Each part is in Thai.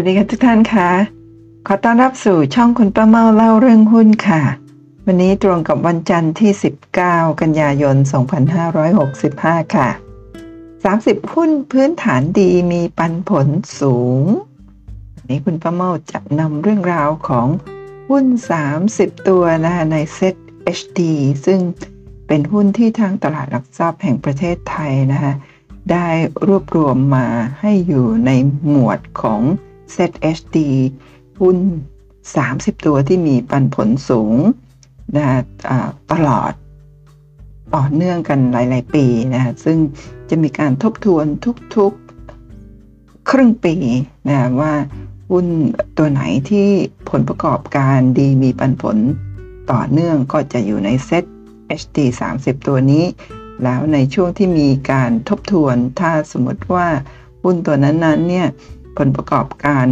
วัสดีค่ะทุกท่านค่ะ ขอต้อนรับสู่ช่องคุณป้าเมาเล่าเรื่องหุ้นค่ะ วันนี้ตรงกับวันจันทร์ที่ 19 กันยายน 2565 ค่ะ 30 หุ้นพื้นฐานดีมีปันผลสูง วันนี้คุณป้าเมาจะนำเรื่องราวของหุ้น 30 ตัวนะคะในเซ็ต HD ซึ่งเป็นหุ้นที่ทางตลาดหลักทรัพย์แห่งประเทศไทยนะคะได้รวบรวมมาให้อยู่ในหมวดของ ZHD หุ้น 30 ตัวที่มีปันผลสูงนะตลอดต่อเนื่องกันหลาย ๆ ปีนะซึ่งจะมีการทบทวนทุก ๆ ครึ่งปีนะว่าหุ้นตัวไหนที่ผลประกอบการดีมีปันผลต่อเนื่องก็จะอยู่ในเซ็ต HD 30 ตัวนี้ แล้วในช่วงที่มีการทบทวนถ้าสมมติว่าหุ้นตัวนั้น ๆ เนี่ย ผลประกอบการ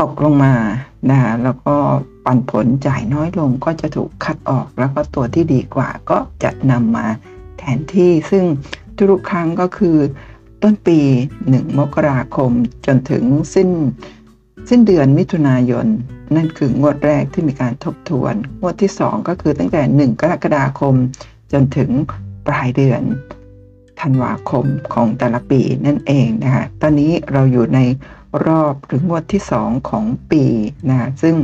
ตกลงมานะแล้วก็ปันผลจ่ายน้อยลงก็จะถูกคัดออก แล้วก็ตัวที่ดีกว่าก็จะนำมาแทนที่ซึ่งทุกครั้งก็คือต้นปี 1 มกราคมจนถึงสิ้น สิ้นเดือนมิถุนายน นั่นคืองวดแรกที่มีการทบทวน งวดที่ 2 ก็คือตั้งแต่ 1 กรกฎาคมจนถึงปลายเดือน ธันวาคมของแต่ละปีนั่นเองนะคะตอนนี้เราอยู่ในรอบหรืองวดที่ 2 ของปีนะซึ่ง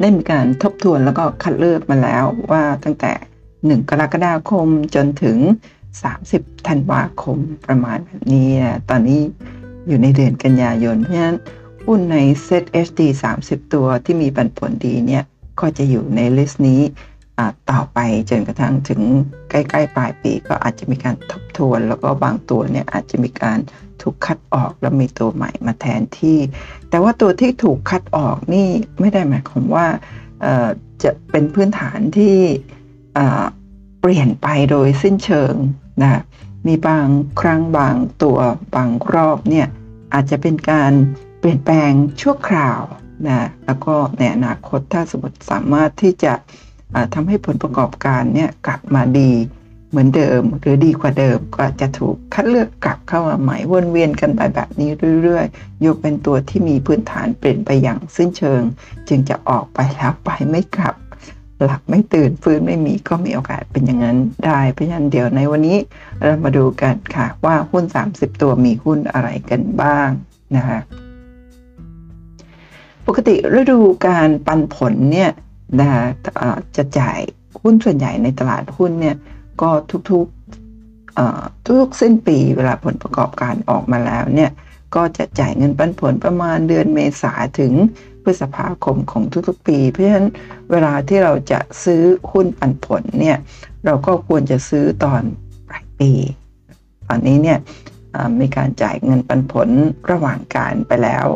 ได้มีการทบทวนแล้วก็คัดเลือกมาแล้วว่าตั้งแต่ 1 กรกฎาคมจนถึง 30 ธันวาคมประมาณแบบนี้นะตอนนี้อยู่ในเดือนกันยายน เพราะฉะนั้นหุ้นใน Set HD 30 ตัวที่มีปันผลดีเนี่ย ก็จะอยู่ในลิสต์นี้ ต่อไปจนกระทั่งถึงใกล้ๆปลายปีก็อาจจะมีการทบทวน แล้วก็บางตัวเนี่ยอาจจะมีการถูกคัดออกแล้วมีตัวใหม่มาแทนที่ แต่ว่าตัวที่ถูกคัดออกนี่ไม่ได้หมายความว่าจะเป็นพื้นฐานที่เปลี่ยนไปโดยสิ้นเชิงนะมีบางครั้งบางตัวบางรอบเนี่ยอาจจะเป็นการเปลี่ยนแปลงชั่วคราวนะแล้วก็ในอนาคตถ้าสมมติสามารถที่จะ ทำให้ผลประกอบการเนี่ยกลับมาดีเหมือนเดิม หรือดีกว่าเดิมก็จะถูกคัดเลือกกลับเข้ามาใหม่วนเวียนกันไปแบบนี้เรื่อยๆ ยกเป็นตัวที่มีพื้นฐานเปลี่ยนไปอย่างสิ้นเชิง จึงจะออกไปแล้วไปไม่กลับ หลับไม่ตื่นฟื้นไม่มีก็มีโอกาสเป็นอย่างนั้นได้เพราะฉะนั้นเดี๋ยวในวันนี้เรามาดูกันค่ะว่าหุ้น 30 ตัวมีหุ้นอะไรกันบ้างนะคะปกติฤดูการปันผลเนี่ย นะจะจ่ายหุ้นส่วนใหญ่ในตลาดหุ้นเนี่ยก็ทุกๆทุกสิ้นปีเวลาผลประกอบการออกมาแล้วเนี่ยก็จะจ่ายเงินปันผลประมาณเดือนเมษาถึงพฤษภาคมของทุกๆปี เพราะฉะนั้นเวลาที่เราจะซื้อหุ้นปันผลเนี่ยเราก็ควรจะซื้อตอนปลายปี ตอนนี้เนี่ยมีการจ่ายเงินปันผลระหว่างการไปแล้ว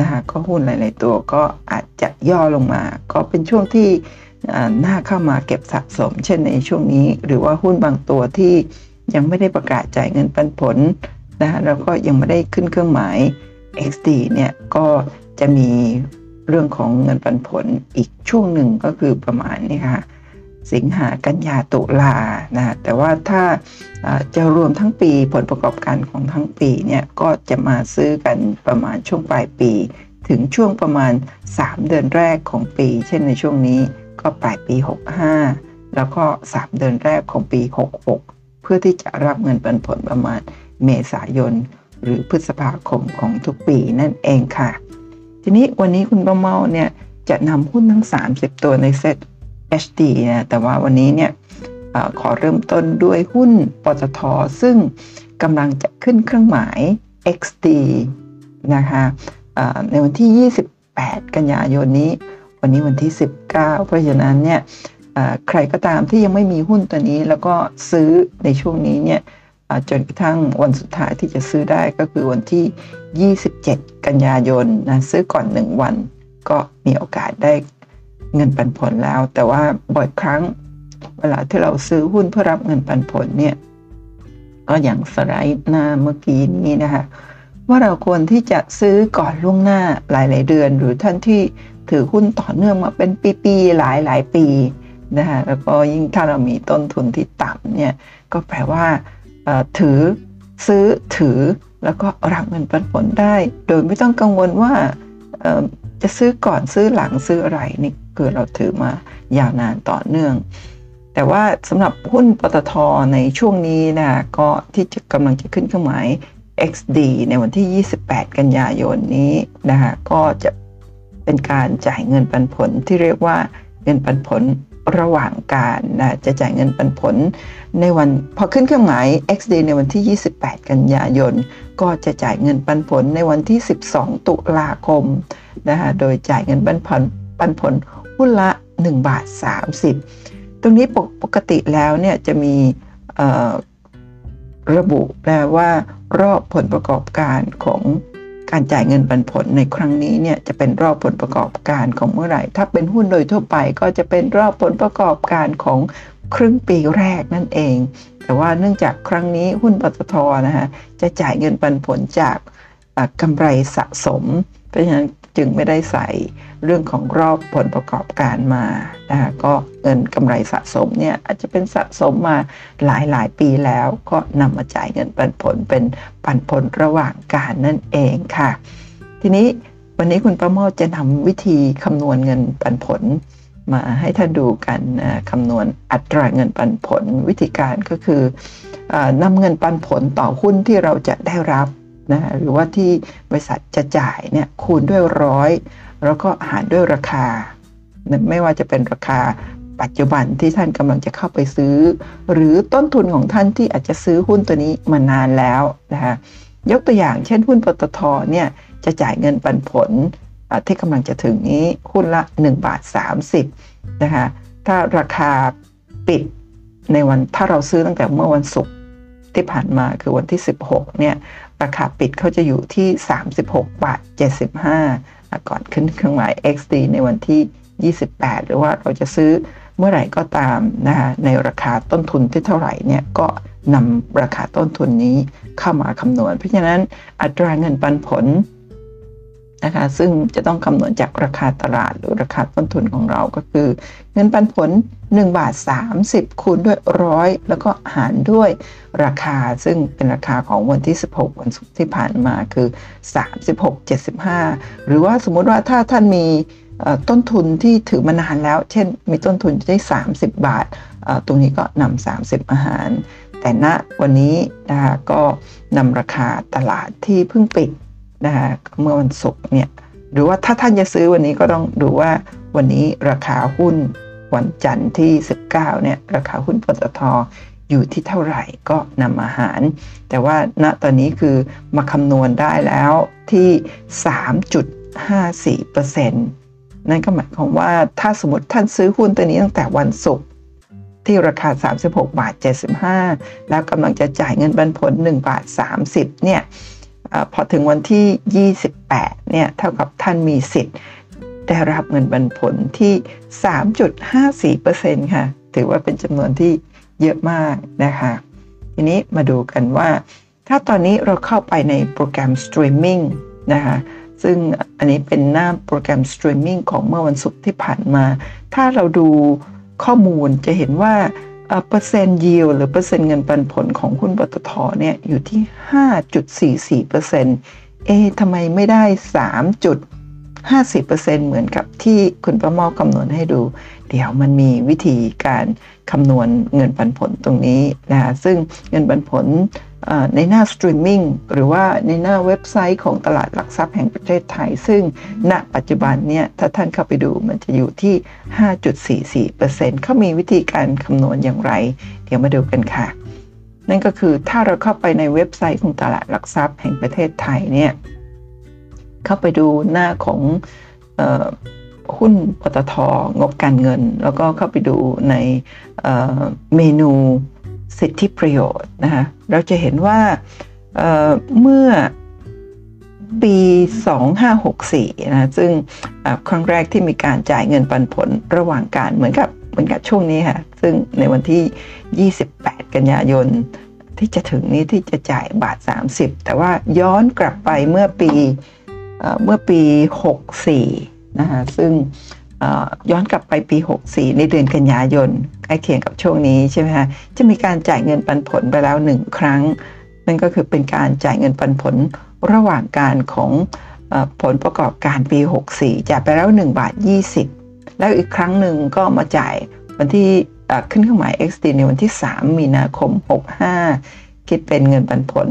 นะคะก็หุ้นหลาย ๆ ตัวก็อาจจะย่อลงมา ก็เป็นช่วงที่น่าเข้ามาเก็บสะสม เช่นในช่วงนี้ หรือว่าหุ้นบางตัวที่ยังไม่ได้ประกาศจ่ายเงินปันผลนะแล้วก็ยังไม่ได้ขึ้นเครื่องหมาย XD เนี่ยก็จะมีเรื่องของเงินปันผลอีกช่วงหนึ่งก็คือประมาณนี้ค่ะ สิงหากันยาตุลานะแต่ว่าถ้าจะรวมทั้งปีผลประกอบการของทั้งปีเนี่ยก็จะมาซื้อกันประมาณช่วงปลายปี ถึงช่วงประมาณ 3 เดือนแรกของปี เช่นในช่วงนี้ก็ปลายปี 65 แล้วก็ 3 เดือนแรกของปี 66 เพื่อที่จะรับเงินปันผลประมาณเมษายน หรือพฤษภาคมของทุกปีนั่นเองค่ะ ทีนี้วันนี้คุณประเมาเนี่ยจะนำหุ้นทั้ง 30 ตัวในเซ็ต HD นะแต่ว่าวันนี้เนี่ยอขอเริ่มต้นด้วยหุ้นปตทซึ่งกำลังจะขึ้นเครื่องหมาย XD นะคะในวันที่ 28 กันยายนนี้ วันนี้วันที่ 19 เพราะฉะนั้นเนี่ยใครก็ตามที่ยังไม่มีหุ้นตัวนี้ แล้วก็ซื้อในช่วงนี้เนี่ยจนกระทั่งวันสุดท้ายที่จะซื้อได้ก็คือวันที่ 27 กันยายนนะซื้อก่อน 1 วันก็มีโอกาสได้ เงินปันผลแล้ว แต่ว่าบ่อยครั้ง เวลาที่เราซื้อหุ้นเพื่อรับเงินปันผลเนี่ย ก็อย่างสไลด์หน้าเมื่อกี้นี้นะคะ ว่าเราควรที่จะซื้อก่อนล่วงหน้าหลายๆเดือน หรือท่านที่ถือหุ้นต่อเนื่องมาเป็นปีๆหลายหลายปีนะคะแล้วก็ยิ่งถ้าเรามีต้นทุนที่ต่ำเนี่ยก็แปลว่าถือซื้อถือแล้วก็รับเงินปันผลได้ โดยไม่ต้องกังวลว่าจะซื้อก่อนซื้อหลังซื้ออะไรนี่ คือเราถือมายาวนานต่อเนื่อง แต่ว่าสำหรับหุ้นปตทในช่วงนี้นะก็ที่กำลังจะขึ้นเครื่องหมาย XD ในวันที่ 28 กันยายนนี้นะคะก็จะเป็นการจ่ายเงินปันผลที่เรียกว่าเงินปันผลระหว่างการนะจะจ่ายเงินปันผล ในวันพอขึ้นเครื่องหมาย XD ในวันที่ 28 กันยายน ก็จะจ่ายเงินปันผลในวันที่ 12 ตุลาคมนะคะโดยจ่ายเงินปันผลปันผล หุ้นละ 1 บาท 30 ตรงนี้ปกปกติแล้วเนี่ยจะมีระบุแปลว่ารอบผลประกอบการของการจ่ายเงินปันผลในครั้งนี้เนี่ยจะเป็นรอบผลประกอบการของเมื่อไหร่ ถ้าเป็นหุ้นโดยทั่วไปก็จะเป็นรอบผลประกอบการของครึ่งปีแรกนั่นเอง แต่ว่าเนื่องจากครั้งนี้หุ้นปตทนะคะจะจ่ายเงินปันผลจากกำไรสะสม เพราะฉะนั้น จึงไม่ได้ใส่เรื่องของรอบผลประกอบการมานะคะก็เงินกำไรสะสมเนี่ยอาจจะเป็นสะสมมาหลายหลายปีแล้ว ก็นำมาจ่ายเงินปันผลเป็นปันผลระหว่างการนั่นเองค่ะ ทีนี้วันนี้คุณประโมทจะนำวิธีคำนวณเงินปันผล มาให้ท่านดูกันคำนวณอัตราเงินปันผลวิธีการก็คือนำเงินปันผลต่อหุ้นที่เราจะได้รับ นะหรือว่าที่บริษัทจะจ่ายเนี่ยคูณด้วยร้อยแล้วก็หารด้วยราคา ไม่ว่าจะเป็นราคาปัจจุบันที่ท่านกำลังจะเข้าไปซื้อ หรือต้นทุนของท่านที่อาจจะซื้อหุ้นตัวนี้มานานแล้วนะคะยกตัวอย่างเช่นหุ้นปตทเนี่ยจะจ่ายเงินปันผลที่กำลังจะถึงนี้หุ้นละ 1 บาท 30นะคะถ้าราคาปิดในวันถ้าเราซื้อตั้งแต่เมื่อวันศุกร์ที่ผ่านมาคือวันที่ 16เนี่ย ราคาปิดเขาจะอยู่ที่ 36 บาท 75 ก่อนขึ้นเครื่องหมาย XD ในวันที่ 28 หรือว่าเราจะซื้อเมื่อไหร่ก็ตามนะคะในราคาต้นทุนที่เท่าไหร่เนี่ยก็นำราคาต้นทุนนี้เข้ามาคำนวณ เพราะฉะนั้นอัตราเงินปันผล นะคะซึ่งจะต้องคำนวณจากราคาตลาดหรือราคาต้นทุนของเราก็คือ เงินปันผล 1 บาท 30 คูณด้วยร้อยแล้วก็หารด้วยราคาซึ่งเป็นราคาของวันที่ 16 วันศุกร์ที่ผ่านมาคือ 36.75 หรือว่าสมมุติว่าถ้าท่านมีต้นทุนที่ถือมานานแล้ว เช่น มีต้นทุนได้ 30 บาท ตรงนี้ก็นำ30 อาหาร แต่ณวันนี้นะคะก็นำราคาตลาดที่เพิ่งปิด นะคะเมื่อวันศุกร์เนี่ยหรือว่าถ้าท่านจะซื้อวันนี้ก็ต้องดูว่าวันนี้ราคาหุ้นวันจันทร์ที่ 19เนี่ยราคาหุ้นปตทอยู่ที่เท่าไหร่ก็นำอาหาร แต่ว่าณตอนนี้คือมาคำนวณได้แล้วที่ 3.54%นั่นก็หมายความว่าถ้าสมมติท่านซื้อหุ้นตัวนี้ตั้งแต่วันศุกร์ที่ราคา 36 บาท 75 แล้วกำลังจะจ่ายเงินปันผล 1 บาท 30 เนี่ย พอถึงวันที่ 28 เนี่ย เท่ากับท่านมีสิทธิ์ ได้รับเงินปันผลที่ 3.54%ค่ะ ถือว่าเป็นจำนวนที่เยอะมากนะคะ ทีนี้มาดูกันว่า ถ้าตอนนี้เราเข้าไปในโปรแกรมสตรีมมิ่งนะคะซึ่งอันนี้เป็นหน้าโปรแกรมสตรีมมิ่งของเมื่อวันศุกร์ที่ผ่านมา ถ้าเราดูข้อมูลจะเห็นว่า เปอร์เซ็นต์ยิวหรือเปอร์เซ็นต์เงินปันผลของหุ้นปตทเนี่ยอยู่ที่ 5.44%เอ๊ทำไมไม่ได้ 3.50%เหมือนกับที่คุณประมอคำนวณให้ดู เดี๋ยวมันมีวิธีการคำนวณเงินปันผลตรงนี้นะซึ่งเงินปันผล ในหน้าสตรีมมิ่งหรือว่าในหน้าเว็บไซต์ของตลาดหลักทรัพย์แห่งประเทศไทย ซึ่งณปัจจุบันเนี่ยถ้าท่านเข้าไปดูมันจะอยู่ที่ 5.44%เขามีวิธีการคำนวณอย่างไร เดี๋ยวมาดูกันค่ะ นั่นก็คือถ้าเราเข้าไปในเว็บไซต์ของตลาดหลักทรัพย์แห่งประเทศไทยเนี่ยเข้าไปดูหน้าของหุ้นปตทงบการเงิน แล้วก็เข้าไปดูในเมนู สิทธิประโยชน์นะคะเราจะเห็นว่าเเมื่อปี 2564นะซึ่งครั้งแรกที่มีการจ่ายเงินปันผลระหว่างการเหมือนกับเหมือนกับช่วงนี้ค่ะ ซึ่งในวันที่ 28 กันยายนที่จะถึงนี้ที่จะจ่ายบาท 30 แต่ว่าย้อนกลับไปเมื่อปีเมื่อปี 64นะคะซึ่ง ย้อนกลับไปปี 64 ในเดือนกันยายนใกล้เคียงกับช่วงนี้ใช่ไหมคะจะมีการจ่ายเงินปันผลไปแล้วหนึ่งครั้ง นั่นก็คือเป็นการจ่ายเงินปันผลระหว่างการของผลประกอบการปี 64 จ่ายไปแล้ว 1 บาท 20 แล้วอีกครั้งหนึ่งก็มาจ่ายวันที่ขึ้นเครื่องหมาย XD ในวันที่ 3 มีนาคม 65 คิดเป็นเงินปันผล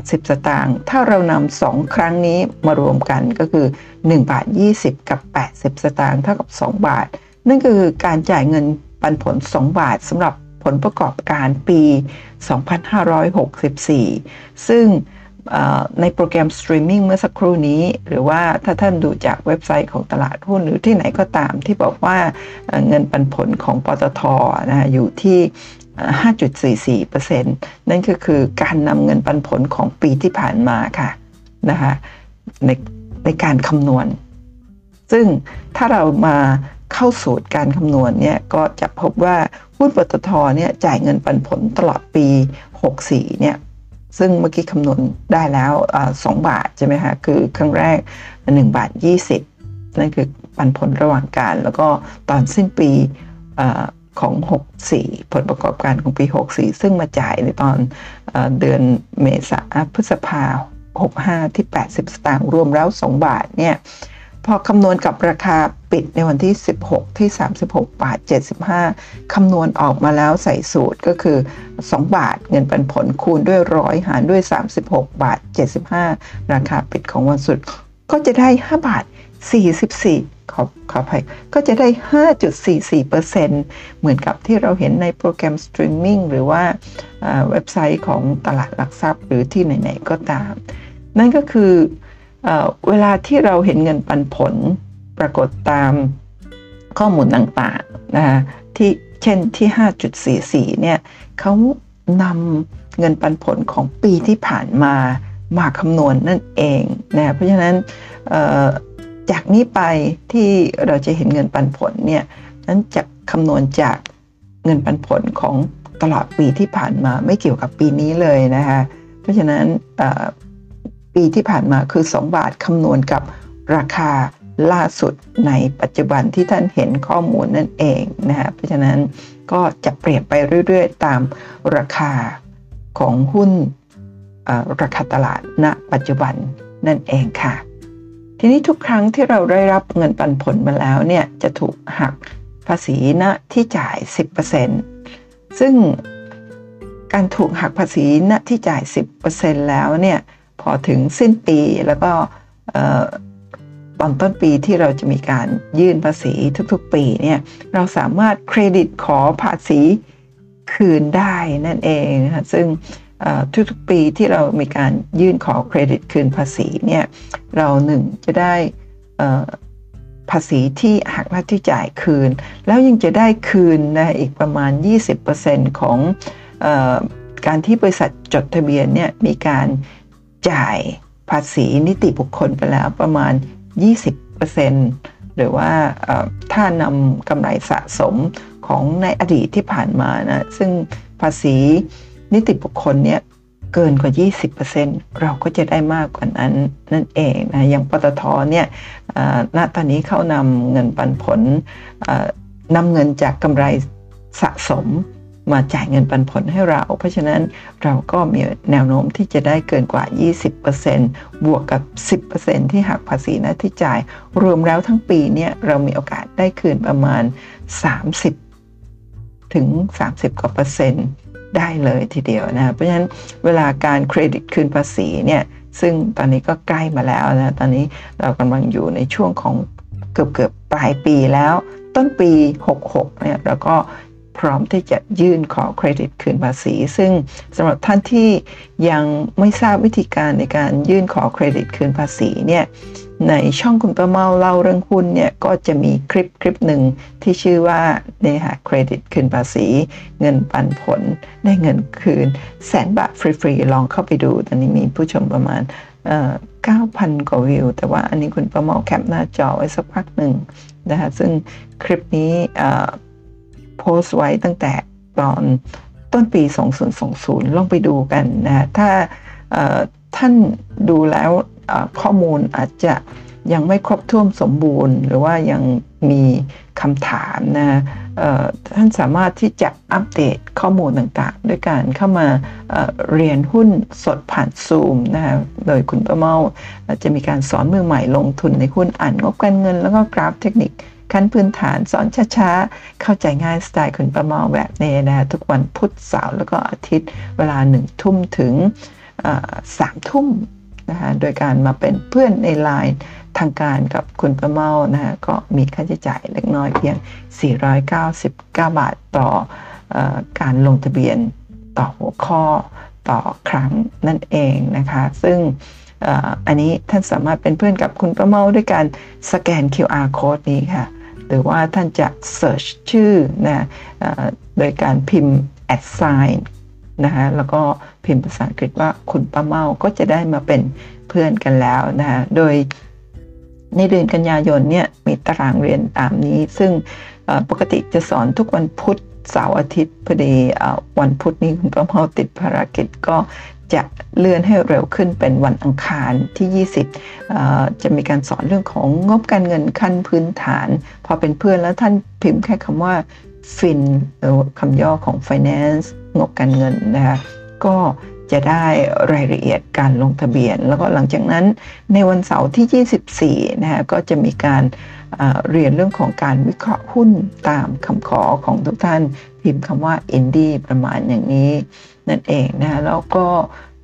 80 สตางค์ถ้าเรานำสองครั้งนี้มารวมกันก็คือ 1 บาท 20 กับ 80 สตางค์เท่ากับ 2 บาท นั่นก็คือการจ่ายเงินปันผล 2 บาทสำหรับผลประกอบการปี 2564 ซึ่งในโปรแกรมสตรีมมิ่งเมื่อสักครู่นี้ หรือว่าถ้าท่านดูจากเว็บไซต์ของตลาดหุ้นหรือที่ไหนก็ตามที่บอกว่าเงินปันผลของปตทนะอยู่ที่ 5.44%นั่นก็คือการนำเงินปันผลของปีที่ผ่านมาค่ะนะคะในในการคำนวณ ซึ่งถ้าเรามาเข้าสูตรการคำนวณเนี่ยก็จะพบว่าหุ้นปตทเนี่ยจ่ายเงินปันผลตลอดปี 64 เนี่ยซึ่งเมื่อกี้คำนวณได้แล้วสองบาทใช่ไหมคะคือครั้งแรก 1 บาท 20 นั่นคือปันผลระหว่างการ แล้วก็ตอนสิ้นปีอ ของ 64 ผลประกอบการของปี 64 ซึ่งมาจ่ายในตอนอเดือนเมษาพฤษภา65 ที่ 80 สตางค์รวมแล้ว 2 บาทเนี่ยพอคำนวณกับราคาปิดในวันที่ 16 ที่ 36 บาท 75 คำนวณออกมาแล้วใส่สูตรก็คือ 2 บาทเงินปันผลคูณด้วยร้อยหารด้วย 36 บาท 75 ราคาปิดของวันศุกร์ ก็จะได้ 5 บาท 44 ขอขออภัยก็จะได้ 5.44%เหมือนกับที่เราเห็นในโปรแกรมสตรีมมิ่งหรือว่าเว็บไซต์ของตลาดหลักทรัพย์ หรือที่ไหน ๆ ก็ตาม นั่นก็คือเวลาที่เราเห็นเงินปันผลปรากฏตามข้อมูลต่างๆนะที่เช่นที่ 5.44 เนี่ยเขานำเงินปันผลของปีที่ผ่านมามาคำนวณนนั่นเองนะเพราะฉะนั้น จากนี้ไปที่เราจะเห็นเงินปันผลเนี่ยนั้นจะคำนวณจากเงินปันผลของตลอดปีที่ผ่านมาไม่เกี่ยวกับปีนี้เลยนะคะเพราะฉะนั้นปีที่ผ่านมาคือ 2 บาทคำนวณกับราคาล่าสุดในปัจจุบันที่ท่านเห็นข้อมูลนั่นเองนะฮะเพราะฉะนั้นก็จะเปลี่ยนไปเรื่อยๆ ตามราคาของหุ้นราคาตลาดณ ปัจจุบันนั่นเองค่ะ ทีนี้ทุกครั้งที่เราได้รับเงินปันผลมาแล้วเนี่ยจะถูกหักภาษีณที่จ่าย 10%ซึ่งการถูกหักภาษีณที่จ่าย 10%แล้วเนี่ยพอถึงสิ้นปีแล้วก็ตอนต้นปีที่เราจะมีการยื่นภาษีทุกๆ ปีเนี่ยเราสามารถเครดิตขอภาษีคืนได้นั่นเอง ซึ่ง ทุกๆปีที่เรามีการยื่นขอเครดิตคืนภาษีเนี่ยเราหนึ่งจะได้ภาษีที่หักหน้าที่จ่ายคืน แล้วยังจะได้คืนนะอีกประมาณ 20%ของอการที่บริษัทจดทะเบียนเนี่ยมีการจ่ายภาษีนิติบุคคลไปแล้วประมาณ 20%หรือว่าถ้านำกำไรสะสมของในอดีตที่ผ่านมานะซึ่งภาษี นิติบุคคลเนี่ยเกินกว่า 20%เราก็จะได้มากกว่านั้นนั่นเองนะอย่างปตทเนี่ยณตอนนี้เขานำเงินปันผลนำเงินจากกำไรสะสมมาจ่ายเงินปันผลให้เรา เพราะฉะนั้นเราก็มีแนวโน้มที่จะได้เกินกว่า 20%บวกกับ 10%ที่หักภาษีหน้าที่จ่าย รวมแล้วทั้งปีเนี่ยเรามีโอกาสได้คืนประมาณ 30 ถึง 30 กว่าเปอร์เซ็นต์ ได้เลยทีเดียวนะเพราะฉะนั้นเวลาการเครดิตคืนภาษีเนี่ยซึ่งตอนนี้ก็ใกล้มาแล้วนะตอนนี้เรากำลังอยู่ในช่วงของเกือบเกือบปลายปีแล้ว ต้นปี 66เนี่ยเราก็ พร้อมที่จะยื่นขอเครดิตคืนภาษี ซึ่งสำหรับท่านที่ยังไม่ทราบวิธีการในการยื่นขอเครดิตคืนภาษีเนี่ยในช่องคุณประเมาเล่าเรื่องหุ้นเนี่ยก็จะมีคลิปคลิปหนึ่งที่ชื่อว่าเนี่ยค่ะเครดิตคืนภาษี เงินปันผลได้เงินคืนแสนบาทฟรีๆลองเข้าไปดูตอนนี้มีผู้ชมประมาณเก้าพันกว่าวิว แต่ว่าอันนี้คุณประเมาแคปหน้าจอไว้สักพักหนึ่งนะคะซึ่งคลิปนี้ โพสต์ไว้ตั้งแต่ตอนต้นปี 2020 ลองไปดูกันนะถ้าท่านดูแล้วข้อมูลอาจจะยังไม่ครบถ้วนสมบูรณ์ หรือว่ายังมีคำถามนะท่านสามารถที่จะอัปเดตข้อมูลต่างๆ ด้วยการเข้ามาเเรียนหุ้นสดผ่านซูมนะโดยคุณประเมาจะมีการสอนมือใหม่ลงทุนในหุ้นอ่านงบการเงิน แล้วก็กราฟเทคนิค ขั้นพื้นฐานสอนช้าๆ เข้าใจง่ายสไตล์คุณประเมาแบบนี้นะทุกวันพุธเสาร์แล้วก็อาทิตย์เวลาหนึ่งทุ่มถึงสามทุ่มนะคะโดยการมาเป็นเพื่อนในไลน์ทางการกับคุณประเมานะฮะก็มีค่าใช้จ่ายเล็กน้อยเพียง 499 บาทต่ออการลงทะเบียนต่อหัวข้อต่อครั้งนั่นเองนะคะ ซึ่งอันนี้ท่านสามารถเป็นเพื่อนกับคุณประเมาด้วยการสแกน QR code นี้ค่ะ หรือว่าท่านจะ search ชื่อนะโดยการพิมพ์ at sign นะคะแล้วก็พิมพ์ภาษาอังกฤษว่าคุณป้าเมาก็จะได้มาเป็นเพื่อนกันแล้วนะคะโดยในเดือนกันยายนเนี่ยมีตารางเรียนตามนี้ ซึ่งปกติจะสอนทุกวันพุธเสาร์อาทิตย์พอดีวันพุธนี้คุณป้าเมาติดภารกิจก็ จะเลื่อนให้เร็วขึ้นเป็นวันอังคารที่ 20 จะมีการสอนเรื่องของงบการเงินขั้นพื้นฐาน พอเป็นเพื่อนแล้วท่านพิมพ์แค่คำว่าฟินหรือคำย่อของ finance งบการเงินนะคะก็จะได้รายละเอียดการลงทะเบียน แล้วก็หลังจากนั้นในวันเสาร์ที่ 24 นะคะก็จะมีการเรียนเรื่องของการวิเคราะห์หุ้นตามคำขอของทุกท่าน พิมพ์คำว่า i n d ดี้ประมาณอย่างนี้ นั่นเองนะคะแล้วก็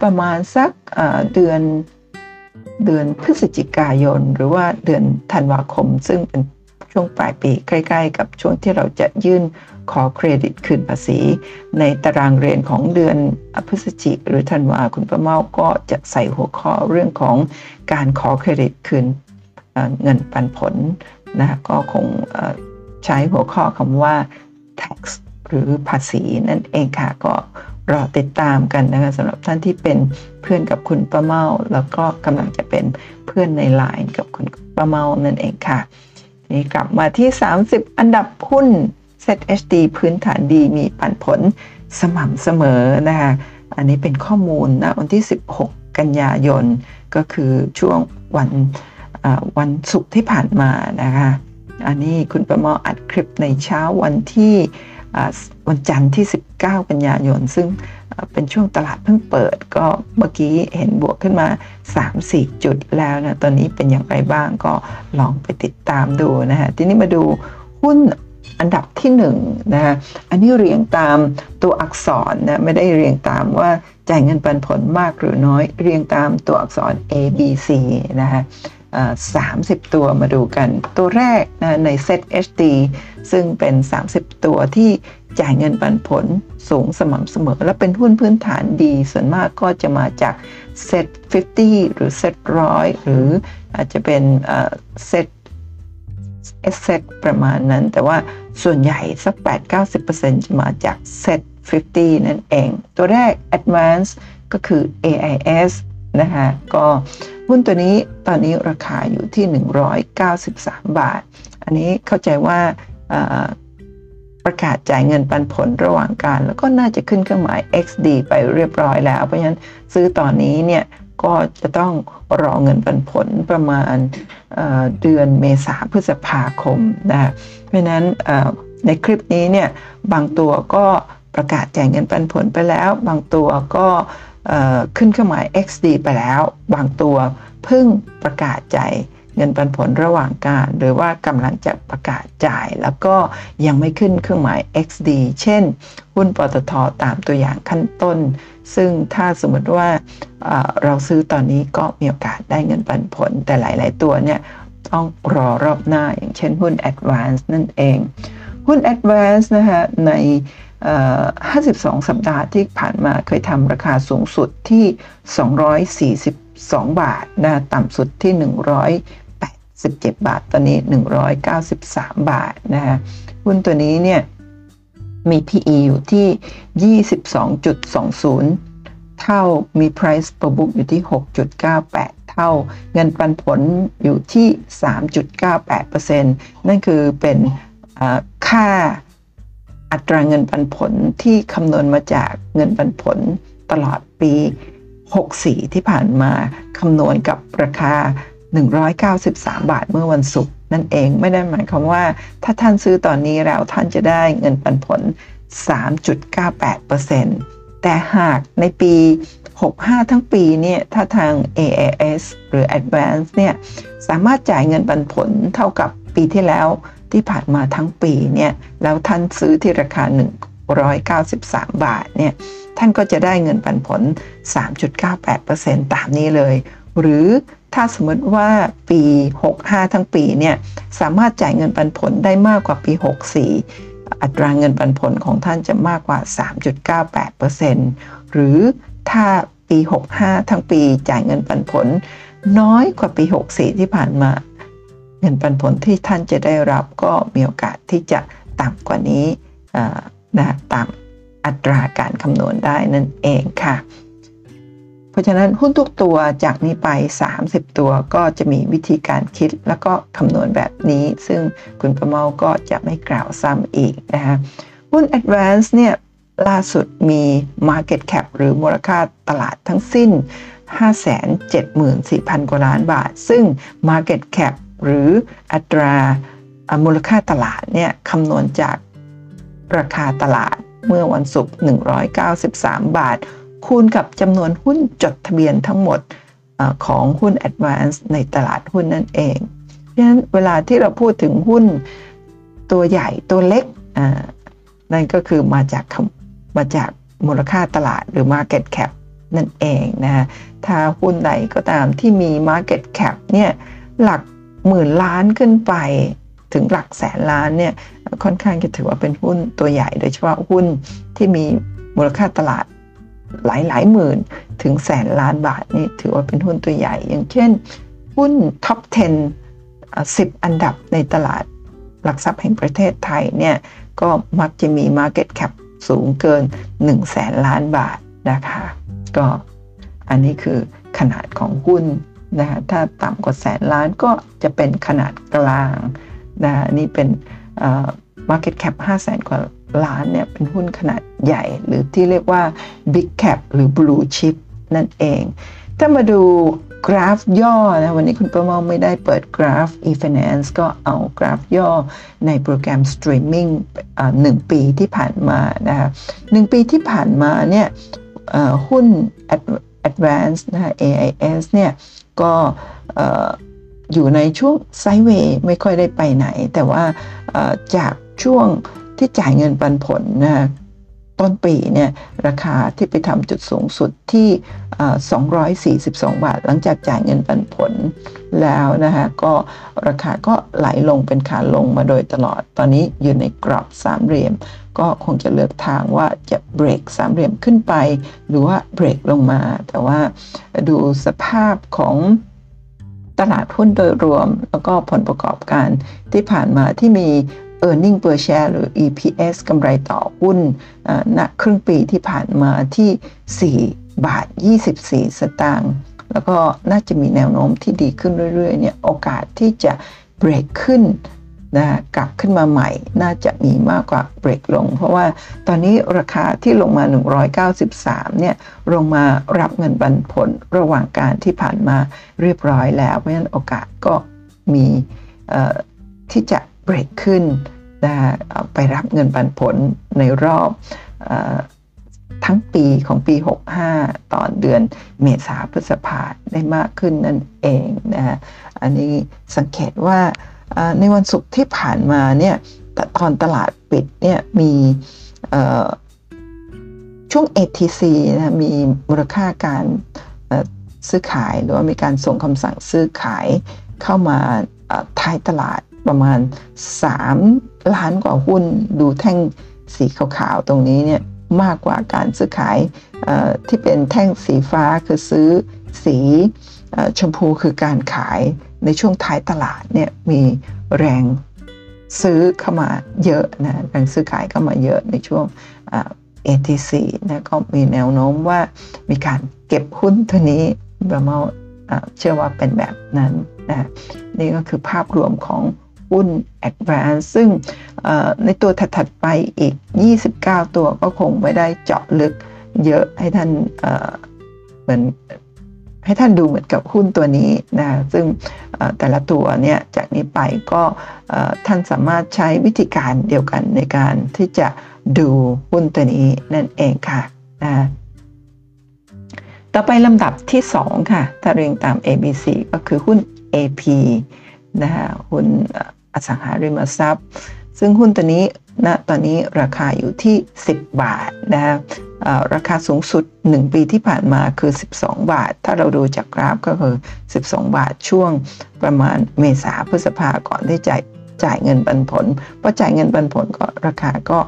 ประมาณสักเดือนเดือนพฤศจิกายน หรือว่าเดือนธันวาคม ซึ่งเป็นช่วงปลายปีใกล้ ๆ กับช่วงที่เราจะยื่นขอเครดิตคืนภาษี ในตารางเรียนของเดือนพฤศจิกหรือธันวาคุณประเมาก็จะใส่หัวข้อเรื่องของการขอเครดิตคืนเงินปันผลนะก็คงใช้หัวข้อคำว่า tax หรือภาษีนั่นเองค่ะก็ รอติดตามกันนะคะสำหรับท่านที่เป็นเพื่อนกับคุณป้าเมา แล้วก็กำลังจะเป็นเพื่อนในไลน์กับคุณป้าเมานั่นเองค่ะนี่กลับมาที่ 30 อันดับหุ้น ZHD พื้นฐานดีมีปันผลสม่ำเสมอนะคะอันนี้เป็นข้อมูลนะวันที่ 16 กันยายน ก็คือช่วงวันวันศุกร์ที่ผ่านมานะคะ อันนี้คุณประมออัดคลิปในเช้าวันที่ วันจันทร์ที่ 19 กันยายน ซึ่งเป็นช่วงตลาดเพิ่งเปิด ก็เมื่อกี้เห็นบวกขึ้นมา 3-4 จุดแล้วนะ ตอนนี้เป็นอย่างไรบ้างก็ลองไปติดตามดูนะฮะ ทีนี้มาดูหุ้นอันดับที่1นนะฮะอันนี้เรียงตามตัวอักษรนะ ไม่ได้เรียงตามว่าจ่ายเงินปันผลมากหรือน้อย เรียงตามตัวอักษร A B C นะฮะ 30 ตัวมาดูกัน ตัวแรกนะใน Set HD ซึ่งเป็น 30 ตัวที่จ่ายเงินปันผลสูงสม่ำเสมอ และเป็นหุ้นพื้นฐานดี ส่วนมากก็จะมาจาก Set 50 หรือ Set 100หรืออาจจะเป็น Set S Set ประมาณนั้น แต่ว่าส่วนใหญ่สัก 8-90%จะมาจาก Set 50 นั่นเอง ตัวแรก Advance ก็คือ AIS นะคะก็ หุ้นตัวนี้ตอนนี้ราคาอยู่ที่ 193 บาท อันนี้เข้าใจว่าประกาศจ่ายเงินปันผลระหว่างการ แล้วก็น่าจะขึ้นเครื่องหมาย XD ไปเรียบร้อยแล้ว เพราะฉะนั้นซื้อตอนนี้เนี่ยก็จะต้องรอเงินปันผลประมาณเเดือนเมษาพฤษภาคมนะเพราะฉะนั้นในคลิปนี้เนี่ยบางตัวก็ประกาศจ่ายเงินปันผลไปแล้ว บางตัวก็ ขึ้นเครื่องหมาย XD ไปแล้ว บางตัวเพิ่งประกาศจ่ายเงินปันผลระหว่างการ หรือว่ากำลังจะประกาศจ่าย แล้วก็ยังไม่ขึ้นเครื่องหมาย XD เช่น หุ้นปตทตามตัวอย่างขั้นต้น ซึ่งถ้าสมมติว่าเราซื้อตอนนี้ก็มีโอกาสได้เงินปันผล แต่หลาย ๆ ตัวเนี่ยต้องรอรอบหน้าอย่างเช่นหุ้น Advance นั่นเอง หุ้น Advance นะคะใน 52 สัปดาห์ที่ผ่านมาเคยทำราคาสูงสุดที่ 242 บาทนะต่ำสุดที่ 187 บาท ตอนนี้ 193 บาทนะฮะหุ้นตัวนี้เนี่ยมี PE อยู่ที่ 22.20 เท่ามี price per book อยู่ที่ 6.98 เท่า เงินปันผลอยู่ที่ 3.98%นั่นคือเป็นค่า อัตราเงินปันผลที่คำนวณมาจากเงินปันผลตลอดปี 64 ที่ผ่านมาคำนวณกับราคา 193 บาทเมื่อวันศุกร์นั่นเองไม่ได้หมายความว่า ถ้าท่านซื้อตอนนี้แล้วท่านจะได้เงินปันผล 3.98%แต่หากในปี 65 ทั้งปีเนี่ยถ้าทาง AAS หรือ Advance เนี่ยสามารถจ่ายเงินปันผลเท่ากับปีที่แล้ว ที่ผ่านมาทั้งปีเนี่ยแล้วท่านซื้อที่ราคา 193 บาทเนี่ยท่านก็จะได้เงินปันผล 3.98%ตามนี้เลย หรือถ้าสมมติว่าปี 65 ทั้งปีเนี่ยสามารถจ่ายเงินปันผลได้มากกว่าปี 64 อัตราเงินปันผลของท่านจะมากกว่า 3.98%หรือถ้าปี 65 ทั้งปีจ่ายเงินปันผล น้อยกว่าปี 64 ที่ผ่านมา เงินปันผลที่ท่านจะได้รับก็มีโอกาสที่จะต่ำกว่านี้นะตามอัตราการคำนวณได้นั่นเองค่ะ เพราะฉะนั้นหุ้นทุกตัวจากนี้ไป 30 ตัวก็จะมีวิธีการคิดแล้วก็คำนวณแบบนี้ ซึ่งคุณประเมาก็จะไม่กล่าวซ้ำอีกนะคะหุ้น Advance เนี่ยล่าสุดมี Market Cap หรือมูลค่าตลาดทั้งสิ้น 574,000 กว่าล้านบาท ซึ่ง Market Cap หรืออัตรามูลค่าตลาดเนี่ยคำนวณจากราคาตลาดเมื่อวันศุกร์193 บาท คูณกับจำนวนหุ้นจดทะเบียนทั้งหมดอของหุ้น Advance ในตลาดหุ้นนั่นเองเพราะฉะนั้นเวลาที่เราพูดถึงหุ้นตัวใหญ่ตัวเล็กนั่นก็คือมาจากมาจากมูลค่าตลาดหรือ Market Cap นั่นเองนะฮะถ้าหุ้นใดก็ตามที่มี Market Cap เนี่ยหลัก หมื่นล้านขึ้นไปถึงหลักแสนล้านเนี่ยค่อนข้างจะถือว่าเป็นหุ้นตัวใหญ่ โดยเฉพาะหุ้นที่มีมูลค่าตลาดหลายหลายหมื่นถึงแสนล้านบาทนี่ถือว่าเป็นหุ้นตัวใหญ่ อย่างเช่น หุ้นท็อป 10 10 อันดับในตลาดหลักทรัพย์แห่งประเทศไทยเนี่ยก็มักจะมี Market Cap สูงเกิน1แสนล้านบาทนะคะ ก็อันนี้คือขนาดของหุ้น นะคะถ้าต่ำกว่าแสนล้านก็จะเป็นขนาดกลางนะะนี่เป็น Market Cap 5 0 0แสนกว่าล้านเนี่ยเป็นหุ้นขนาดใหญ่ หรือที่เรียกว่า Big Cap หรือ Blue Chip นั่นเอง ถ้ามาดูกราฟย่อนะวันนี้คุณประเมาไม่ได้เปิดกราฟ e-finance ก็เอากราฟย่อในโปรแกรมสตรีมมิ่งหนึ่งปีที่ผ่านมานะคะหนึ่งปีที่ผ่านมาเนี่ยหุ้น Advance นะคะ AIS เนี่ย ก็อยู่ในช่วง sideway ไม่ค่อยได้ไปไหน แต่ว่าจากช่วงที่จ่ายเงินปันผลนะ ต้นปีเนี่ยราคาที่ไปทำจุดสูงสุดที่ 242 บาท หลังจากจ่ายเงินปันผลแล้วนะคะก็ราคาก็ไหลลงเป็นขาลงมาโดยตลอด ตอนนี้อยู่ในกรอบสามเหลี่ยม ก็คงจะเลือกทางว่าจะเบรกสามเหลี่ยมขึ้นไป หรือว่าเบรกลงมา แต่ว่าดูสภาพของตลาดหุ้นโดยรวม แล้วก็ผลประกอบการที่ผ่านมาที่มี e a r n i n g per share หรือ EPS กำไรต่อหุ้นณครึ่งปีที่ผ่านมาที่ 4 บาท 24 สตางค์แล้วก็น่าจะมีแนวโน้มที่ดีขึ้นเรื่อยๆเนี่ยโอกาสที่จะเบรกขึ้นนะกลับขึ้นมาใหม่น่าจะมีมากกว่าเบรกลง เพราะว่าตอนนี้ราคาที่ลงมา 193 เนี่ยลงมารับเงินปันผลระหว่างการที่ผ่านมาเรียบร้อยแล้ว เพราะฉะนั้นโอกาสก็มีที่จะ เบรกขึ้นนะไปรับเงินปันผลในรอบทั้งปีของปี 65 ตอนเดือนเมษาพฤษภาได้มากขึ้นนั่นเองนะฮะอันนี้สังเกตว่าในวันศุกร์ที่ผ่านมาเนี่ยตอนตลาดปิดเนี่ยมีช่วง ATC นะมีมูลค่าการซื้อขายหรือว่ามีการส่งคำสั่งซื้อขายเข้ามาท้ายตลาด ประมาณ 3 ล้านกว่าหุ้น ดูแท่งสีขาวๆ ตรงนี้เนี่ยมากกว่าการซื้อขายที่เป็นแท่งสีฟ้าคือซื้อสีชมพูคือการขายในช่วงท้ายตลาดเนี่ยมีแรงซื้อเข้ามาเยอะนะแรงซื้อขายเข้ามาเยอะในช่วง ATC นะก็มีแนวโน้มว่ามีการเก็บหุ้นตัวนี้ประมาณเชื่อว่าเป็นแบบนั้นนะนี่ก็คือภาพรวมของ หุ้น Advance ซึ่งในตัวถัด ๆ ไปอีก 29 ตัวก็คงไม่ได้เจาะลึกเยอะให้ท่านเหมือนให้ท่านดูเหมือนกับหุ้นตัวนี้นะซึ่งแต่ละตัวเนี่ยจากนี้ไปก็ท่านสามารถใช้วิธีการเดียวกันในการที่จะดูหุ้นตัวนี้นั่นเองค่ะนะต่อไปลำดับที่ 2 ค่ะ ถ้าเรียงตาม ABC ก็คือหุ้น AP นะคะหุ้น อสังหาริมทรัพย์ ซึ่งหุ้นตัวนี้ณนะตอนนี้ราคาอยู่ที่ 10 บาทนะคะราคาสูงสุด 1 ปีที่ผ่านมาคือ 12 บาท ถ้าเราดูจากกราฟก็คือ 12 บาทช่วงประมาณเมษาพฤษภาก่อนที่จะจ่ายเงินปันผลพอจ่ายเงินปันผลก็ราคาก็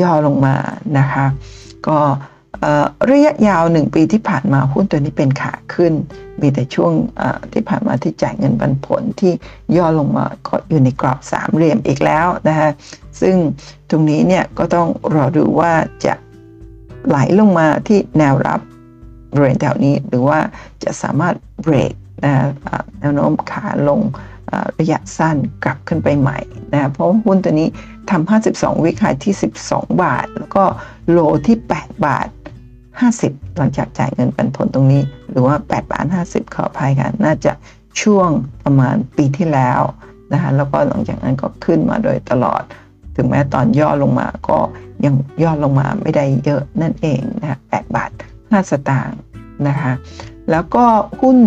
ย่อลงมานะคะ ก็ ระยะยาว 1 ปีที่ผ่านมาหุ้นตัวนี้เป็นขาขึ้น มีแต่ช่วงที่ผ่านมาที่จ่ายเงินปันผลที่ย่อลงมาก็อยู่ในกรอบสามเหลี่ยมอีกแล้วนะคะซึ่งตรงนี้เนี่ยก็ต้องรอดูว่าจะไหลลงมาที่แนวรับบริเวณแถวนี้หรือว่าจะสามารถเบรกนะแนวโน้มขาลงระยะสั้นกลับขึ้นไปใหม่นะเพราะหุ้นตัวนี้ทำ52 วิคายที่ 12 บาท แล้วก็โลที่ 8 บาท 50 หลังจากจ่ายเงินปันผลตรงนี้ หรือว่า8บาท50 ขออภัยค่ะน่าจะช่วงประมาณปีที่แล้วนะคะแล้วก็หลังจากนั้นก็ขึ้นมาโดยตลอด ถึงแม้ตอนย่อลงมาก็ยังย่อลงมาไม่ได้เยอะนั่นเองนะคะ8บาท 5 สตางค์นะคะแล้วก็หุ้น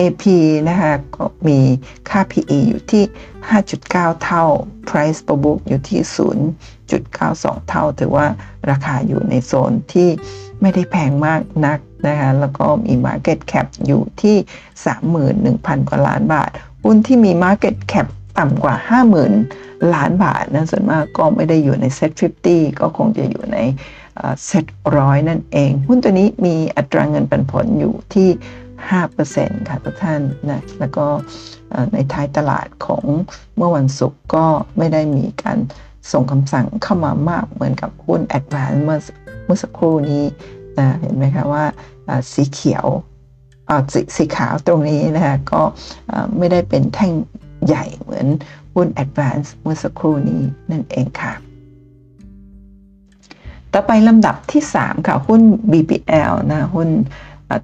AP นะคะก็มีค่า PE อยู่ที่ 5.9 เท่า Price per book อยู่ที่ 0.92 เท่า ถือว่าราคาอยู่ในโซนที่ไม่ได้แพงมากนักนะคะ แล้วก็มี Market Cap อยู่ที่ 31,000 กว่าล้านบาท หุ้นที่มี Market Cap ต่ำกว่า 50,000 ล้านบาทนะส่วนมากก็ไม่ได้อยู่ใน Set 50 ก็คงจะอยู่ในเซ็ตร้อยนั่นเอง หุ้นตัวนี้มีอัตราเงินปันผลอยู่ที่ 5%ค่ะทุกท่านนะแล้วก็ในท้ายตลาดของเมื่อวันศุกร์ก็ไม่ได้มีการส่งคำสั่งเข้ามามากเหมือนกับหุ้นแอดวานเมื่อเมื่อสักครู่นี้นะเห็นไหมคะว่าสีเขียวสสีขาวตรงนี้นะคะก็ไม่ได้เป็นแท่งใหญ่เหมือนหุ้น Advance เมื่อสักครู่นี้นั่นเองค่ะ ต่อไปลำดับที่ 3 ค่ะ หุ้น BPL นะหุ้น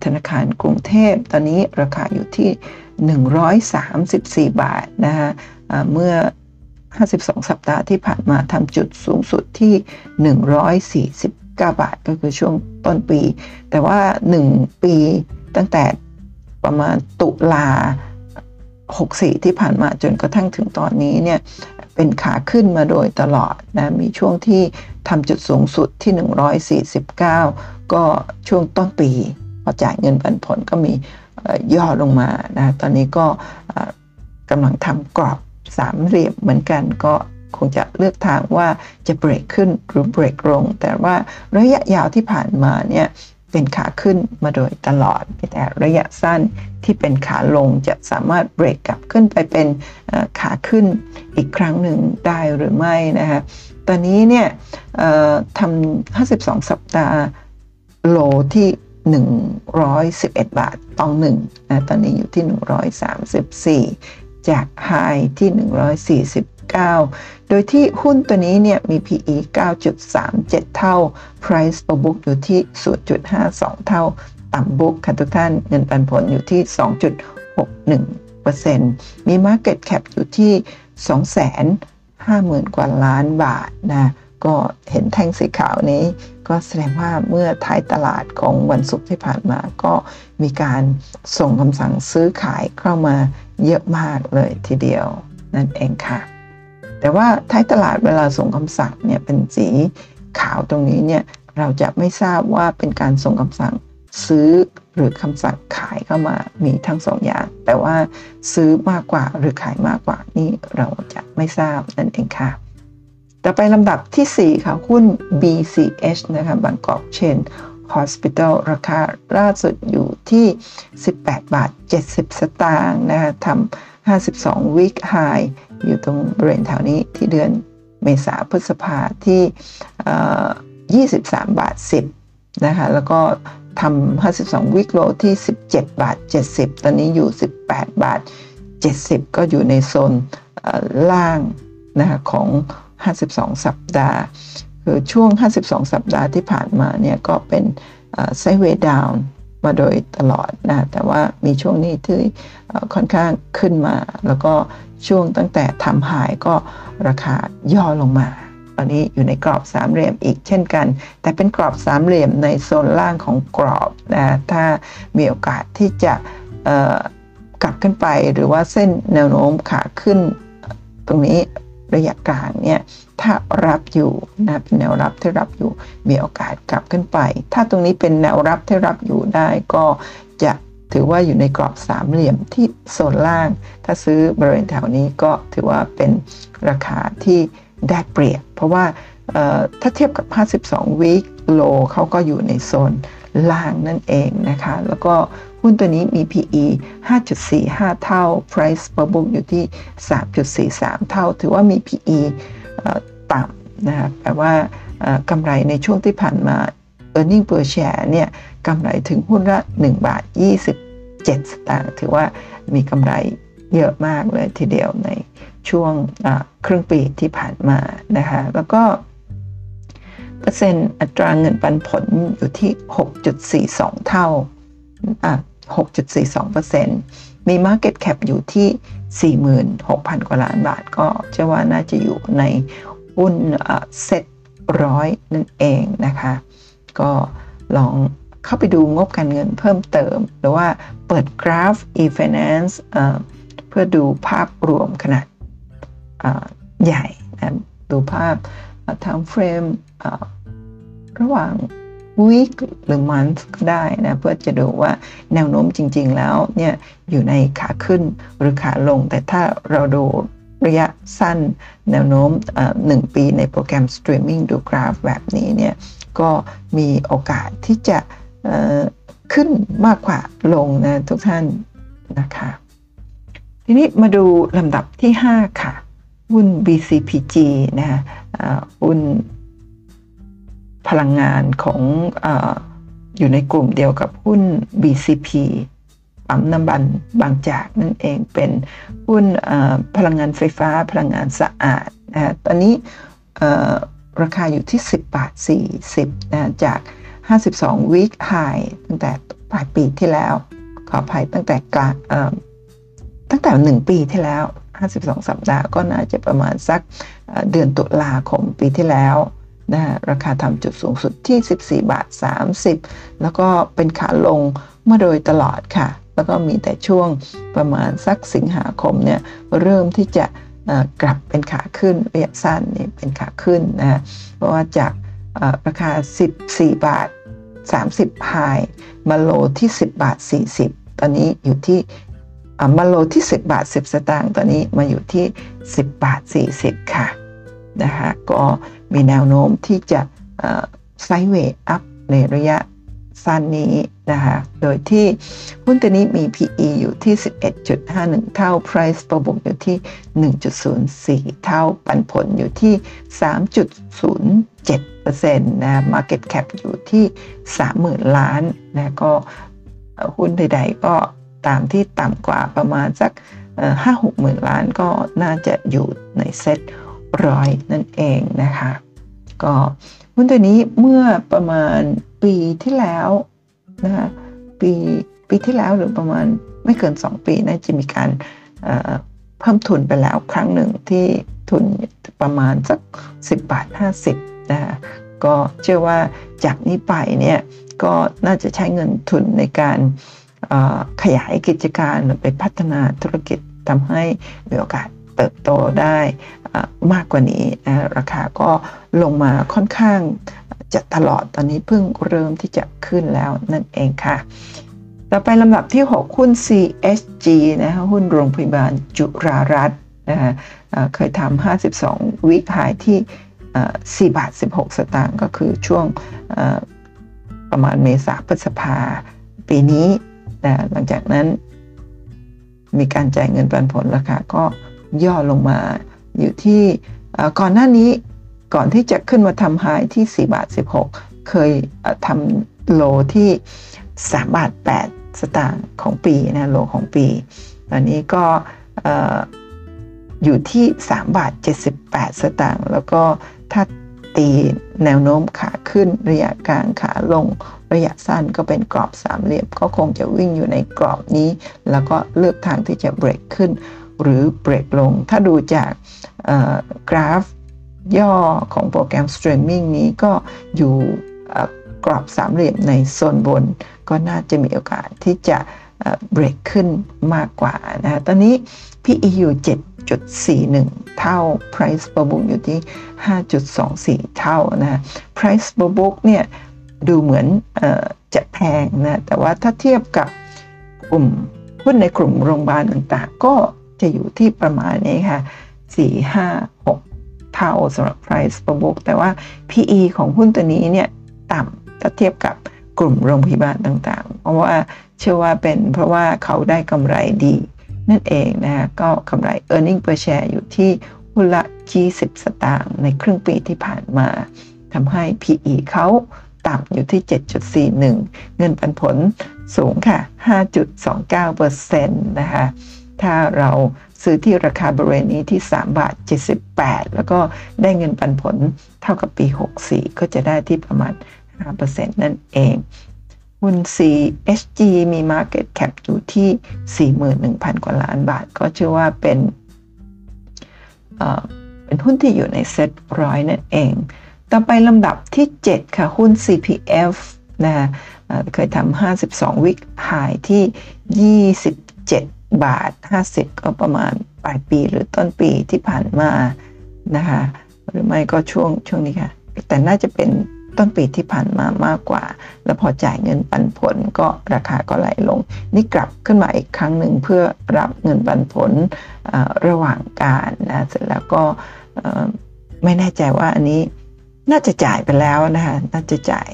ธนาคารกรุงเทพ ตอนนี้ราคาอยู่ที่ 134 บาทนะคะเมื่อ 52 สัปดาห์ที่ผ่านมาทำจุดสูงสุดที่ 149 บาท ก็คือช่วงต้นปี แต่ว่า 1 ปีตั้งแต่ประมาณตุลา64 ที่ผ่านมาจนกระทั่งถึงตอนนี้เนี่ยเป็นขาขึ้นมาโดยตลอดนะมีช่วงที่ทำจุดสูงสุดที่ 149 ก็ช่วงต้นปี อจ่ายเงินปันผลก็มีย่อลงมานะตอนนี้ก็กำลังทำกรอบสามเหลี่ยมเหมือนกันก็คงจะเลือกทางว่าจะเบรกขึ้นหรือเบรกลง แต่ว่าระยะยาวที่ผ่านมาเนี่ยเป็นขาขึ้นมาโดยตลอดแต่ระยะสั้นที่เป็นขาลงจะสามารถเบรกกลับขึ้นไปเป็นขาขึ้นอีกครั้งหนึ่งได้หรือไม่นะคะตอนนี้เนี่ยทำ52 สัปดาห์โลที่ 111 บาทต่อหนึ่งนะตอนนี้อยู่ที่ 134 จากไฮที่ 149 โดยที่หุ้นตัวนี้เนี่ยมี PE 9.37 เท่า Price per book อยู่ที่ 0.52 เท่า ต่ำบุ๊กค่ะทุกท่านเงินปันผลอยู่ที่ 2.61%มี Market Cap อยู่ที่ 250,000 กว่าล้านบาทนะ ก็เห็นแท่งสีขาวนี้ ก็แสดงว่าเมื่อท้ายตลาดของวันศุกร์ที่ผ่านมา ก็มีการส่งคำสั่งซื้อขายเข้ามาเยอะมากเลยทีเดียว นั่นเองค่ะ แต่ว่าท้ายตลาดเวลาส่งคำสั่งเนี่ยเป็นสีขาวตรงนี้เนี่ยเราจะไม่ทราบว่าเป็นการส่งคำสั่งซื้อหรือคำสั่งขายเข้ามามีทั้งสองอย่าง แต่ว่าซื้อมากกว่าหรือขายมากกว่านี่เราจะไม่ทราบนั่นเองค่ะ ต่อไปลำดับที่ 4 ค่ะ หุ้น BCH นะคะบางกอกเชน Hospital ราคาล่าสุดอยู่ที่ 18 บาท 70 สตางค์นะคะทำ52 week high อยู่ตรงบริเวณแถวนี้ที่เดือนเมษาพฤษภาที่ 23 บาท 10 นะคะ แล้วก็ทำ52 week low ที่ 17 บาท 70 ตอนนี้อยู่ 18 บาท 70 ก็อยู่ในโซนล่างนะคะของ 52 สัปดาห์ คือช่วง 52 สัปดาห์ที่ผ่านมาเนี่ยก็เป็นไซเวดาวน์มาโดยตลอดนะแต่ว่ามีช่วงนี้ที่ค่อนข้างขึ้นมา แล้วก็ช่วงตั้งแต่ทำหายก็ราคาย่อลงมาตอนนี้อยู่ในกรอบสามเหลี่ยมอีกเช่นกัน แต่เป็นกรอบสามเหลี่ยมในโซนล่างของกรอบนะถ้ามีโอกาสที่จะกลับขึ้นไปหรือว่าเส้นแนวโน้มขาขึ้นตรงนี้ ระยะกลางเนี่ยถ้ารับอยู่นะเป็นแนวรับที่รับอยู่มีโอกาสกลับขึ้นไป ถ้าตรงนี้เป็นแนวรับที่รับอยู่ได้ก็จะถือว่าอยู่ในกรอบสามเหลี่ยมที่โซนล่าง ถ้าซื้อบริเวณแถวนี้ก็ถือว่าเป็นราคาที่ได้เปรียบ เพราะว่าถ้าเทียบกับ 52วีคโลเขาก็อยู่ในโซนล่างนั่นเองนะคะ แล้วก็ หุ้นตัวนี้มี PE 5.45 เท่า Price per book อยู่ที่ 3.43 เท่า ถือว่ามี PE ต่ำนะคะแปลว่ากำไรในช่วงที่ผ่านมา e a r n i n g per share เนี่ยกำไรถึงหุ้นละ 1 บาท 27 สตางค์ถือว่ามีกำไรเยอะมากเลยทีเดียวในช่วงครึ่งปีที่ผ่านมานะคะแล้วก็เปอร์เซ็นต์อัตราเงินปันผลอยู่ที่ 6.42 เท่าอะ 6.42%มี Market Cap อยู่ที่ 46,000 กว่าล้านบาท ก็เชื่อว่าน่าจะอยู่ในหุ้นเซ็ตร้อยนั่นเองนะคะ ก็ลองเข้าไปดูงบการเงินเพิ่มเติม หรือว่าเปิดกราฟ e-finance เพื่อดูภาพรวมขนาดใหญ่นะดูภาพ time frame ระหว่าง week หรือ month ก็ได้นะเพื่อจะดูว่าแนวโน้มจริง ๆ แล้วเนี่ยอยู่ในขาขึ้นหรือขาลง แต่ถ้าเราดูระยะสั้นแนวโน้มหนึ่งปีในโปรแกรมสตรีมมิ่งดูกราฟแบบนี้เนี่ยก็มีโอกาสที่จะขึ้นมากกว่าลงนะทุกท่านนะคะ ทีนี้มาดูลำดับที่ 5 ค่ะ หุ้น BCPG นะหุ้น พลังงานของออยู่ในกลุ่มเดียวกับหุ้น BCP ปั๊มน้ำมันบางจากนั่นเองเป็นหุ้นพลังงานไฟฟ้าพลังงานสะอาดนะตอนนี้ราคาอยู่ที่ 10 บาท 40นะจาก 52 week high ตั้งแต่ปลายปีที่แล้ว ขออภัยตั้งแต่กลางตั้งแต่ 1 ปีที่แล้ว 52 สัปดาห์ก็น่าจะประมาณสักเดือนตุลาคมปีที่แล้ว นะราคาทำจุดสูงสุดที่ 14 บาท 30 แล้วก็เป็นขาลงมาโดยตลอดค่ะ แล้วก็มีแต่ช่วงประมาณสักสิงหาคมเนี่ยเริ่มที่จะกลับเป็นขาขึ้นระยะสั้นนี่เป็นขาขึ้นนะเพราะว่าจากราคา 14 บาท 30ไฮมาโลที่ 10 บาท 40 ตอนนี้อยู่ที่มาโลที่ 10 บาท 10 สตางค์ตอนนี้มาอยู่ที่ 10 บาท 40 ค่ะนะคะก็ มีแนวโน้มที่จะไซด์เวย์อัพในระยะสั้นนี้นะคะโดยที่หุ้นตัวนี้มี PE อยู่ที่ 11.51 เท่า Price per book อยู่ที่ 1.04 เท่า ปันผลอยู่ที่ 3.07%นะ Market Cap อยู่ที่ 30,000 ล้านนะก็หุ้นใดๆก็ตามที่ต่ำกว่าประมาณสักห้าหกหมื่นล้านก็น่าจะอยู่ในเซ็ต ร้อยนั่นเองนะคะ ก็หุ้นตัวนี้เมื่อประมาณปีที่แล้วนะคะปีปีที่แล้วหรือประมาณไม่เกิน 2 ปีน่าจะมีการเพิ่มทุนไปแล้วครั้งหนึ่งที่ทุนประมาณสัก 10 บาท 50นะคะก็เชื่อว่าจากนี้ไปเนี่ยก็น่าจะใช้เงินทุนในการขยายกิจการหรือไปพัฒนาธุรกิจทำให้มีโอกาส เติบโตได้มากกว่านี้นะราคาก็ลงมาค่อนข้างจะตลอดตอนนี้เพิ่งเริ่มที่จะขึ้นแล้วนั่นเองค่ะ ต่อไปลำดับที่ 6 หุ้น CSG นะคะหุ้นโรงพยาบาลจุรารัตน์นะคะเคยทำ52 วิกหายที่4บาท 16 สตางค์ก็คือช่วงประมาณเมษาพฤษภาปีนี้แต่หลังจากนั้นมีการจ่ายเงินปันผลราคาก็ ย่อลงมาอยู่ที่ก่อนหน้านี้ก่อนที่จะขึ้นมาทำไฮที่ 4 บาท 16 เคยทำโลที่ 3 บาท 8 สตางค์ของปีนะโลของปี ตอนนี้ก็อยู่ที่ 3 บาท 78 สตางค์แล้วก็ถ้าตีแนวโน้มขาขึ้นระยะกลางขาลงระยะสั้นก็เป็นกรอบสามเหลี่ยม ก็คงจะวิ่งอยู่ในกรอบนี้ แล้วก็เลือกทางที่จะเบรกขึ้น หรือเบรกลง ถ้าดูจากกราฟย่อของโปรแกรมสตรีมมิ่งนี้ก็อยู่กรอบสามเหลี่ยมในโซนบน ก็น่าจะมีโอกาสที่จะเบรกขึ้นมากกว่านะตอนนี้ PE อยู่ 7.41 เท่า Price per book อยู่ที่ 5.24 เท่านะ Price per book เนี่ยดูเหมือนจะแพงนะ แต่ว่าถ้าเทียบกับกลุ่มหุ้นในกลุ่มโรงพยาบาลต่างๆ ก็ จะอยู่ที่ประมาณนี้ค่ะ 4 5 6 เท่าสำหรับ price per book แต่ว่า PE ของหุ้นตัวนี้เนี่ยต่ำถ้าเทียบกับกลุ่มโรงพยาบาลต่างๆ เพราะว่าเชื่อว่าเป็นเพราะว่าเขาได้กำไรดี นั่นเองนะคะก็กำไร e a r n i n g per share อยู่ที่หุ้นละ 20 สตางค์ในครึ่งปีที่ผ่านมาทำให้ PE เขาต่ำอยู่ที่ 7.41 เงินปันผลสูงค่ะ 5.29%นะคะ ถ้าเราซื้อที่ราคาบริเวณนี้ที่ 3 บาท 78 แล้วก็ได้เงินปันผลเท่ากับปี 64 ก็จะได้ที่ประมาณ 5%นั่นเอง หุ้น CHG มี Market Cap อยู่ที่ 41,000 กว่าล้านบาท ก็เชื่อว่าเป็นเป็นหุ้นที่อยู่ในเซ็ตร้อยนั่นเอง ต่อไปลำดับที่ 7 ค่ะ หุ้น CPF นะเคยทำ52 วิกหายที่ 27 บาท 50 ก็ประมาณปลายปีหรือต้นปีที่ผ่านมานะคะหรือไม่ก็ช่วงช่วงนี้ค่ะ แต่น่าจะเป็นต้นปีที่ผ่านมามากกว่า แล้วพอจ่ายเงินปันผลก็ราคาก็ไหลลง นี่กลับขึ้นมาอีกครั้งหนึ่งเพื่อรับเงินปันผลระหว่างการนะเสร็จแล้วก็ไม่แน่ใจว่าอันนี้น่าจะจ่ายไปแล้วนะคะน่าจะจ่าย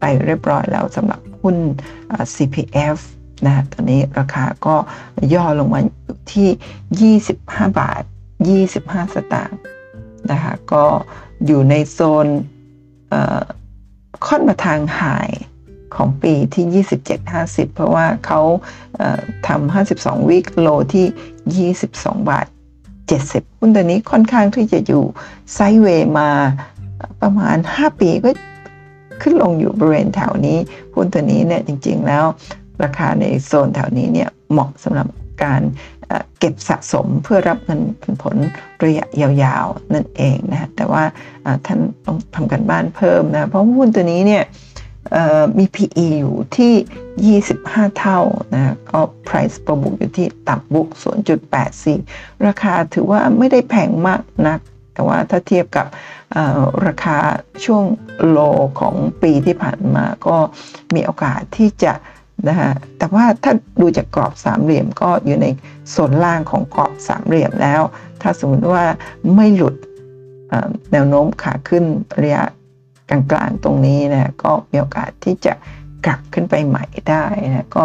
ไปเรียบร้อยแล้วสำหรับหุ้น CPF นะตอนนี้ราคาก็ย่อลงมาอยู่ที่ 25 บาท 25 สตางค์นะคะก็อยู่ในโซนค่อนมาทางหายของปีที่ 27.50 เพราะว่าเขาทำ 52 วิกโลที่ 22 บาท 70 หุ้นตัวนี้ค่อนข้างที่จะอยู่ไซด์เวย์มาประมาณ 5 ปีก็ขึ้นลงอยู่บริเวณแถวนี้ หุ้นตัวนี้เนี่ยจริงๆแล้ว ราคาในโซนแถวนี้เนี่ยเหมาะสำหรับการเก็บสะสมเพื่อรับเงินผลระยะยาวๆ นั่นเองนะแต่ว่าท่านต้องทำกันบ้านเพิ่มนะเพราะหุ้นตัวนี้เนี่ยมี PE อยู่ที่ 25 เท่านะก็ price per book อยู่ที่ต่ำบุก 0.84 ราคาถือว่าไม่ได้แพงมากนัก แต่ว่าถ้าเทียบกับราคาช่วงโลของปีที่ผ่านมาก็มีโอกาสที่จะ นะฮะแต่ว่าถ้าดูจากกรอบสามเหลี่ยมก็อยู่ในโซนล่างของกรอบสามเหลี่ยมแล้ว ถ้าสมมติว่าไม่หลุดแนวโน้มขาขึ้นระยะกลางๆตรงนี้นะก็มีโอกาสที่จะกลับขึ้นไปใหม่ได้นะก็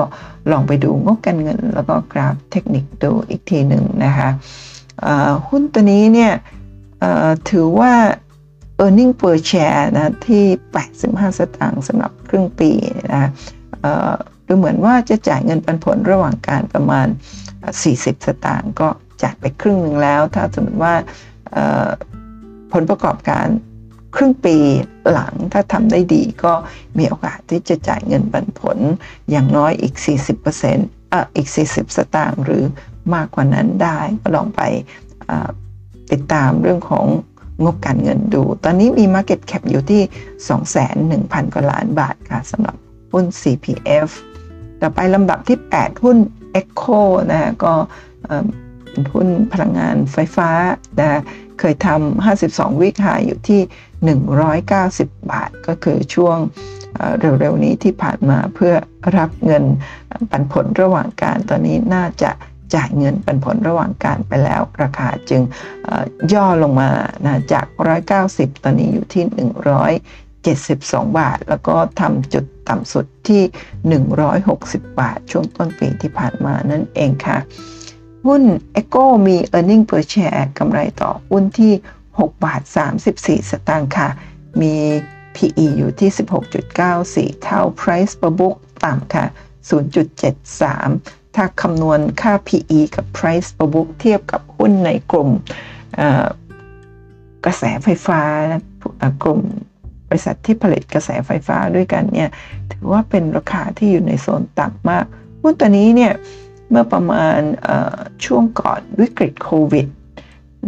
ลองไปดูงบการเงิน แล้วก็กราฟเทคนิคดูอีกทีหนึ่งนะคะหุ้นตัวนี้เนี่ยถือว่า e a r n i n g per share นะที่ 85 สตางค์สำหรับครึ่งปีนะ ดูเหมือนว่าจะจ่ายเงินปันผลระหว่างการประมาณ 40 สตางค์ก็จ่ายไปครึ่งหนึ่งแล้ว ถ้าสมมติว่าผลประกอบการครึ่งปีหลังถ้าทำได้ดีก็มีโอกาสที่จะจ่ายเงินปันผลอย่างน้อยอีก 40%อะอีก 40 สตางค์หรือมากกว่านั้นได้ ก็ลองไปติดตามเรื่องของงบการเงินดู ตอนนี้มี Market Cap อยู่ที่ 21,000กว่าล้านบาทค่ะสำหรับหุ้น CPF ต่อไปลำดับที่ 8 หุ้น Echo นะก็เป็นหุ้นพลังงานไฟฟ้านะเคยทำ 52 วิกหายอยู่ที่ 190 บาท ก็คือช่วงเร็วๆนี้ที่ผ่านมาเพื่อรับเงินปันผลระหว่างการ ตอนนี้น่าจะจ่ายเงินปันผลระหว่างการไปแล้ว ราคาจึงย่อลงมานะจาก 190 ตอนนี้อยู่ที่ 72 บาท แล้วก็ทำจุดต่ำสุดที่ 160 บาท ช่วงต้นปีที่ผ่านมานั่นเองค่ะ หุ้น e c o มี e a r n i n g per share กำไรต่อหุ้นที่ 6 บาท 34 สตางค์ค่ะ มี PE อยู่ที่ 16.94 เท่า Price per book ต่ำค่ะ 0.73 ถ้าคำนวณค่า PE กับ Price per book เทียบกับหุ้นในกลุ่มกระแสไฟฟ้ากลุ่ม บริษัทที่ผลิตกระแสไฟฟ้าด้วยกันเนี่ยถือว่าเป็นราคาที่อยู่ในโซนต่ำมากหุ้นตัวนี้เนี่ยเมื่อประมาณช่วงก่อนวิกฤตโควิด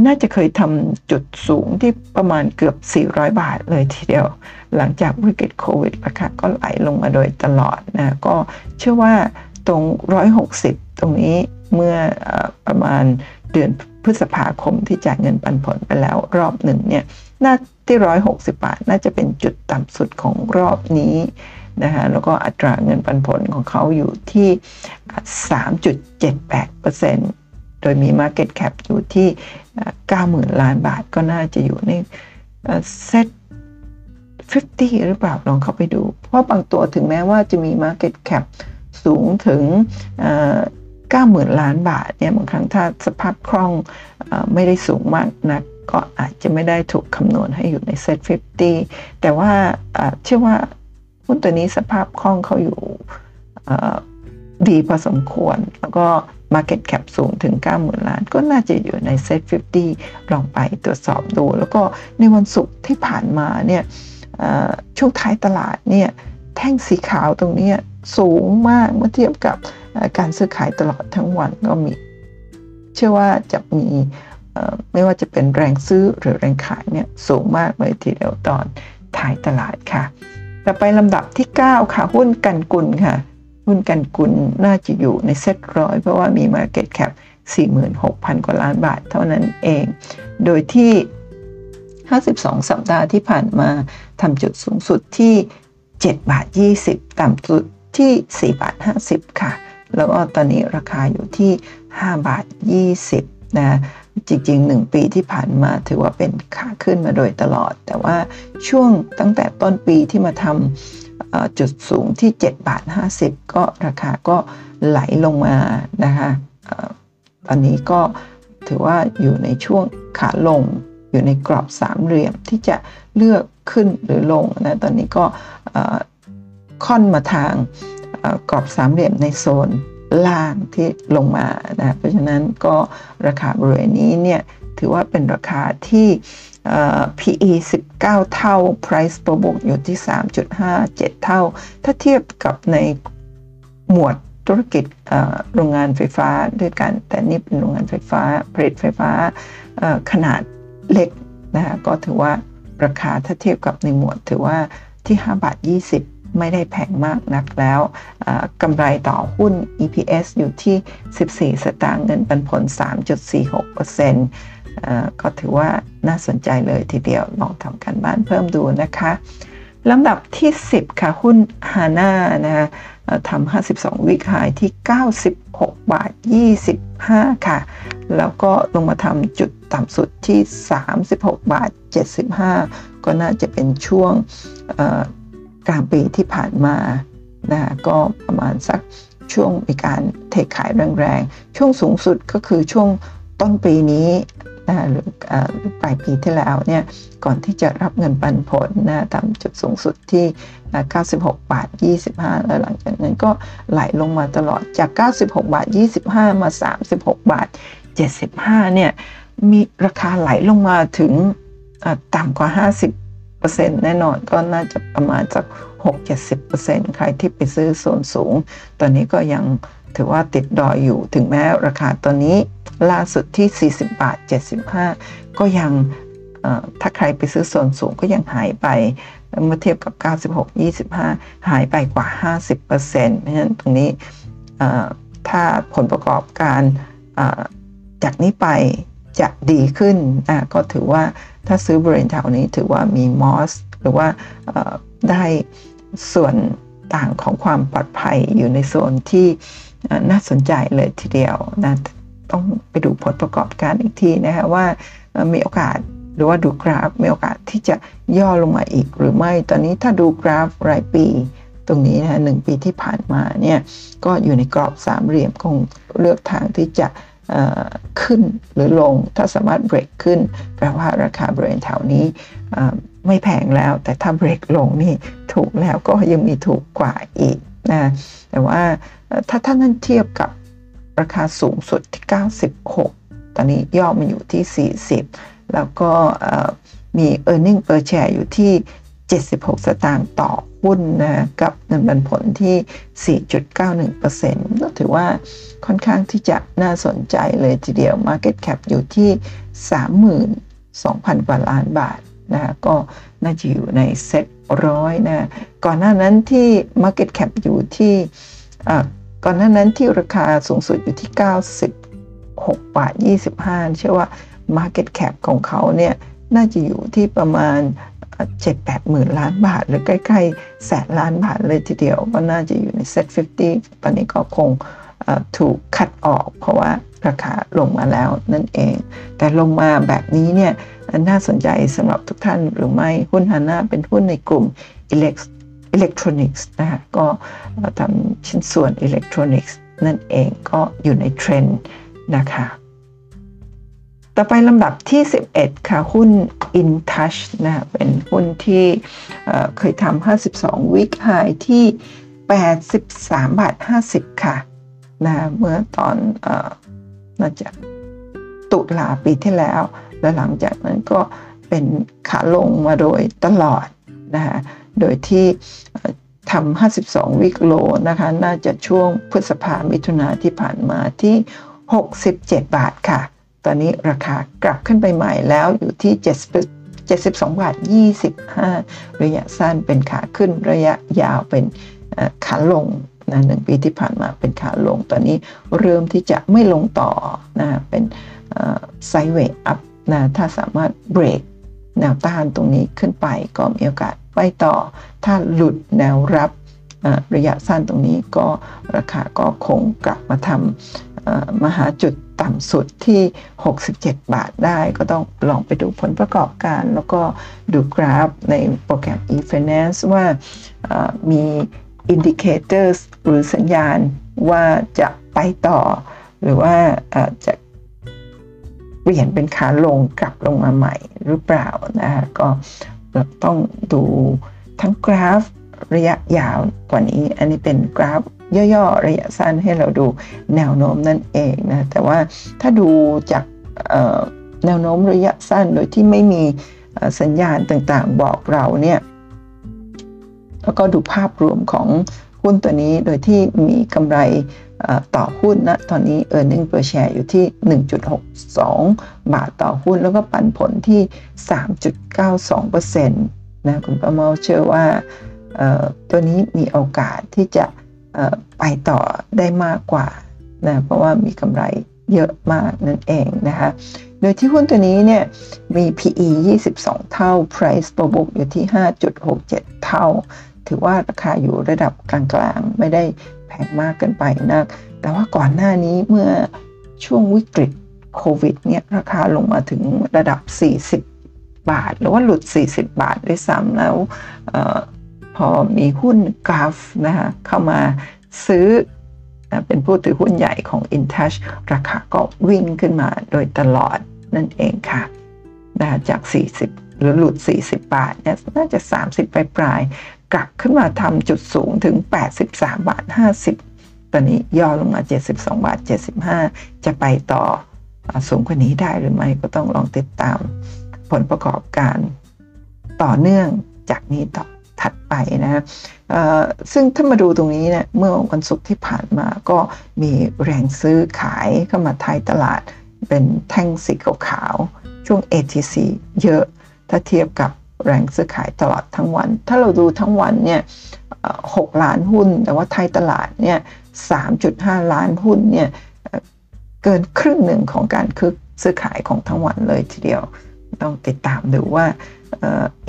น่าจะเคยทำจุดสูงที่ประมาณเกือบ 400 บาทเลยทีเดียว หลังจากวิกฤตโควิดราคาก็ไหลลงมาโดยตลอดนะก็เชื่อว่าตรง 160 ตรงนี้เมื่อประมาณเดือนพฤษภาคมที่จ่ายเงินปันผลไปแล้วรอบหนึ่งเนี่ย น่าที่ 160 บาท น่าจะเป็นจุดต่ำสุดของรอบนี้นะคะแล้วก็อัตราเงินปันผลของเขาอยู่ที่ 3.78%โดยมี Market Cap อยู่ที่ 90,000 ล้านบาทก็น่าจะอยู่ในเซ็ต50 หรือเปล่าลองเข้าไปดู เพราะบางตัวถึงแม้ว่าจะมี Market Cap สูงถึง 90,000 ล้านบาทเนี่ยบางครั้งถ้าสภาพคล่องอไม่ได้สูงมากนัก ก็อาจจะไม่ได้ถูกคำนวณให้อยู่ในเซ็ต50 แต่ว่าเชื่อว่าหุ้นตัวนี้สภาพคล่องเขาอยู่ดีพอสมควร แล้วก็ Market Cap สูงถึง 90,000 ล้าน ก็น่าจะอยู่ในเซ็ต50 ลองไปตรวจสอบดู แล้วก็ในวันศุกร์ที่ผ่านมาเนี่ยช่วงท้ายตลาดเนี่ยแท่งสีขาวตรงนี้สูงมากเมื่อเทียบกับการซื้อขายตลอดทั้งวันก็มี เชื่อว่าจะมี ไม่ว่าจะเป็นแรงซื้อหรือแรงขายเนี่ยสูงมากเลยทีเดียวตอนท้ายตลาดค่ะ ต่อไปลำดับที่ 9 ค่ะหุ้นกันกุลค่ะ หุ้นกันกุลน่าจะอยู่ในเซ็ตร้อยเพราะว่ามี Market Cap 46,000 กว่าล้านบาทเท่านั้นเอง โดยที่ 52 สัปดาห์ที่ผ่านมาทำจุดสูงสุดที่7บาท20 ต่ำสุดที่4บาท50 ค่ะ แล้วก็ตอนนี้ราคาอยู่ที่ 5 บาท 20 นะ จริงๆ1ปีที่ผ่านมาถือว่าเป็นขาขึ้นมาโดยตลอด แต่ว่าช่วงตั้งแต่ต้นปีที่มาทำจุดสูงที่7บาท50 ก็ราคาก็ไหลลงมานะคะตอนนี้ก็ถือว่าอยู่ในช่วงขาลงอยู่ในกรอบสามเหลี่ยมที่จะเลือกขึ้นหรือลงนะตอนนี้ก็ค่อนมาทางกรอบสามเหลี่ยมในโซน ล่างที่ลงมานะเพราะฉะนั้นก็ราคาบริเวณนี้เนี่ยถือว่าเป็นราคาที่ PE 19 เท่า Price per book อยู่ที่ 3.57 เท่า ถ้าเทียบกับในหมวดธุรกิจโรงงานไฟฟ้าด้วยกัน แต่นี่เป็นโรงงานไฟฟ้าผลิตไฟฟ้าขนาดเล็กนะก็ถือว่าราคาถ้าเทียบกับในหมวดถือว่าที่ 5 บาท 20 ไม่ได้แพงมากนักแล้วกำไรต่อหุ้น EPS อยู่ที่ 14 สตางค์เงินปันผล 3.46%ก็ถือว่าน่าสนใจเลยทีเดียวลองทำการบ้านเพิ่มดูนะคะลำดับที่ 10 ค่ะ หุ้นฮาน่านะทำ52 วิกหายที่ 96 บาท 25 ค่ะ แล้วก็ลงมาทำจุดต่ำสุดที่ 36 บาท 75 ก็น่าจะเป็นช่วง กลางปีที่ผ่านมานะก็ประมาณสักช่วงมีการเทขายแรงๆ ช่วงสูงสุดก็คือช่วงต้นปีนี้นะหรือปลายปีที่แล้วเนี่ยก่อนที่จะรับเงินปันผลนะทำจุดสูงสุดที่ 96 บาท 25 แล้วหลังจากนั้นก็ไหลลงมาตลอดจาก 96 บาท 25 มา 36 บาท 75 เนี่ยมีราคาไหลลงมาถึงต่ำกว่า 50 10%แน่นอนก็น่าจะประมาณสัก6-70%ใครที่ไปซื้อโซนสูง ตอนนี้ก็ยังถือว่าติดดอยอยู่ถึงแม้ราคาตอนนี้ล่าสุดที่ 40 บาท 75 ก็ยังถ้าใครไปซื้อโซนสูงก็ยังหายไปเมื่อเทียบกับ 96 25 หายไปกว่า 50%เพราะฉะนั้นตรงนี้ถ้าผลประกอบการจากนี้ไป จะดีขึ้นก็ถือว่าถ้าซื้อบริเวณแถวนี้ถือว่ามีมอสหรือว่าได้ส่วนต่างของความปลอดภัยอยู่ในโซนที่น่าสนใจเลยทีเดียวนะต้องไปดูผลประกอบการอีกทีนะคะว่ามีโอกาสหรือว่าดูกราฟมีโอกาสที่จะย่อลงมาอีกหรือไม่ ตอนนี้ถ้าดูกราฟรายปีตรงนี้นะหนึ่งปีที่ผ่านมาเนี่ยก็อยู่ในกรอบสามเหลี่ยมคงเลือกทางที่จะ ขึ้นหรือลง ถ้าสามารถเบรกขึ้น แปลว่าราคาบริเวณแถวนี้ไม่แพงแล้ว แต่ถ้าเบรกลงนี่ถูกแล้วก็ยังมีถูกกว่าอีกนะแต่ว่าถ้าท่านนั้นเทียบกับราคาสูงสุดที่ 96 ตอนนี้ย่อมาอยู่ที่ 40 แล้วก็มี e a r n i n g per share อยู่ที่ 76 สตางค์ต่อ หุ้นนะกับเงินปันผลที่ 4.91%ก็ถือว่าค่อนข้างที่จะน่าสนใจเลยทีเดียว Market Cap อยู่ที่ 32,000 กว่าล้านบาทนะก็น่าจะอยู่ในเซ็ตร้อยนะก่อนหน้านั้นที่ Market Cap อยู่ที่ก่อนหน้านั้นที่ราคาสูงสุดอยู่ที่ 96 บาท 25 เชื่อว่า Market Cap ของเขาเนี่ยน่าจะอยู่ที่ประมาณ 7 8หมื่นล้านบาท หรือใกล้ๆแสนล้านบาทเลยทีเดียวก็น่าจะอยู่ในเซ็ต50 ตอนนี้ก็คงถูกคัดออก เพราะว่าราคาลงมาแล้วนั่นเอง แต่ลงมาแบบนี้เนี่ยน่าสนใจสำหรับทุกท่านหรือไม่หุ้น HANA เป็นหุ้นในกลุ่มอิเล็กอิเล็กทรอนิกส์นะคะก็ทำชิ้นส่วนอิเล็กทรอนิกส์นั่นเองก็อยู่ในเทรนด์นะคะ ต่อไปลำดับที่ 11 ค่ะ หุ้น InTouch นะเป็นหุ้นที่เคยทำ52 week high ที่ 83 บาท 50 ค่ะนะเมื่อตอนน่าจะตุลาปีที่แล้ว และหลังจากนั้นก็เป็นขาลงมาโดยตลอดนะคะโดยที่ทำ52 วิกโลนะคะ น่าจะช่วงพฤษภามิถุนาที่ผ่านมาที่ 67 บาทค่ะ ตอนนี้ราคากลับขึ้นไปใหม่แล้วอยู่ที่ 72บาท25 ระยะสั้นเป็นขาขึ้นระยะยาวเป็นขาลงนะหนึ่งปีที่ผ่านมาเป็นขาลง ตอนนี้เริ่มที่จะไม่ลงต่อนะเป็นไซเวย์อัพนะถ้าสามารถเบรกแนวต้านตรงนี้ขึ้นไปก็มีโอกาสไปต่อ ถ้าหลุดแนวรับระยะสั้นตรงนี้ก็ราคาก็คงกลับมาทำมหาจุด ต่ำสุดที่ 67 บาทได้ ก็ต้องลองไปดูผลประกอบการ แล้วก็ดูกราฟในโปรแกรม e-finance ว่ามี indicators หรือสัญญาณว่าจะไปต่อ หรือว่าจะเปลี่ยนเป็นขาลงกลับลงมาใหม่หรือเปล่านะคะก็ต้องดูทั้งกราฟระยะยาวกว่านี้ อันนี้เป็นกราฟ ย่อๆ ระยะสั้นให้เราดูแนวโน้มนั่นเองนะแต่ว่าถ้าดูจากแนวโน้มระยะสั้นโดยที่ไม่มีสัญญาณต่างๆ บอกเราเนี่ยแล้วก็ดูภาพรวมของหุ้นตัวนี้โดยที่มีกำไรต่อหุ้นนะตอนนี้ e a r n i n g per share อยู่ที่ 1.62 บาทต่อหุ้น แล้วก็ปันผลที่ 3.92%นะคุณประเมาเชื่อว่าตัวนี้มีโอกาสที่จะ ไปต่อได้มากกว่านะเพราะว่ามีกำไรเยอะมากนั่นเองนะคะ โดยที่หุ้นตัวนี้เนี่ยมี PE 22 เท่า Price per book อยู่ที่ 5.67 เท่า ถือว่าราคาอยู่ระดับกลางๆ ไม่ได้แพงมากเกินไปนัก แต่ว่าก่อนหน้านี้เมื่อช่วงวิกฤตโควิดเนี่ยราคาลงมาถึงระดับ 40 บาท หรือว่าหลุด 40 บาทด้วยซ้ำแล้ว พอมีหุ้นกราฟนะคะเข้ามาซื้อเป็นผู้ถือหุ้นใหญ่ของ InTouch ราคาก็วิ่งขึ้นมาโดยตลอดนั่นเองค่ะนะจาก 40 หรือหลุด 40 บาทเนี่ยน่าจะ 30 ปลายปลายกลับขึ้นมาทำจุดสูงถึง 83 บาท 50 ตอนนี้ย่อลงมา 72 บาท 75 จะไปต่อสูงกว่านี้ได้หรือไม่ก็ต้องลองติดตามผลประกอบการต่อเนื่องจากนี้ต่อ ถัดไปนะซึ่งถ้ามาดูตรงนี้เนี่ยเมื่อวันศุกร์ที่ผ่านมาก็มีแรงซื้อขายเข้ามาท้ายตลาดเป็นแท่งสีขาวๆช่วง ATC เยอะถ้าเทียบกับแรงซื้อขายตลอดทั้งวัน ถ้าเราดูทั้งวันเนี่ยหกล้านหุ้น แต่ว่าไทยตลาดเนี่ย3.5ล้านหุ้นเนี่ยเกินครึ่งหนึ่งของการคึกซื้อขายของทั้งวันเลยทีเดียว ต้องติดตามดูว่า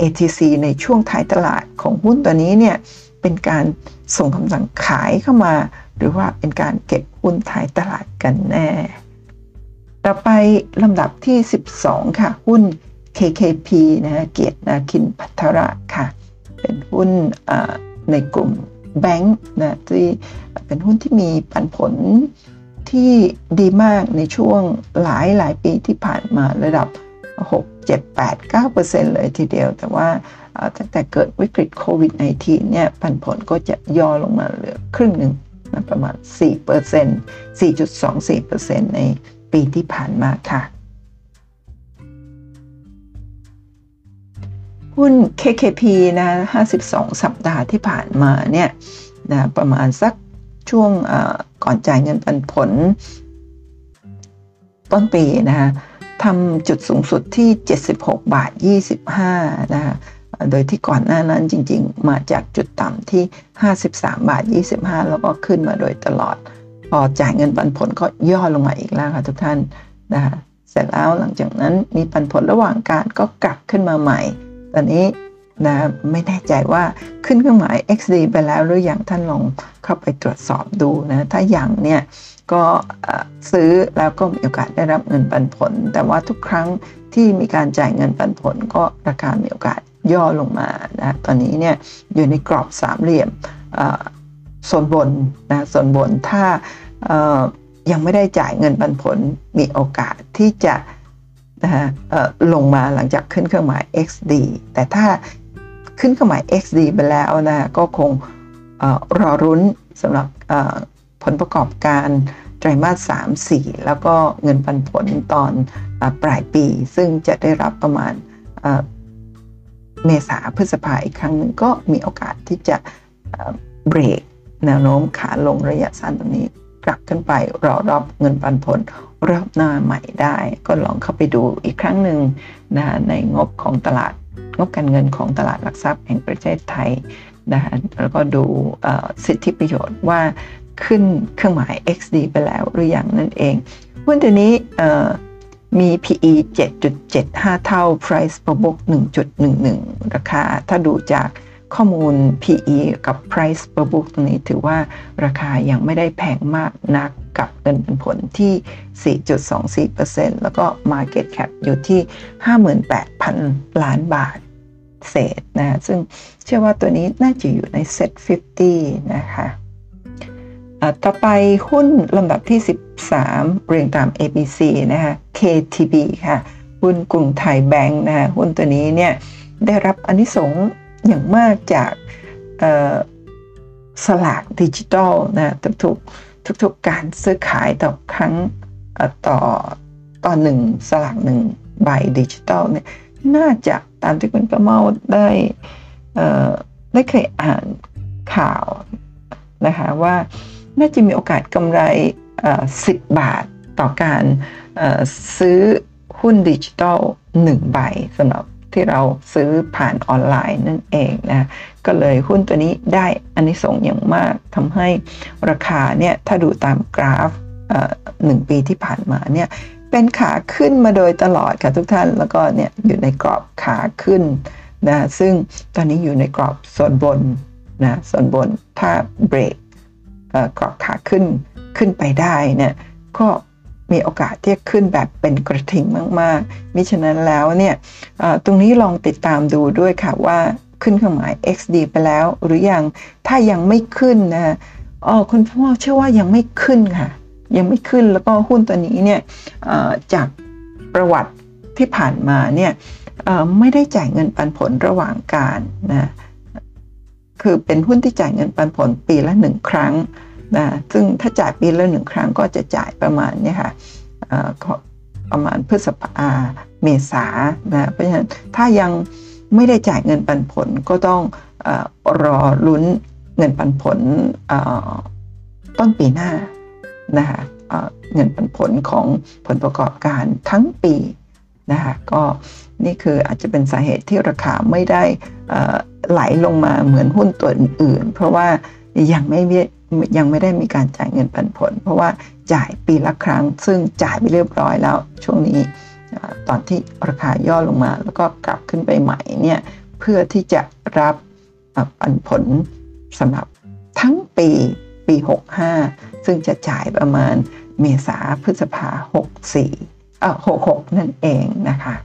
ATC ในช่วงท้ายตลาดของหุ้นตัวนี้เนี่ยเป็นการส่งคำสั่งขายเข้ามา หรือว่าเป็นการเก็บหุ้นท้ายตลาดกันแน่ ต่อไปลำดับที่ 12 ค่ะ หุ้น KKP นะเกียรตินาคินพัทระค่ะ เป็นหุ้นในกลุ่มแบงค์นะที่เป็นหุ้นที่มีปันผลที่ดีมากในช่วงหลายหลายปีที่ผ่านมาระดับ 6 7 8 9เเลยทีเดียว แต่ว่าตั้งแต่เกิดวิกฤตโควิด -19 เนี่ยปันผลก็จะย่อลงมาเหลือครึ่งหนึ่งนะประมาณ 4% 4.24%ในปีที่ผ่านมาค่ะ หุ้น KKP นะ 52 สัปดาห์ที่ผ่านมาเนี่ยนะประมาณสักช่วงก่อนจ่ายเงินปันผล ต้นปีนะคะ ทำจุดสูงสุดที่ 76 บาท 25 นะคะโดยที่ก่อนหน้านั้นจริงๆ มาจากจุดต่ำที่ 53 บาท 25 แล้วก็ขึ้นมาโดยตลอด พอจ่ายเงินปันผลก็ย่อลงมาอีกแล้วค่ะทุกท่านนะคะเสร็จแล้วหลังจากนั้นมีปันผลระหว่างการก็กลับขึ้นมาใหม่ ตอนนี้นะไม่แน่ใจว่าขึ้นเครื่องหมาย XD ไปแล้วหรือยังท่านลองเข้าไปตรวจสอบดูนะ ถ้ายังเนี่ย ก็ซื้อแล้วก็มีโอกาสได้รับเงินปันผล แต่ว่าทุกครั้งที่มีการจ่ายเงินปันผล ก็ราคามีโอกาสย่อลงมานะตอนนี้เนี่ยอยู่ในกรอบสามเหลี่ยมโซนบนนะโซนบนถ้ายังไม่ได้จ่ายเงินปันผลมีโอกาสที่จะนะฮะลงมาหลังจากขึ้นเครื่องหมาย XD แต่ถ้าขึ้นเครื่องหมาย XD ไปแล้วนะก็คงรอรุ้นสำหรับ ผลประกอบการไตรมาส 3 4 แล้วก็เงินปันผลตอนปลายปี ซึ่งจะได้รับประมาณเมษาพฤษภาอีกครั้งหนึ่งก็มีโอกาสที่จะเบรกแนวโน้มขาลงระยะสั้นตรงนี้ กลับขึ้นไปรอรับเงินปันผลรอบหน้าใหม่ได้ ก็ลองเข้าไปดูอีกครั้งหนึ่งนะในงบของตลาดงบการเงินของตลาดหลักทรัพย์แห่งประเทศไทยนะแล้วก็ดูสิทธิประโยชน์ว่า ขึ้นเครื่องหมาย XD ไปแล้วหรืออยังนั่นเองหุ้นตัวนี้มี PE 7.75 เท่า Price per book 1.11 ราคา ถ้าดูจากข้อมูล PE กับ Price per book ตรงนี้ถือว่าราคายังไม่ได้แพงมากนักกับเงินป็นผลที่ 4.24%แล้วก็ Market Cap อยู่ที่ 58,000 ล้านบาทเศษนะ ซึ่งเชื่อว่าตัวนี้น่าจะอยู่ใน Set 50 นะคะ ต่อไปหุ้นลำดับที่ 13 เรียงตาม ABC นะคะ KTB ค่ะ หุ้นกรุงไทยแบงค์นะคะหุ้นตัวนี้เนี่ยได้รับอานิสงส์อย่างมากจากสลากดิจิตอลนะทุกๆทุกๆการซื้อขายต่อครั้งต่อต่อหนึ่งสลากหนึ่งใบดิจิตอลเนี่ยน่าจะตามที่คุณประเมาได้ได้เคยอ่านข่าวนะคะว่า น่าจะมีโอกาสกำไร 10 บาทต่อการซื้อหุ้นดิจิตอล1ใบสำหรับที่เราซื้อผ่านออนไลน์นั่นเองนะก็เลยหุ้นตัวนี้ได้อันนี้ส่งอย่างมากทำให้ราคาเนี่ยถ้าดูตามกราฟหนึ่งปีที่ผ่านมาเนี่ยเป็นขาขึ้นมาโดยตลอดค่ะทุกท่านแล้วก็เนี่ยอยู่ในกรอบขาขึ้นนะซึ่งตอนนี้อยู่ในกรอบส่วนบนนะส่วนบนถ้าเบรก กรอบขาขึ้นขึ้นไปได้เนี่ยก็มีโอกาสที่จะขึ้นแบบเป็นกระทิงมากๆ มิฉะนั้นแล้วเนี่ยตรงนี้ลองติดตามดูด้วยค่ะว่าขึ้นเครื่องหมาย XD ไปแล้วหรือยัง ถ้ายังไม่ขึ้นนะอ๋อคุณพ่อเชื่อว่ายังไม่ขึ้นค่ะ ยังไม่ขึ้นแล้วก็หุ้นตัวนี้เนี่ยจากประวัติที่ผ่านมาเนี่ยไม่ได้จ่ายเงินปันผลระหว่างการนะ คือเป็นหุ้นที่จ่ายเงินปันผลปีละหนึ่งครั้งนะซึ่งถ้าจ่ายปีละหนึ่งครั้งก็จะจ่ายประมาณนี้ค่ะประมาณพฤษภาเมษานะเพราะฉะนั้นถ้ายังไม่ได้จ่ายเงินปันผลก็ต้องอรอลุ้นเงินปันผลต้นปีหน้านะคะเงินปันผลของผลประกอบการทั้งปีนะคะก็ นี่คืออาจจะเป็นสาเหตุที่ราคาไม่ได้ไหลลงมาเหมือนหุ้นตัวอื่น เพราะว่ายังไม่ยังไม่ได้มีการจ่ายเงินปันผล เพราะว่าจ่ายปีละครั้ง ซึ่งจ่ายไปเรียบร้อยแล้วช่วงนี้ตอนที่ราคาย่อลงมา แล้วก็กลับขึ้นไปใหม่เนี่ยเพื่อที่จะรับปันผลสำหรับทั้งปีปี 65 ซึ่งจะจ่ายประมาณเมษาพฤษภา64เอ่อ66 นั่นเองนะคะ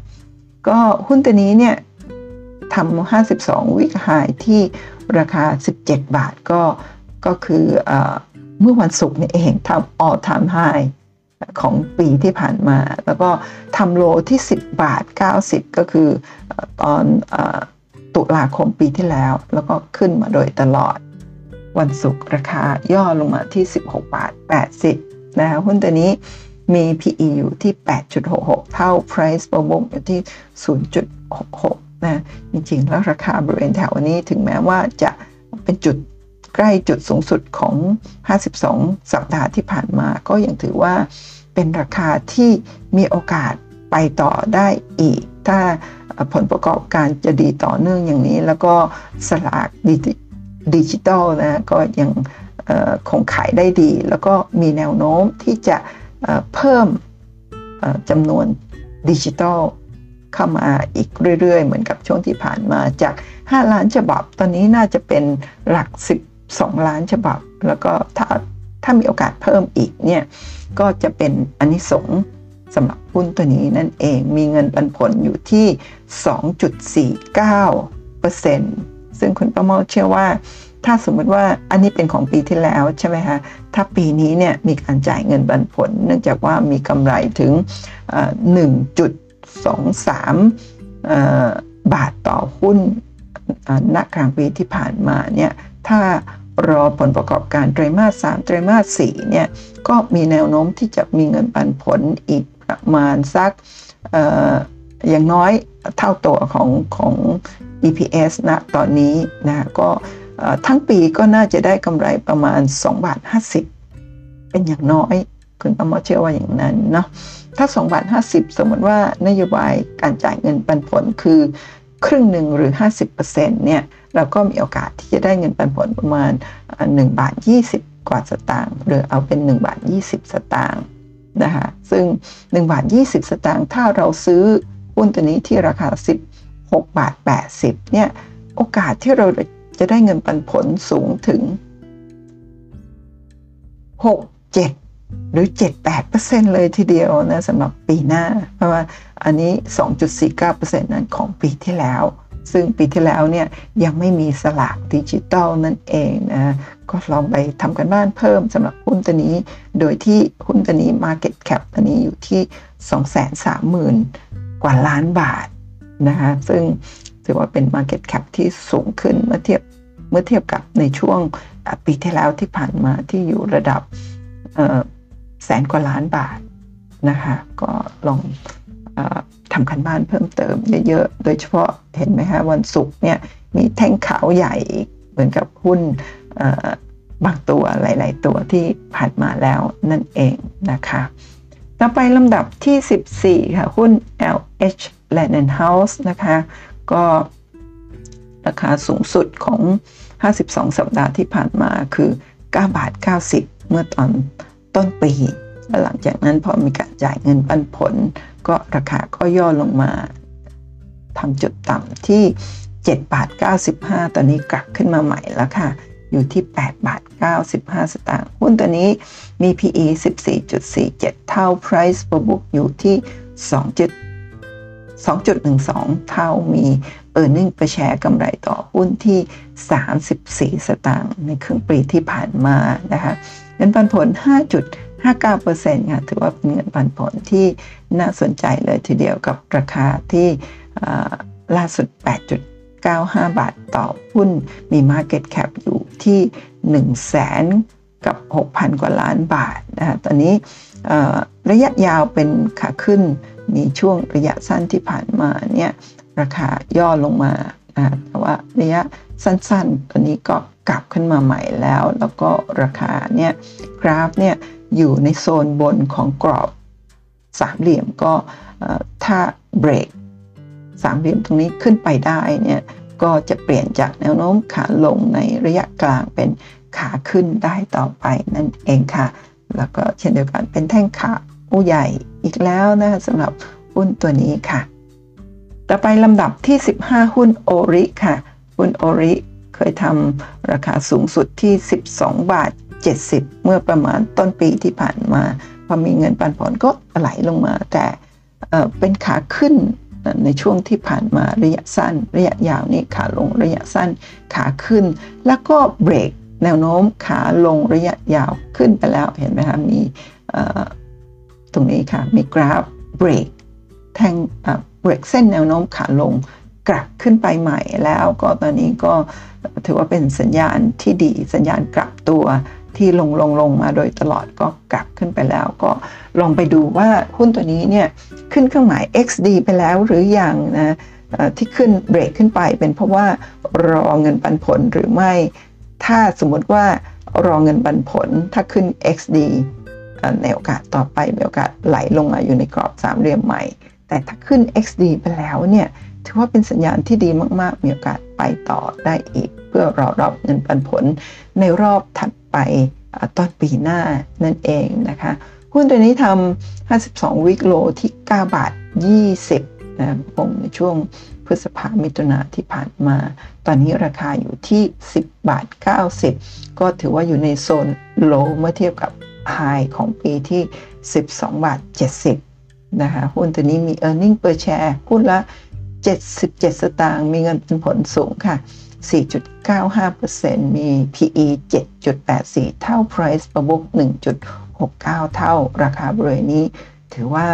ก็หุ้นตัวนี้เนี่ยทำ52 วิกไฮที่ราคา 17 บาทก็ก็คืออเมื่อวันศุกร์นี่เองทำ all time high ของปีที่ผ่านมา แล้วก็ทำโลที่ 10 บาท 90 ก็คือตอนตุลาคมปีที่แล้ว แล้วก็ขึ้นมาโดยตลอด วันศุกร์ราคาย่อลงมาที่ 16 บาท 80 นะคะหุ้นตัวนี้ มี PE อยู่ที่ 8.66 เท่า Price per book อยู่ที่ 0.66 นะ จริงๆ แล้วราคาบริเวณแถวนี้ถึงแม้ว่าจะเป็นจุดใกล้จุดสูงสุดของ 52 สัปดาห์ที่ผ่านมา ก็ยังถือว่าเป็นราคาที่มีโอกาสไปต่อได้อีก ถ้าผลประกอบการจะดีต่อเนื่องอย่างนี้ แล้วก็สลากดิจิตอลนะ ก็ยังคงขายได้ดี แล้วก็มีแนวโน้มที่จะ เพิ่มจำนวนดิจิตอลเข้ามาอีกเรื่อย ๆ เหมือนกับช่วงที่ผ่านมาจาก 5 ล้านฉบับ ตอนนี้น่าจะเป็นหลัก 12 ล้านฉบับ แล้วก็ถ้าถ้ามีโอกาสเพิ่มอีกเนี่ยก็จะเป็นอนนิสงส์สำหรับหุ้นตัวนี้นั่นเองมีเงินปันผลอยู่ที่ 2.49%ซึ่งคุณประเมาเชื่อว่า ถ้าสมมติว่าอันนี้เป็นของปีที่แล้วใช่ไหมคะถ้าปีนี้เนี่ยมีการจ่ายเงินปันผล เนื่องจากว่ามีกำไรถึง 1.23 บาทต่อหุ้นณกลางปีที่ผ่านมาเนี่ยถ้ารอผลประกอบการไตรมาส 3 ไตรมาส 4 เนี่ยก็มีแนวโน้มที่จะมีเงินปันผลอีกประมาณสักออย่างน้อยเท่าตัวของของ EPS นะตอนนี้นะก็ ทั้งปีก็น่าจะได้กำไรประมาณ 2 บาท 50 เป็นอย่างน้อย คุณประมอเชื่อว่าอย่างนั้นเนาะถ้า 2 บาท 50 สมมติว่านโยบายการจ่ายเงินปันผลคือครึ่งหนึ่งหรือ 50%เนี่ยเราก็มีโอกาสที่จะได้เงินปันผลประมาณ 1 บาท 20 กว่าสตางค์หรือเอาเป็น 1 บาท 20 สตางค์นะคะซึ่ง 1 บาท 20 สตางค์ถ้าเราซื้อหุ้นตัวนี้ที่ราคา 16 บาท 80เนี่ยโอกาสที่เรา จะได้เงินปันผลสูงถึง 6 7 หรือ 7-8%เลยทีเดียวนะสำหรับปีหน้า เพราะว่าอันนี้ 2.49%นั้นของปีที่แล้ว ซึ่งปีที่แล้วเนี่ยยังไม่มีสลากดิจิตอลนั่นเองนะก็ลองไปทำกันบ้านเพิ่มสำหรับหุ้นตัวนี้ โดยที่หุ้นตัวนี้ Market Cap ตัวนี้อยู่ที่ 230,000 กว่าล้านบาทนะคะซึ่ง ถือว่าเป็น Market Cap ที่สูงขึ้นเมื่อเทียบเมื่อเทียบกับในช่วงปีที่แล้วที่ผ่านมาที่อยู่ระดับแสนกว่าล้านบาทนะคะก็ลองทำคันบ้านเพิ่มเติมเยอะๆ โดยเฉพาะเห็นไหมฮะวันศุกร์เนี่ยมีแท่งขาวใหญ่เหมือนกับหุ้นบางตัวหลาย ๆ ตัวที่ผ่านมาแล้วนั่นเองนะคะ ต่อไปลำดับที่ 14 ค่ะ หุ้น LH Land House นะคะ ก็ราคาสูงสุดของ 52 สัปดาห์ที่ผ่านมาคือ 9 บาท 90 เมื่อตอนต้นปีและหลังจากนั้นพอมีการจ่ายเงินปันผล ก็ราคาก็ย่อลงมาทำจุดต่ำที่ 7 บาท 95 ตอนนี้กลับขึ้นมาใหม่แล้วค่ะ อยู่ที่ 8 บาท 95 สตางค์หุ้นตัวนี้มี PE 14.47 เท่า Price per book อยู่ที่ 2 2.12 เท่ามี e a r n i n g ประแชร์กำไรต่อหุ้นที่ 34 สตางค์ในครึ่งปีที่ผ่านมานะคะเงินปันผล 5. 59%ค่ะถือว่าเป็นเงินปันผลที่น่าสนใจเลยทีเดียวกับราคาที่ล่าสุด 8.95 บาทต่อหุ้นมี Market Cap อยู่ที่ 1 0 0 0 0แสนกับ 6,000 กว่าล้านบาทนะคะตอนนี้ระยะยาวเป็นขาขึ้น มีช่วงระยะสั้นที่ผ่านมาเนี่ยราคาย่อลงมาแต่ว่าระยะสั้นๆ ตอนนี้ก็กลับขึ้นมาใหม่แล้ว แล้วก็ราคาเนี่ยกราฟเนี่ยอยู่ในโซนบนของกรอบสามเหลี่ยมก็ถ้าเบรกสามเหลี่ยมตรงนี้ขึ้นไปได้เนี่ยก็จะเปลี่ยนจากแนวโน้มขาลงในระยะกลางเป็นขาขึ้นได้ต่อไปนั่นเองค่ะ แล้วก็เช่นเดียวกันเป็นแท่งขา อู้ใหญ่อีกแล้วนะสำหรับหุ้นตัวนี้ค่ะ ต่อไปลำดับที่ 15 หุ้นโอริค่ะ หุ้นโอริเคยทำราคาสูงสุดที่ 12 บาท 70 เมื่อประมาณต้นปีที่ผ่านมาพอมีเงินปันผลก็ไหลลงมา แต่เป็นขาขึ้นในช่วงที่ผ่านมาระยะสั้น ระยะยาวนี่ขาลงระยะสั้นขาขึ้น แล้วก็เบรกแนวโน้มขาลงระยะยาวขึ้นไปแล้วเห็นไหมคะมี ตรงนี้ค่ะ มีกราฟเบรกแทงเบรกเส้นแนวโน้มขาลงกลับขึ้นไปใหม่แล้วก็ตอนนี้ก็ถือว่าเป็นสัญญาณที่ดีสัญญาณกลับตัวที่ลงลงลงมาโดยตลอดก็กลับขึ้นไปแล้ว ก็ลองไปดูว่าหุ้นตัวนี้เนี่ยขึ้นเครื่องหมาย XD ไปแล้วหรืออยังนะที่ขึ้นเบรกขึ้นไปเป็นเพราะว่ารอเงินปันผลหรือไม่ ถ้าสมมติว่ารอเงินปันผลถ้าขึ้น XD ในโอกาสต่อไปมีโอกาสไหลลงมาอยู่ในกรอบสามเหลี่ยมใหม่ แต่ถ้าขึ้น XD ไปแล้วเนี่ยถือว่าเป็นสัญญาณที่ดีมากๆ มีโอกาสไปต่อได้อีก เพื่อรอรับเงินปันผล ในรอบถัดไปต้นปีหน้านั่นเองนะคะ หุ้นตัวนี้ทำ 52 วิกโลที่ 9 บาท 20นะคงในช่วงพฤษภามิถุนาที่ผ่านมา ตอนนี้ราคาอยู่ที่ 10 บาท 90 ก็ถือว่าอยู่ในโซนโลเมื่อเทียบกับ ไฮของปีที่ 12 บาท 70 นะคะ หุ้นตัวนี้มี e a r n i n g per share หุ้นละ 77 สตางค์ มีเงินปันผลสูงค่ะ 4.95%มี PE 7.84 เท่า Price per book 1.69 เท่าราคาบริเวณนี้ ถือว่า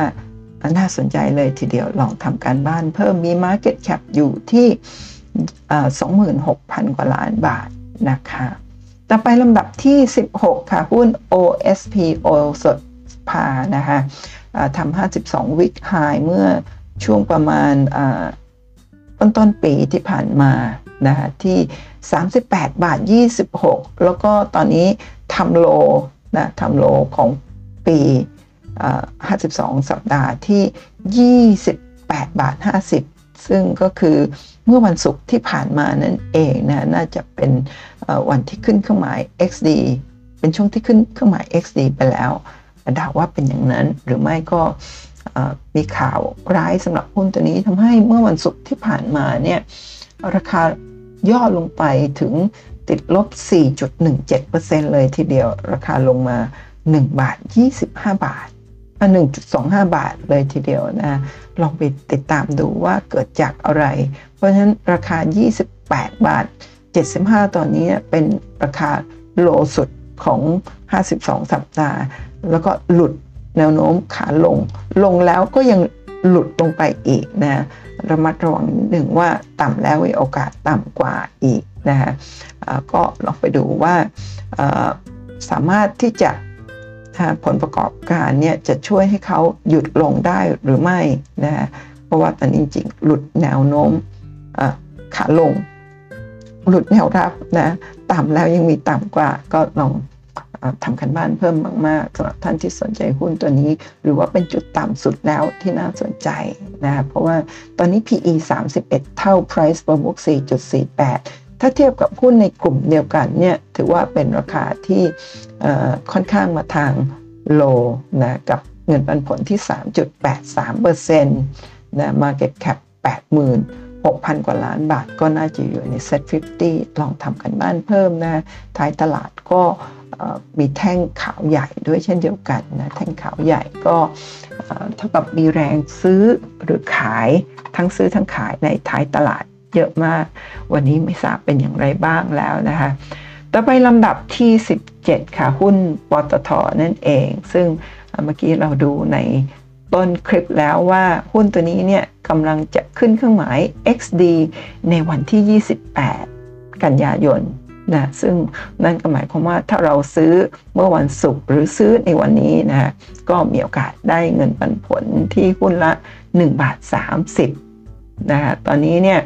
น่าสนใจเลยทีเดียวลองทำการบ้านเพิ่มมี Market Cap อยู่ที่ 26,000 กว่าล้านบาทนะคะ ต่อไปลำดับที่ 16 ค่ะ หุ้น OSP Oil สดพานะคะทำ52 วิกไฮเมื่อช่วงประมาณต้นต้นปีที่ผ่านมานะคะที่ 38 บาท 26 แล้วก็ตอนนี้ทำโลนะทำโลของปี 52 สัปดาห์ที่ 28 บาท 50 ซึ่งก็คือเมื่อวันศุกร์ที่ผ่านมานั่นเองนะน่าจะเป็น วันที่ขึ้นเครื่องหมาย XD เป็นช่วงที่ขึ้นเครื่องหมาย XD ไปแล้วดาว่าเป็นอย่างนั้นหรือไม่ก็มีข่าวร้ายสำหรับหุ้นตัวนี้ทำให้เมื่อวันศุกร์ที่ผ่านมาเนี่ยราคาย่อลงไปถึงติดลบ 4.17%เลยทีเดียว ราคาลงมา 1 บาท 25 บาท1.25 บาทเลยทีเดียวนะลองไปติดตามดูว่าเกิดจากอะไร เพราะฉะนั้นราคา 28 บาท 75 ตอนนี้เป็นราคาโลสุดของ 52 สัปดาห์ แล้วก็หลุดแนวโน้มขาลง ลงแล้วก็ยังหลุดลงไปอีกนะระมัดระวังหนึ่งว่าต่ำแล้วมีโอกาสต่ำกว่าอีกนะฮะก็ลองไปดูว่าสามารถที่จะผลประกอบการเนี่ยจะช่วยให้เขาหยุดลงได้หรือไม่นะเพราะว่าตอนนี้จริงหลุดแนวโน้มขาลง หลุดแนวรับนะต่ำแล้วยังมีต่ำกว่าก็ลองทำกันบ้านเพิ่มมากๆสำหรับท่านที่สนใจหุ้นตัวนี้ หรือว่าเป็นจุดต่ำสุดแล้วที่น่าสนใจนะเพราะว่าตอนนี้ PE 31 เท่า Price per book 4.48 ถ้าเทียบกับหุ้นในกลุ่มเดียวกันเนี่ยถือว่าเป็นราคาที่ค่อนข้างมาทางโลนะกับเงินปันผลที่ 3.83%นะ Market Cap 80,000 6,000 กว่าล้านบาทก็น่าจะอยู่ใน Set 50 ลองทำกันบ้านเพิ่มนะท้ายตลาดก็มีแท่งขาวใหญ่ด้วยเช่นเดียวกันนะแท่งขาวใหญ่ก็เท่ากับมีแรงซื้อหรือขายทั้งซื้อทั้งขายในท้ายตลาดเยอะมาก วันนี้ไม่ทราบเป็นอย่างไรบ้างแล้วนะคะต่อไปลำดับที่ 17 ค่ะ หุ้นปตทนั่นเอง ซึ่งเมื่อกี้เราดูใน ต้นคลิปแล้วว่าหุ้นตัวนี้เนี่ยกำลังจะขึ้นเครื่องหมาย XD ในวันที่ 28 กันยายนนะซึ่งนั่นก็หมายความว่าถ้าเราซื้อเมื่อวันศุกร์หรือซื้อในวันนี้นะก็มีโอกาสได้เงินปันผลที่หุ้นละ 1 บาท 30นะตอนนี้เนี่ย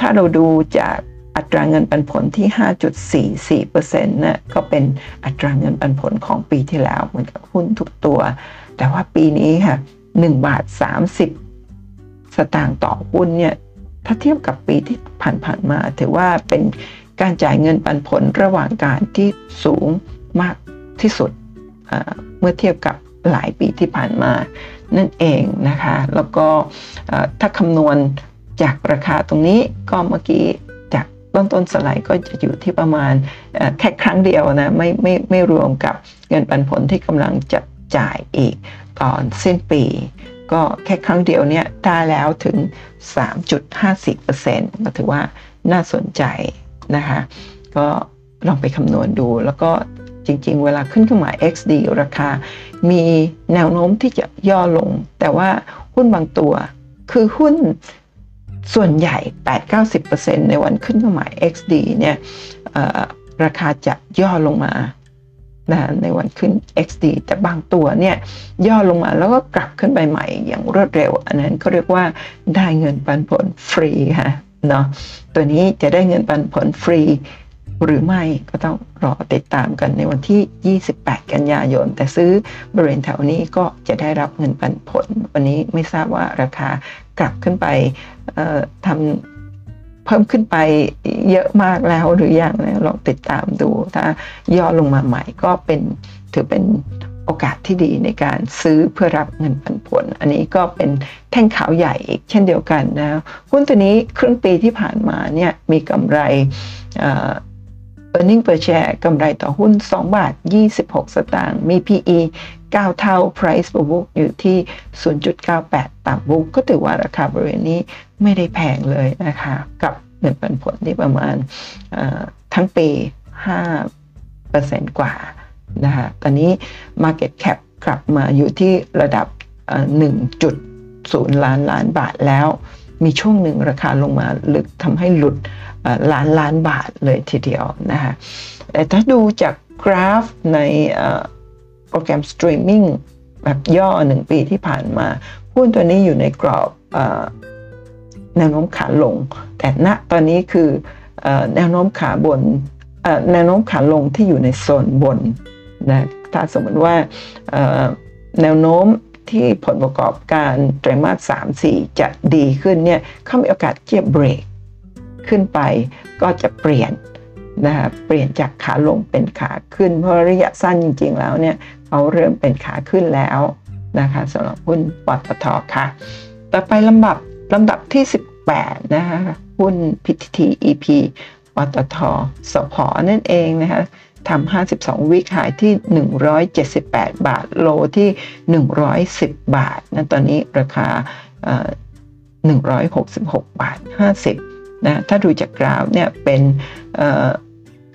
ถ้าเราดูจากอัตราเงินปันผลที่ 5.44%นะก็เป็นอัตราเงินปันผลของปีที่แล้วเหมือนกับหุ้นทุกตัว แต่ว่าปีนี้ค่ะ 1 บาท 30 สตางค์ต่อหุ้นเนี่ยถ้าเทียบกับปีที่ผ่านๆมาถือว่าเป็นการจ่ายเงินปันผลระหว่างการที่สูงมากที่สุดเมื่อเทียบกับหลายปีที่ผ่านมานั่นเองนะคะ แล้วก็ถ้าคำนวณจากราคาตรงนี้ก็เมื่อกี้จากต้นต้นสไลด์ก็จะอยู่ที่ประมาณแค่ครั้งเดียวนะไม่ไม่ไม่รวมกับเงินปันผลที่กำลังจะจ่ายอีก ตอนสิ้นปี ก็แค่ครั้งเดียวเนี่ยได้แล้วถึง 3.50%ก็ถือว่าน่าสนใจนะคะ ก็ลองไปคำนวณดู แล้วก็จริงๆ เวลาขึ้นเครื่องหมาย XD ราคา มีแนวโน้มที่จะย่อลง แต่ว่าหุ้นบางตัว คือหุ้นส่วนใหญ่ 8-90%ในวันขึ้นเครื่องหมาย XD เนี่ยราคาจะย่อลงมา นะในวันขึ้น XD แต่บางตัวเนี่ยย่อลงมาแล้วก็กลับขึ้นไปใหม่อย่างรวดเร็ว อันนั้นเขาเรียกว่าได้เงินปันผลฟรีค่ะเนาะตัวนี้จะได้เงินปันผลฟรีหรือไม่ก็ต้องรอติดตามกันในวันที่ 28 กันยายน แต่ซื้อบริเวณแถวนี้ก็จะได้รับเงินปันผล วันนี้ไม่ทราบว่าราคากลับขึ้นไปทำ เพิ่มขึ้นไปเยอะมากแล้วหรืออยังนะลองติดตามดูถ้าย่อลงมาใหม่ก็เป็นถือเป็นโอกาสที่ดีในการซื้อเพื่อรับเงินปันผล อันนี้ก็เป็นแท่งขาวใหญ่อีกเช่นเดียวกันนะหุ้นตัวนี้ครึ่งปีที่ผ่านมาเนี่ยมีกำไร e a r n i n g per share กำไรต่อหุ้น 2 บาท 26 สตางค์มี PE 9 เท่า price per book อยู่ที่ 0.98 ต่ำบุ๊กก็ถือว่าราคาบริเวณนี้ไม่ได้แพงเลยนะคะ กับเงินปันผลที่ประมาณทั้งปี 5%กว่านะคะตอนนี้ market cap กลับมาอยู่ที่ระดับ 1.0 ล้านล้านบาทแล้วมีช่วงหนึ่งราคาลงมาลึกทำให้หลุดล้านล้านบาทเลยทีเดียวนะคะแต่ถ้าดูจากกราฟในโปรแกรมสตรีมมิ่งแบบย่อหนึ่งปีที่ผ่านมาหุ้นตัวนี้อยู่ในกรอบแนวโน้มขาลง แต่ณตอนนี้คือแนวโน้มขาบนแนวโน้มขาลงที่อยู่ในโซนบนนะถ้าสมมติว่าแนวโน้มที่ผลประกอบการไตรมาส3 4 จะดีขึ้นเนี่ยเขามีโอกาสจียบเบรกขึ้นไปก็จะเปลี่ยนนะคะเปลี่ยนจากขาลงเป็นขาขึ้น เพราะระยะสั้นจริง ๆ แล้วเนี่ย เขาเริ่มเป็นขาขึ้นแล้วนะคะสำหรับหุ้นปตทค่ะ ต่อไปลำดับลำดับที่ 18 นะคะหุ้น PTT EP ปตทสพนั่นเองนะคะทำ52 วิกหายที่ 178 บาท โลที่ 110 บาทนะตอนนี้ราคา 166 บาท 50นะถ้าดูจากกราฟเนี่ยเป็น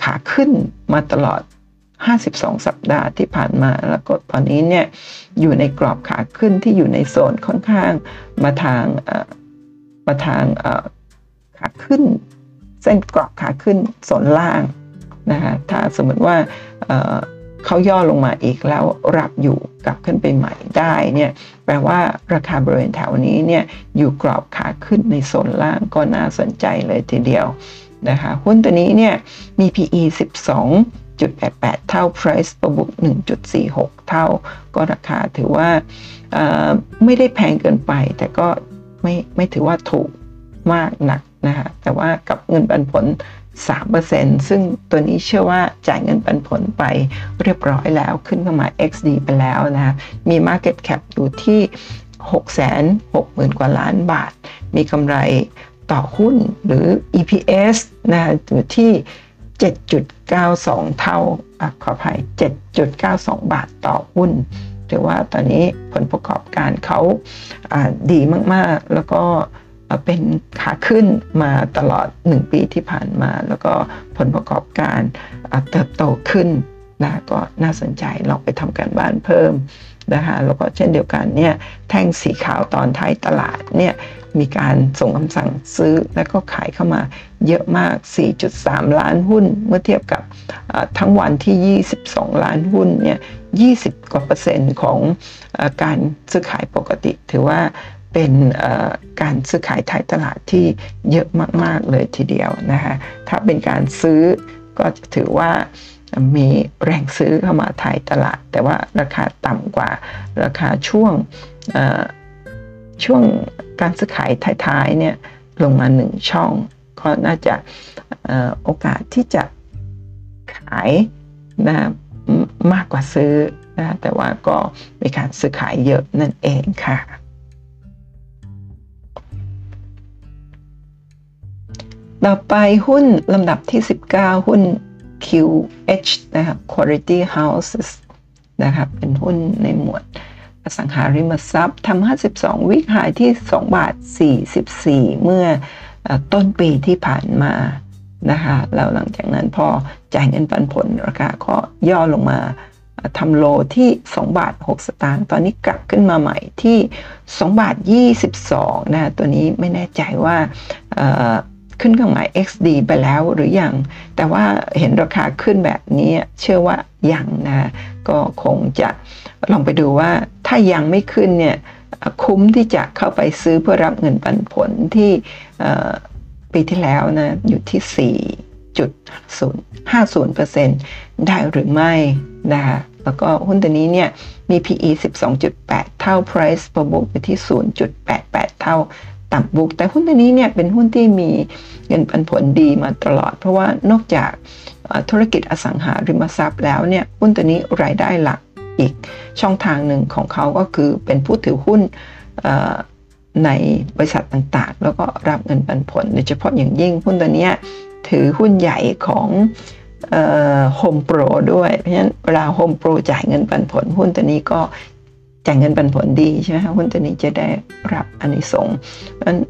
ขาขึ้นมาตลอด 52 สัปดาห์ที่ผ่านมา แล้วก็ตอนนี้เนี่ยอยู่ในกรอบขาขึ้นที่อยู่ในโซนค่อนข้างมาทางมาทางขาขึ้น เส้นกรอบขาขึ้นโซนล่างนะคะถ้าสมมติว่าเขาย่อลงมาอีกแล้วรับอยู่กลับขึ้นไปใหม่ได้เนี่ยแปลว่าราคาบริเวณแถวนี้เนี่ยอยู่กรอบขาขึ้นในโซนล่างก็น่าสนใจเลยทีเดียวนะคะหุ้นตัวนี้เนี่ยมี PE 1.88 เท่า price ประบุ1.46 เท่า ก็ราคาถือว่าไม่ได้แพงเกินไป แต่ก็ไม่ไม่ถือว่าถูกมากหนักนะคะแต่ว่ากับเงินปันผล 3%ซึ่งตัวนี้เชื่อว่าจ่ายเงินปันผลไปเรียบร้อยแล้วขึ้นเข้ามา XD ไปแล้วนะคะมี Market Cap อยู่ที่ 660,000 กว่าล้านบาท มีกำไรต่อหุ้นหรือ EPS นะอยู่ที่ 7.92 เท่าอขออภัย 7.92 บาทต่อหุ้น ถือว่าตอนนี้ผลประกอบการเขาดีมาก ๆ แล้วก็เป็นขาขึ้นมาตลอด 1 ปีที่ผ่านมา แล้วก็ผลประกอบการเติบโตขึ้นนะก็น่าสนใจลองไปทำการบ้านเพิ่มนะคะแล้วก็เช่นเดียวกันเนี่ยแท่งสีขาวตอนท้ายตลาดเนี่ย มีการส่งคำสั่งซื้อแล้วก็ขายเข้ามาเยอะมาก 4.3 ล้านหุ้น เมื่อเทียบกับทั้งวันที่ 22 ล้านหุ้นเนี่ย 20 กว่าเปอร์เซ็นต์ของการซื้อขายปกติ ถือว่าเป็นการซื้อขายท้ายตลาดที่เยอะมาก ๆ เลยทีเดียวนะคะถ้าเป็นการซื้อก็จะถือว่ามีแรงซื้อเข้ามาท้ายตลาด แต่ว่าราคาต่ำกว่าราคาช่วง ช่วงการซื้อขายท้ายๆเนี่ยลงมาหนึ่งช่อง ก็น่าจะโอกาสที่จะขายนะมากกว่าซื้อนะแต่ว่าก็มีการซื้อขายเยอะนั่นเองค่ะ ต่อไปหุ้นลำดับที่ 19 หุ้น QH นะครับ Quality Houses นะครับเป็นหุ้นในหมวด อสังหาริมทรัพย์ทำ52 วิกหายที่ 2 บาท 44 เมื่อต้นปีที่ผ่านมานะคะแล้วหลังจากนั้นพอจ่ายเงินปันผลราคาก็ย่อลงมาทำโลที่ 2 บาท 6 สตางค์ตอนนี้กลับขึ้นมาใหม่ที่ 2 บาท 22นะตัวนี้ไม่แน่ใจว่า ขึ้นเครื่องหมาย XD ไปแล้วหรือยัง แต่ว่าเห็นราคาขึ้นแบบนี้เชื่อว่ายังนะก็คงจะลองไปดูว่าถ้ายังไม่ขึ้นเนี่ยคุ้มที่จะเข้าไปซื้อเพื่อรับเงินปันผลที่ปีที่แล้วนะอยู่ที่ 4.50%ได้หรือไม่นะคะแล้วก็หุ้นตัวนี้เนี่ยมี PE 12.8 เท่า Price per book อยู่ที่ 0.88 เท่า ต่ำบุก แต่หุ้นตัวนี้เนี่ยเป็นหุ้นที่มีเงินปันผลดีมาตลอด เพราะว่านอกจากธุรกิจอสังหาริมทรัพย์แล้วเนี่ยหุ้นตัวนี้รายได้หลักอีกช่องทางหนึ่งของเขาก็คือเป็นผู้ถือหุ้นในบริษัทต่างๆ แล้วก็รับเงินปันผล โดยเฉพาะอย่างยิ่งหุ้นตัวนี้ถือหุ้นใหญ่ของโฮมโปรด้วย เพราะฉะนั้นเวลาโฮมโปรจ่ายเงินปันผล หุ้นตัวนี้ก็ จ่ายเงินปันผลดีใช่ไหมคะหุ้นตัวนี้จะได้รับอานิสงส์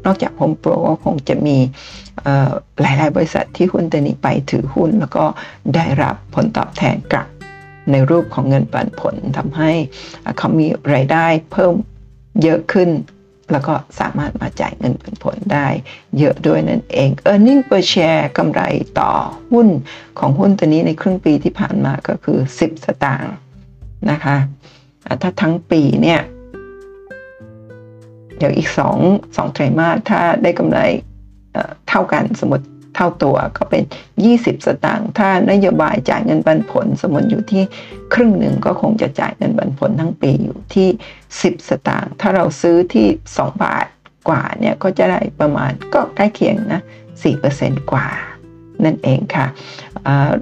นอกจากโฮมโปรก็คงจะมีหลาย ๆ บริษัทที่หุ้นตัวนี้ไปถือหุ้น แล้วก็ได้รับผลตอบแทนกลับในรูปของเงินปันผลทำให้เขามีรายได้เพิ่มเยอะขึ้น แล้วก็สามารถมาจ่ายเงินปันผลได้ เยอะด้วยนั่นเอง e a r n i n g per share กำไรต่อหุ้นของหุ้นตัวนี้ในครึ่งปีที่ผ่านมาก็คือ 10 สตางค์นะคะ ถ้าทั้งปีเนี่ย เดี๋ยวอีก2 2ไตรมาสถ้าได้กำไรเท่ากันสมมติเท่าตัวก็เป็น 20 สตางค์ถ้านโยบายจ่ายเงินปันผล สมมติอยู่ที่ครึ่งหนึ่งก็คงจะจ่ายเงินปันผลทั้งปีอยู่ที่ 10 สตางค์ถ้าเราซื้อที่ 2 บาทกว่าเนี่ยก็จะได้ประมาณก็ใกล้เคียงนะ4%กว่านั่นเองค่ะ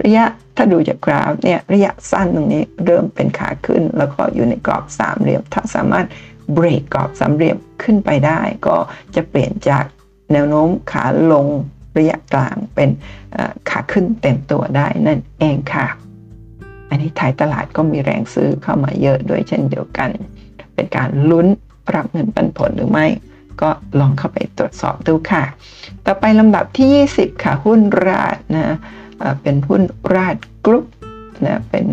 ระยะถ้าดูจากกราฟเนี่ยระยะสั้นตรงนี้เริ่มเป็นขาขึ้น แล้วก็อยู่ในกรอบสามเหลี่ยม ถ้าสามารถเบรกกรอบสามเหลี่ยมขึ้นไปได้ ก็จะเปลี่ยนจากแนวโน้มขาลงระยะกลางเป็นขาขึ้นเต็มตัวได้นั่นเองค่ะ อันนี้ท้ายตลาดก็มีแรงซื้อเข้ามาเยอะด้วยเช่นเดียวกัน เป็นการลุ้นรับเงินปันผลหรือไม่ ก็ลองเข้าไปตรวจสอบดูค่ะ ต่อไปลำดับที่ 20 ค่ะ หุ้นราดนะ เป็นหุ้นราดกรุ๊ปนะเป็น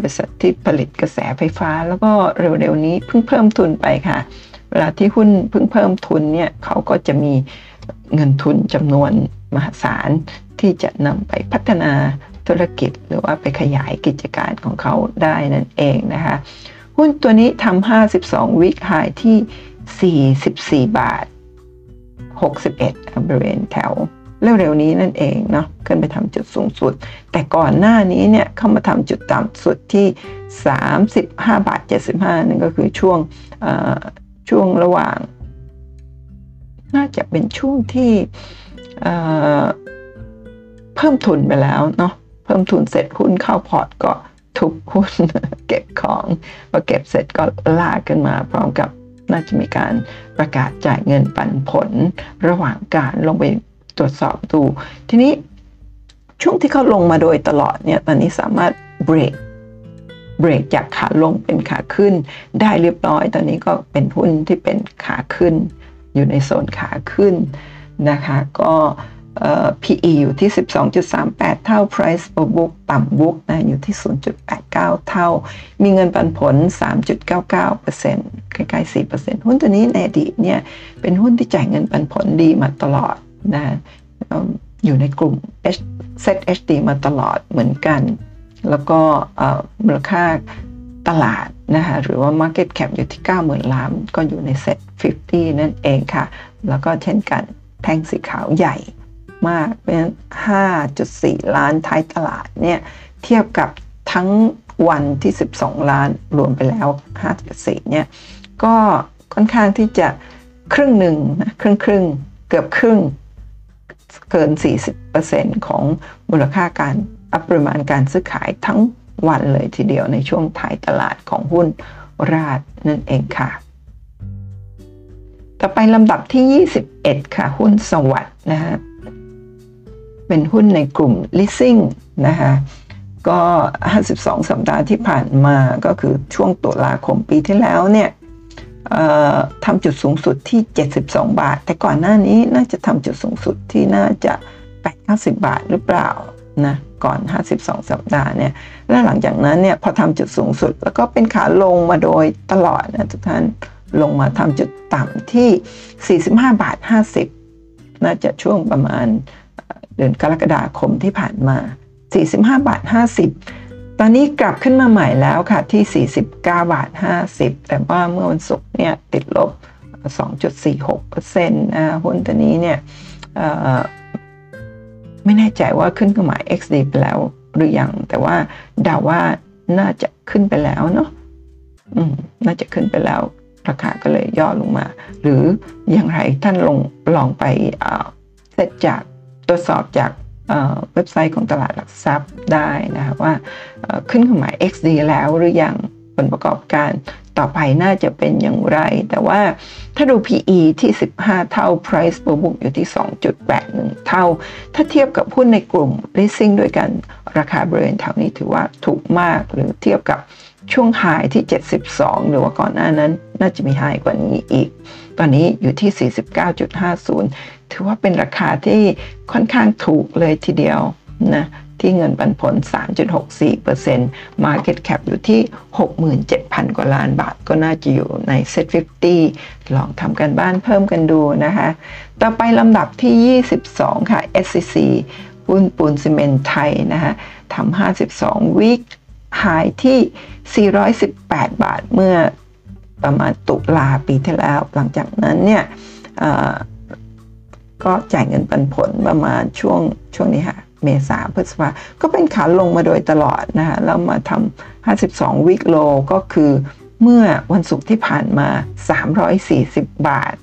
บริษัทที่ผลิตกระแสไฟฟ้า แล้วก็เร็วๆนี้เพิ่งเพิ่มทุนไปค่ะ เวลาที่หุ้นเพิ่งเพิ่มทุนเนี่ยเขาก็จะมีเงินทุนจำนวนมหาศาลที่จะนำไปพัฒนาธุรกิจ หรือว่าไปขยายกิจการของเขาได้นั่นเองนะคะ หุ้นตัวนี้ทำ 52 วิกไฮที่ 44 บาท 61บริเวณแถว เร็วๆนี้นั่นเองเนาะขึ้นไปทำจุดสูงสุด แต่ก่อนหน้านี้เนี่ยเข้ามาทำจุดต่ำสุดที่ 35 บาท 75 นั่นก็คือช่วงช่วงระหว่าง น่าจะเป็นช่วงที่เพิ่มทุนไปแล้วเนาะเพิ่มทุนเสร็จหุ้นเข้าพอร์ตก็ทุบหุ้นเก็บของพอเก็บเสร็จก็ลากขึ้นมาพร้อมกับน่าจะมีการประกาศจ่ายเงินปันผล ระหว่างการลงไป ตรวจสอบดู ทีนี้ช่วงที่เขาลงมาโดยตลอดเนี่ยตอนนี้สามารถเบรกเบรกจากขาลงเป็นขาขึ้น ได้เรียบร้อย ตอนนี้ก็เป็นหุ้นที่เป็นขาขึ้น อยู่ในโซนขาขึ้นนะคะ ก็ PE อยู่ที่ 12.38 เท่า Price per book ต่ำ book นะอยู่ที่ 0.89 เท่า มีเงินปันผล 3.99%ใกล้ๆ4%หุ้นตัวนี้ในอดีตเนี่ยเป็นหุ้นที่จ่ายเงินปันผลดีมาตลอด นะอยู่ในกลุ่ม ZHD มาตลอดเหมือนกัน แล้วก็มูลค่าตลาดนะคะหรือว่า Market Cap อยู่ที่ 90,000 ล้าน ก็อยู่ในเซ็ต50 นั่นเองค่ะ แล้วก็เช่นกันแท่งสีขาวใหญ่มากเป็น5.4 ล้านท้ายตลาดเนี่ยเทียบกับทั้งวันที่ 12 ล้านรวมไปแล้ว 5.4 เนี่ยก็ค่อนข้างที่จะครึ่งหนึ่งนะครึ่งครึ่งเกือบครึ่ง เกิน 40%ของมูลค่าการปริมาณการซื้อขายทั้งวันเลยทีเดียวในช่วงท้ายตลาดของหุ้นราดนั่นเองค่ะ ต่อไปลำดับที่ 21 ค่ะ หุ้นสวัสด์นะฮะเป็นหุ้นในกลุ่ม leasing นะคะก็ 52 สัปดาห์ที่ผ่านมาก็คือช่วงตุลาคมปีที่แล้วเนี่ย ทำจุดสูงสุดที่ 72 บาท แต่ก่อนหน้านี้น่าจะทำจุดสูงสุดที่น่าจะ8-90 บาทหรือเปล่านะก่อน 52 สัปดาห์เนี่ยและหลังจากนั้นเนี่ยพอทำจุดสูงสุด แล้วก็เป็นขาลงมาโดยตลอดนะทุกท่านลงมาทำจุดต่ำที่ 45 บาท 50 น่าจะช่วงประมาณเดือนกรกฎาคมที่ผ่านมา 45 บาท 50 ตอนนี้กลับขึ้นมาใหม่แล้วค่ะที่ 49 บาท 50 แต่ว่าเมื่อวันศุกร์เนี่ยติดลบ 2.46%นะหุ้นตัวนี้เนี่ยไม่แน่ใจว่าขึ้นเครื่องหมาย XD ไปแล้วหรือยัง แต่ว่าเดาว่าน่าจะขึ้นไปแล้วเนาะอืมน่าจะขึ้นไปแล้ว ราคาก็เลยย่อลงมา หรืออย่างไรท่านลงลองไปเสร็จจากตรวจสอบจาก เว็บไซต์ของตลาดหลักทรัพย์ได้นะคะว่าขึ้นเครื่องหมาย XD แล้วหรือยังผลประกอบการต่อไปน่าจะเป็นอย่างไร แต่ว่าถ้าดู PE ที่ 15 เท่า Price per book อยู่ที่ 2.81 เท่า ถ้าเทียบกับหุ้นในกลุ่ม leasing ด้วยกันราคาบริเวณแถวนี้ถือว่าถูกมากหรือเทียบกับช่วงไฮที่ 72 หรือว่าก่อนหน้านั้น น่าจะมีไฮกว่านี้อีก ตอนนี้อยู่ที่ 49.50 ถือว่าเป็นราคาที่ค่อนข้างถูกเลยทีเดียวนะที่เงินปันผล 3.64% Market Cap อยู่ที่ 67,000 กว่าล้านบาท ก็น่าจะอยู่ใน Set 50 ลองทำกันบ้านเพิ่มกันดูนะคะ ต่อไปลำดับที่ 22 ค่ะ SCC หุ้นปูนซีเมนไทยนะคะทำ52วิกหายที่ 418 บาทเมื่อประมาณตุลาปีที่แล้ว หลังจากนั้นเนี่ย ก็จ่ายเงินปันผลประมาณช่วงช่วงนี้ค่ะเมษาพฤษภาก็เป็นขาลงมาโดยตลอดนะคะแล้วมาทำ52 วิกโลก็คือเมื่อวันศุกร์ที่ผ่านมา 340 บาท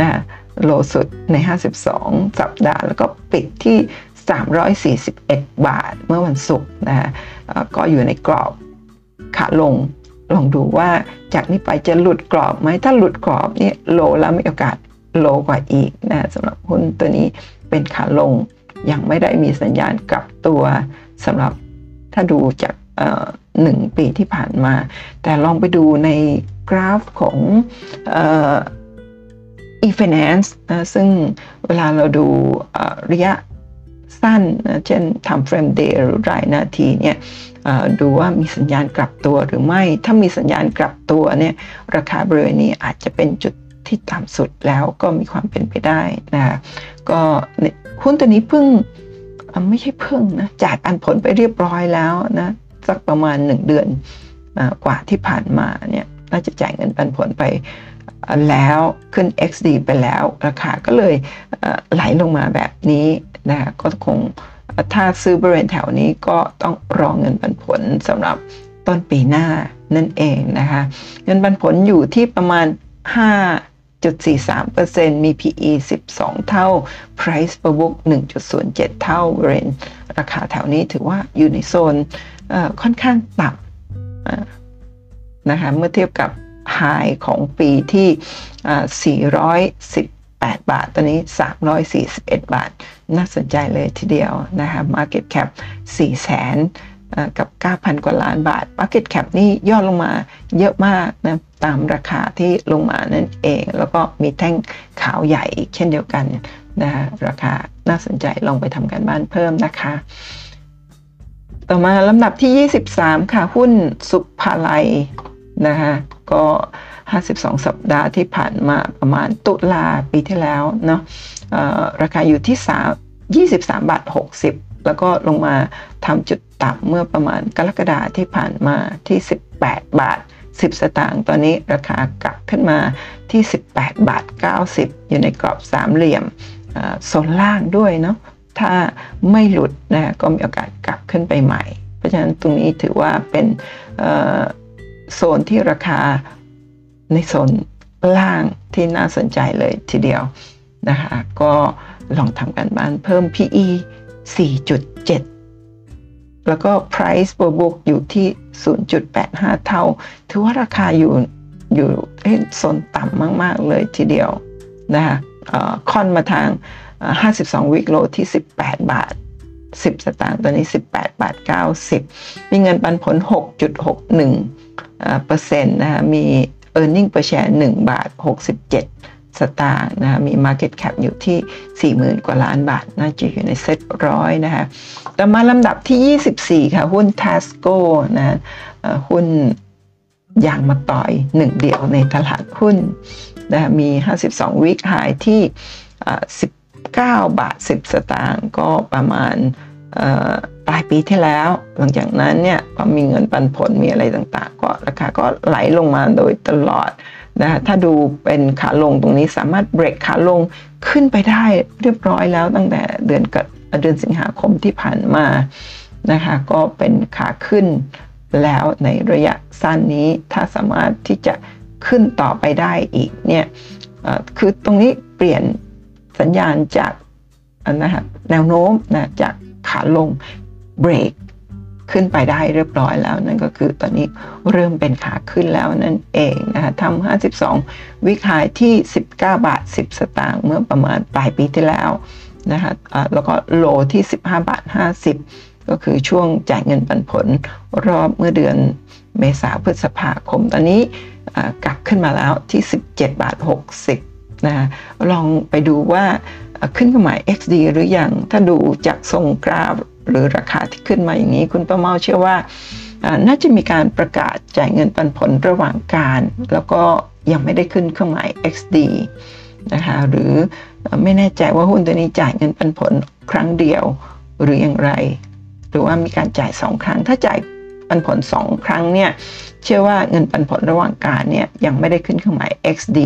นะะโลสุดใน 52 สัปดาห์ แล้วก็ปิดที่ 341 บาทเมื่อวันศุกร์นะฮะก็อยู่ในกรอบขาลงลองดูว่าจากนี้ไปจะหลุดกรอบไหมถ้าหลุดกรอบนี่โลแล้วมีโอกาส low กว่าอีกนะสำหรับหุ้นตัวนี้เป็นขาลง ยังไม่ได้มีสัญญาณกลับตัวสำหรับถ้าดูจากหนึ่งปีที่ผ่านมา แต่ลองไปดูในกราฟของ e-finance นะซึ่งเวลาเราดูระยะสั้นนะเช่น time frame day หรือรายนาทีเนี่ยดูว่ามีสัญญาณกลับตัวหรือไม่ ถ้ามีสัญญาณกลับตัวเนี่ยราคาบริเวณนี้อาจจะเป็นจุด ที่ต่ำสุดแล้วก็มีความเป็นไปได้นะก็หุ้นตัวนี้เพิ่งไม่ใช่เพิ่งนะจ่ายปันผลไปเรียบร้อยแล้วนะสักประมาณ 1 เดือนกว่าที่ผ่านมาเนี่ยน่าจะจ่ายเงินปันผลไปแล้วขึ้น XD ไปแล้วราคาก็เลยไหลลงมาแบบนี้นะก็คงถ้าซื้อบริเวณแถวนี้ก็ต้องรองเงินปันผลสำหรับต้นปีหน้านั่นเองนะคะ เงินปันผลอยู่ที่ประมาณ 5.43%มี PE 12 เท่า Price per book 1.07 เท่าบริเวณราคาแถวนี้ถือว่าอยู่ในโซนค่อนข้างต่ำนะคะ เมื่อเทียบกับไฮของปีที่ 418 บาท ตอนนี้ 341 บาท น่าสนใจเลยทีเดียวนะคะ Market Cap 4แสน กับ 9,000 กว่าล้านบาท Market Cap นี่ย่อลงมาเยอะมากนะตามราคาที่ลงมานั่นเอง แล้วก็มีแท่งขาวใหญ่เช่นเดียวกันนะราคาน่าสนใจลองไปทำการบ้านเพิ่มนะคะ ต่อมาลำดับที่ 23 ค่ะ หุ้นสุภาลัยนะคะก็ 52 สัปดาห์ที่ผ่านมาประมาณตุลาปีที่แล้วเนาะราคาอยู่ที่3 23บาท60 แล้วก็ลงมาทำจุดต่ำเมื่อประมาณกรกฎาที่ผ่านมาที่ 18 บาท 10 สตางค์ตอนนี้ราคากลับขึ้นมาที่ 18 บาท 90 อยู่ในกรอบสามเหลี่ยมโซนล่างด้วยเนาะถ้าไม่หลุดนะก็มีโอกาสกลับขึ้นไปใหม่ เพราะฉะนั้นตรงนี้ถือว่าเป็นโซนที่ราคาในโซนล่างที่น่าสนใจเลยทีเดียวนะคะก็ลองทำกันบ้านเพิ่ม PE 4.7 แล้วก็ Price per book อยู่ที่ 0.85 เท่า ถือว่าราคาอยู่อยู่โซนต่ำมาก ๆ เลยทีเดียวนะคะค่อนมาทาง 52 วิกโลที่ 18 บาท 10 สตางค์ตอนนี้ 18 บาท 90 มีเงินปันผล 6.61เปอร์เซ็นต์นะคะมี e a r n i n g per share 1 บาท 67 สตางค์นะมี Market Cap อยู่ที่ 40,000 กว่าล้านบาท น่าจะอยู่ในเซ็ตร้อยนะคะต่อมาลำดับที่ 24 ค่ะ หุ้น Tasco นะหุ้นยางมาต่อยหนึ่งเดียวในตลาดหุ้นนะมี 52 วิกหายที่ 19 บาท 10 สตางค์ก็ประมาณปลายปีที่แล้ว หลังจากนั้นเนี่ยพอมีเงินปันผลมีอะไรต่างๆ ก็ราคาก็ไหลลงมาโดยตลอด นะถ้าดูเป็นขาลงตรงนี้สามารถเบรกขาลงขึ้นไปได้เรียบร้อยแล้วตั้งแต่เดือนกับเดือนสิงหาคมที่ผ่านมานะคะก็เป็นขาขึ้นแล้วในระยะสั้นนี้ถ้าสามารถที่จะขึ้นต่อไปได้อีกเนี่ยคือตรงนี้เปลี่ยนสัญญาณจากนะฮะแนวโน้มนะจากขาลงเบรก ขึ้นไปได้เรียบร้อยแล้ว นั่นก็คือตอนนี้เริ่มเป็นขาขึ้นแล้วนั่นเองนะคะทำ52 วิคายที่ 19 บาท 10 สตางค์เมื่อประมาณปลายปีที่แล้วนะคะแล้วก็โลที่ 15 บาท 50 ก็คือช่วงจ่ายเงินปันผลรอบเมื่อเดือนเมษาพฤษภาคม ตอนนี้กลับขึ้นมาแล้วที่ 17 บาท 60นะลองไปดูว่าขึ้นกับหมาย XD หรืออยังถ้าดูจากทรงกราฟ หรือราคาที่ขึ้นมาอย่างนี้ คุณป้าเมาเชื่อว่าน่าจะมีการประกาศจ่ายเงินปันผลระหว่างการ แล้วก็ยังไม่ได้ขึ้นเครื่องหมาย XD นะคะหรือไม่แน่ใจว่าหุ้นตัวนี้จ่ายเงินปันผลครั้งเดียวหรืออย่างไร หรือว่ามีการจ่ายสองครั้ง ถ้าจ่ายปันผลสองครั้งเนี่ยเชื่อว่าเงินปันผลระหว่างการเนี่ยยังไม่ได้ขึ้นเครื่องหมาย XD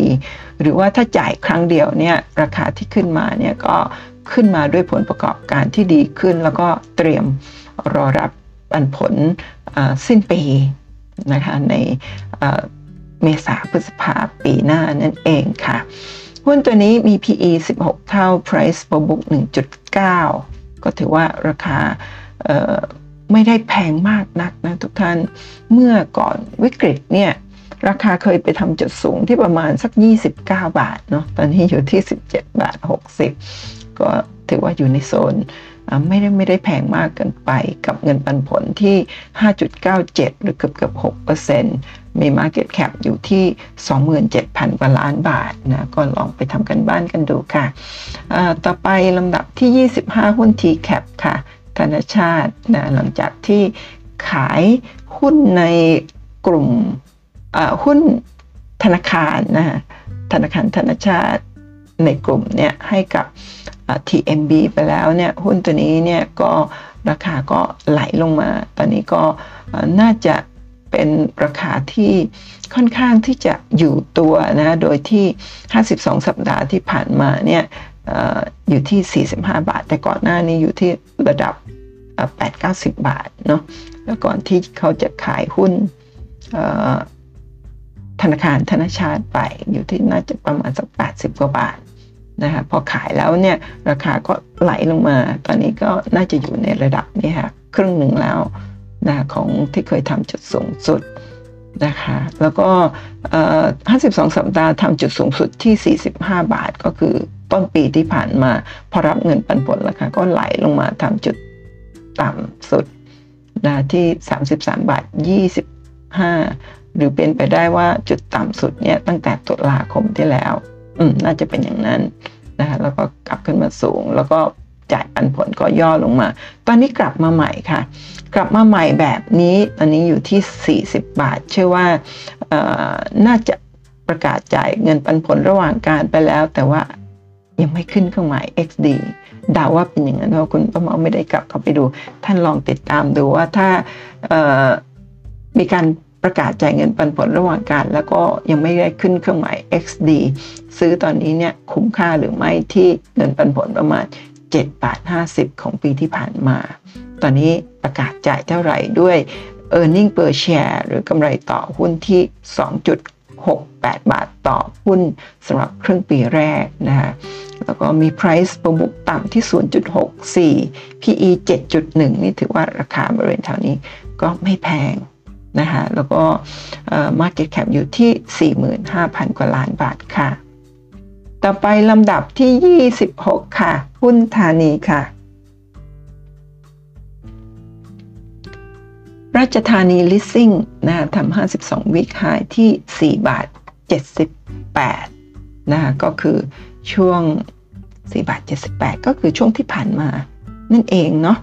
หรือว่าถ้าจ่ายครั้งเดียวเนี่ยราคาที่ขึ้นมาเนี่ยก็ ขึ้นมาด้วยผลประกอบการที่ดีขึ้น แล้วก็เตรียมรอรับปันผลสิ้นปีนะคะในเมษาพฤษภาปีหน้านั่นเองค่ะ หุ้นตัวนี้มี PE 16 เท่า Price per book 1.9 ก็ถือว่าราคาไม่ได้แพงมากนักนะทุกท่าน เมื่อก่อนวิกฤตเนี่ยราคาเคยไปทำจุดสูงที่ประมาณสัก 29 บาทเนาะตอนนี้อยู่ที่ 17 บาท 60 ก็ถือว่าอยู่ในโซนไม่ได้ไม่ได้แพงมากเกินไปกับเงินปันผลที่ 5.97 หรือเกือบเกือบ6%มี Market Cap อยู่ที่ 27,000 กว่าล้านบาทนะ ก็ลองไปทำกันบ้านกันดูค่ะต่อไปลำดับที่ 25 หุ้น T-Cap ค่ะ ธนชาตินะหลังจากที่ขายหุ้นในกลุ่มหุ้นธนาคารนะธนาคารธนชาติในกลุ่มเนี่ยให้กับ TMB ไปแล้วเนี่ยหุ้นตัวนี้เนี่ยก็ราคาก็ไหลลงมา ตอนนี้ก็น่าจะเป็นราคาที่ค่อนข้างที่จะอยู่ตัวนะ โดยที่ 52 สัปดาห์ที่ผ่านมาเนี่ยอยู่ที่ 45 บาท แต่ก่อนหน้านี้อยู่ที่ระดับ 8-90 บาทเนาะแล้วก่อนที่เขาจะขายหุ้นธนาคารธนาชาติไปอยู่ที่น่าจะประมาณสัก 80 กว่าบาท นะคะพอขายแล้วเนี่ยราคาก็ไหลลงมา ตอนนี้ก็น่าจะอยู่ในระดับนี้ค่ะครึ่งหนึ่งแล้วนะของที่เคยทำจุดสูงสุดนะคะแล้วก็ 52 สัปดาห์ทำจุดสูงสุดที่ 45 บาทก็คือต้นปีที่ผ่านมา พอรับเงินปันผลราคาก็ไหลลงมาทำจุดต่ำสุดนะที่ 33 บาท 25 หรือเป็นไปได้ว่าจุดต่ำสุดเนี่ยตั้งแต่ตุลาคมที่แล้ว อืมน่าจะเป็นอย่างนั้นนะคะแล้วก็กลับขึ้นมาสูง แล้วก็จ่ายปันผลก็ย่อลงมา ตอนนี้กลับมาใหม่ค่ะ กลับมาใหม่แบบนี้ตอนนี้อยู่ที่ 40 บาท เชื่อว่าน่าจะประกาศจ่ายเงินปันผลระหว่างการไปแล้ว แต่ว่ายังไม่ขึ้นเครื่องหมาย XD ดาว่าเป็นอย่างนั้นเพราะคุณประมาไม่ได้กลับเข้าไปดู ท่านลองติดตามดูว่าถ้ามีการ ประกาศจ่ายเงินปันผลระหว่างการ แล้วก็ยังไม่ได้ขึ้นเครื่องหมาย XD ซื้อตอนนี้เนี่ยคุ้มค่าหรือไม่ที่เงินปันผลประมาณ7บาท50 ของปีที่ผ่านมา ตอนนี้ประกาศจ่ายเท่าไหร่ด้วย e a r n i n g per share หรือกำไรต่อหุ้นที่ 2.68 บาทต่อหุ้นสำหรับครึ่งปีแรกนะฮะแล้วก็มี price ประมุกต่ำที่ 0.64 PE 7.1 นี่ถือว่าราคาบริเวณแถวนี้ก็ไม่แพง นะคะแล้วก็ market cap อยู่ที่ 45,000 กว่าล้านบาทค่ะ ต่อไปลำดับที่ 26 ค่ะ หุ้นธานีค่ะ ราชธานีลิสซิ่งนะทำ52 วิกไฮที่ 4 บาท 78นะคะก็คือช่วง 4 บาท 78 ก็คือช่วงที่ผ่านมานั่นเองเนาะ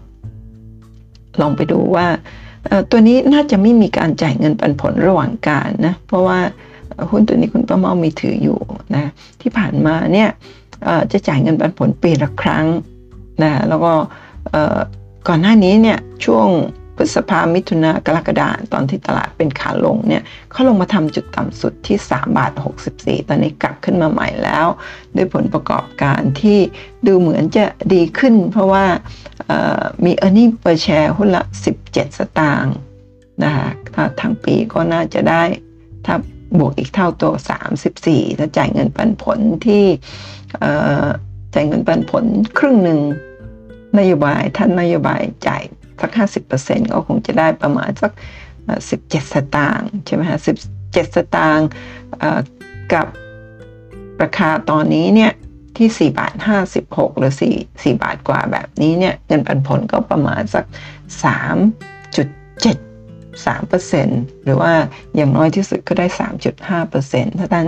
ลองไปดูว่า ตัวนี้น่าจะไม่มีการจ่ายเงินปันผลระหว่างการนะเพราะว่าหุ้นตัวนี้คุณป้าเมามีถืออยู่นะที่ผ่านมาเนี่ยจะจ่ายเงินปันผลปีละครั้งนะแล้วก็ก่อนหน้านี้เนี่ยช่วง พฤษภามิถุนากรกฎาตอนที่ตลาดเป็นขาลงเนี่ยเขาลงมาทำจุดต่ำสุดที่3บาท64 ตอนนี้กลับขึ้นมาใหม่แล้ว ด้วยผลประกอบการที่ดูเหมือนจะดีขึ้น เพราะว่ามี e a r n i n g per share หุ้นละ 17 สตางค์นะคะถ้าทางปีก็น่าจะได้ถ้าบวกอีกเท่าตัว 34 ถ้าจ่ายเงินปันผลที่จ่ายเงินปันผลครึ่งหนึ่งนโยบายท่านนโยบายจ่าย สัก 50%ก็คงจะได้ประมาณสัก 17 สตางค์ใช่ไหมฮะ17 สตางค์กับราคาตอนนี้เนี่ยที่ 4 บาท 56 หรือ 4 4 บาทกว่าแบบนี้เนี่ยเงินปันผลก็ประมาณสัก 3.7 3%หรือว่าอย่างน้อยที่สุดก็ได้ 3.5%ถ้าท่าน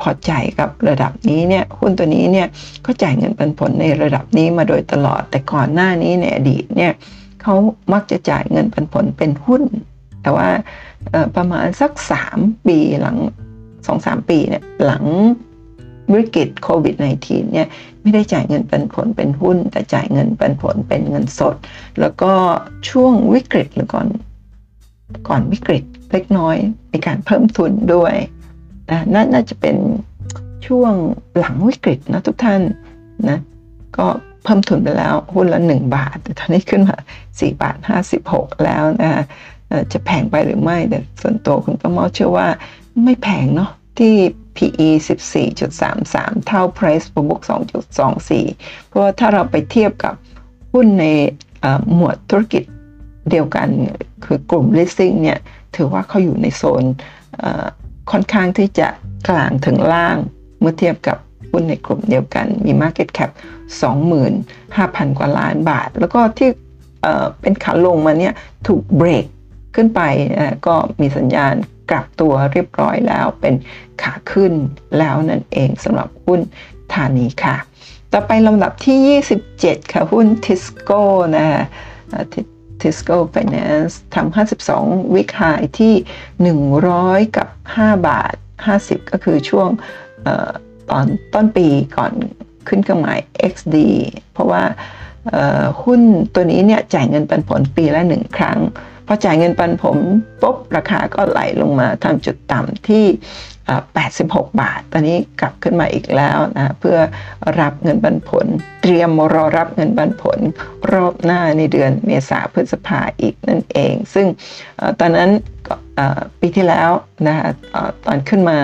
พอใจกับระดับนี้เนี่ยหุ้นตัวนี้เนี่ยก็จ่ายเงินปันผลในระดับนี้มาโดยตลอด แต่ก่อนหน้านี้ในอดีตเนี่ย เขามักจะจ่ายเงินปันผลเป็นหุ้น แต่ว่าประมาณสัก 3 ปีหลัง 2-3 ปีเนี่ยหลังวิกฤตโควิด -19 เนี่ยไม่ได้จ่ายเงินปันผลเป็นหุ้น แต่จ่ายเงินปันผลเป็นเงินสด แล้วก็ช่วงวิกฤตหรือก่อนก่อนวิกฤตเล็กน้อยมีการเพิ่มทุนด้วยนะน่าจะเป็นช่วงหลังวิกฤตนะทุกท่านนะก็ เพิ่มทุนไปแล้วหุ้นละ 1 บาท แต่ตอนนี้ขึ้นมา 4 บาท 56 แล้วนะจะแพงไปหรือไม่ แต่ส่วนตัวคุณประมอเชื่อว่าไม่แพงเนาะที่ PE 14.33 เท่า Price per book 2.24 เพราะว่าถ้าเราไปเทียบกับหุ้นในหมวดธุรกิจเดียวกัน คือกลุ่ม leasing เนี่ย ถือว่าเขาอยู่ในโซนค่อนข้างที่จะกลางถึงล่างเมื่อเทียบกับ หุ้นในกลุ่มเดียวกันมี Market Cap 25,000 กว่าล้านบาท แล้วก็ที่เป็นขาลงมาเนี่ยถูกเบรกขึ้นไปก็มีสัญญาณกลับตัวเรียบร้อยแล้วเป็นขาขึ้นแล้วนั่นเองสำหรับหุ้นธานีค่ะ ต่อไปลำดับที่ 27 ค่ะหุ้นทิสโก้นะทิสโก้ไฟแนนซ์ทำ52 week high ที่ 100 กับ 5 บาท 50 ก็คือช่วง ตอนต้นปีก่อนขึ้นเครื่องหมาย XD เพราะว่าหุ้นตัวนี้เนี่ยจ่ายเงินปันผลปีละหนึ่งครั้งพอจ่ายเงินปันผลปุ๊บราคาก็ไหลลงมาทำจุดต่ำที่ 86 บาท ตอนนี้กลับขึ้นมาอีกแล้วนะเพื่อรับเงินปันผล เตรียมรอรับเงินปันผล รอบหน้าในเดือนเมษาพฤษภาอีกนั่นเอง ซึ่งตอนนั้นปีที่แล้วนะตอนขึ้นมา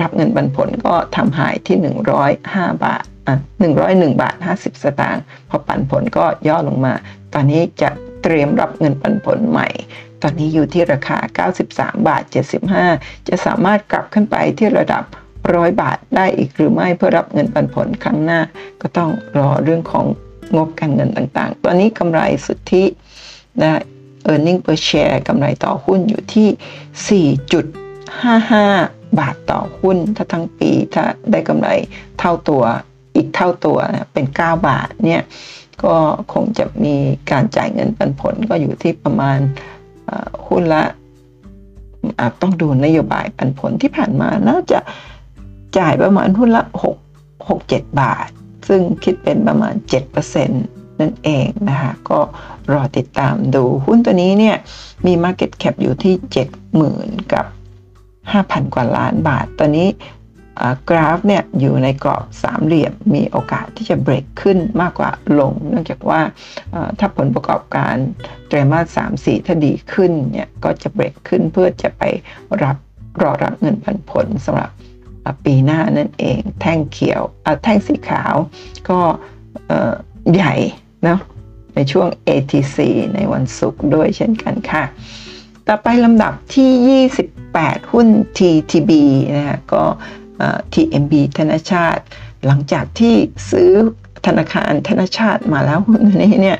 รับเงินปันผลก็ทำหายที่ 105 บาทอะ101 บาท 50 สตางค์พอปันผลก็ย่อลงมา ตอนนี้จะเตรียมรับเงินปันผลใหม่ ตอนนี้อยู่ที่ราคา 93 บาท 75 จะสามารถกลับขึ้นไปที่ระดับร้อยบาทได้อีกหรือไม่เพื่อรับเงินปันผลครั้งหน้า ก็ต้องรอเรื่องของงบการเงินต่างๆ ตอนนี้กำไรสุทธินะ earning per share กำไรต่อหุ้นอยู่ที่ 4.55 บาทต่อหุ้น ถ้าทั้งปีถ้าได้กำไรเท่าตัวอีกเท่าตัวเป็น 9 บาทเนี่ยก็คงจะมีการจ่ายเงินปันผลก็อยู่ที่ประมาณหุ้นละอาจต้องดูนโยบายปันผลที่ผ่านมาน่าจะจ่ายประมาณหุ้นละ 6 6 7 บาท ซึ่งคิดเป็นประมาณ 7%นั่นเองนะคะก็รอติดตามดูหุ้นตัวนี้เนี่ยมี Market Cap อยู่ที่ 70,000 กับ 5,000 กว่าล้านบาท ตอนนี้กราฟเนี่ยอยู่ในกรอบสามเหลี่ยมมีโอกาสที่จะเบรกขึ้นมากกว่าลง เนื่องจากว่าถ้าผลประกอบการไตรมาสสามสี่ถ้าดีขึ้นเนี่ยก็จะเบรกขึ้นเพื่อจะไปรับรอรับเงินปันผลสำหรับปีหน้านั่นเอง แท่งเขียวแท่งสีขาวก็ใหญ่นะในช่วง ATC ในวันศุกร์ด้วยเช่นกันค่ะ ต่อไปลำดับที่ 8 หุ้น TTB นะฮะก็ TMB ธนชาติ หลังจากที่ซื้อธนาคารธนชาติมาแล้วหุ้นนี้เนี่ย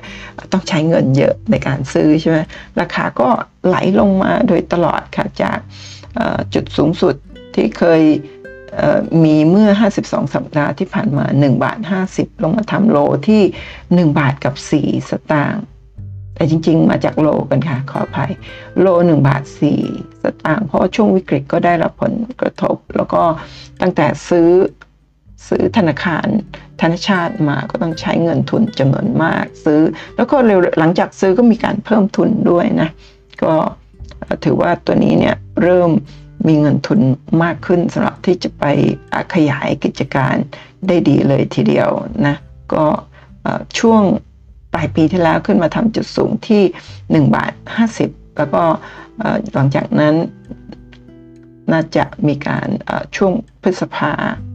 ต้องใช้เงินเยอะในการซื้อใช่ไหมราคาก็ไหลลงมาโดยตลอดค่ะจากจุดสูงสุดที่เคยมีเมื่อ 52 สัปดาห์ที่ผ่านมา 1 บาท 50 ลงมาทำโลที่ 1 บาทกับ 4 สตางค์ แต่จริง ๆ มาจากโลกันค่ะ ขออภัย โลหนึ่งบาทสี่สตางค์เพราะช่วงวิกฤตก็ได้รับผลกระทบ แล้วก็ตั้งแต่ซื้อซื้อธนาคารธนชาติมาก็ต้องใช้เงินทุนจำนวนมากซื้อ แล้วก็เร็วหลังจากซื้อก็มีการเพิ่มทุนด้วยนะ ก็ถือว่าตัวนี้เนี่ยเริ่มมีเงินทุนมากขึ้นสำหรับที่จะไปขยายกิจการได้ดีเลยทีเดียวนะ ก็ช่วง ลายปีที่แล้วขึ้นมาทำจุดสูงที่ 1 บาท 50 แล้วก็หลังจากนั้นน่าจะมีการช่วงพฤษภา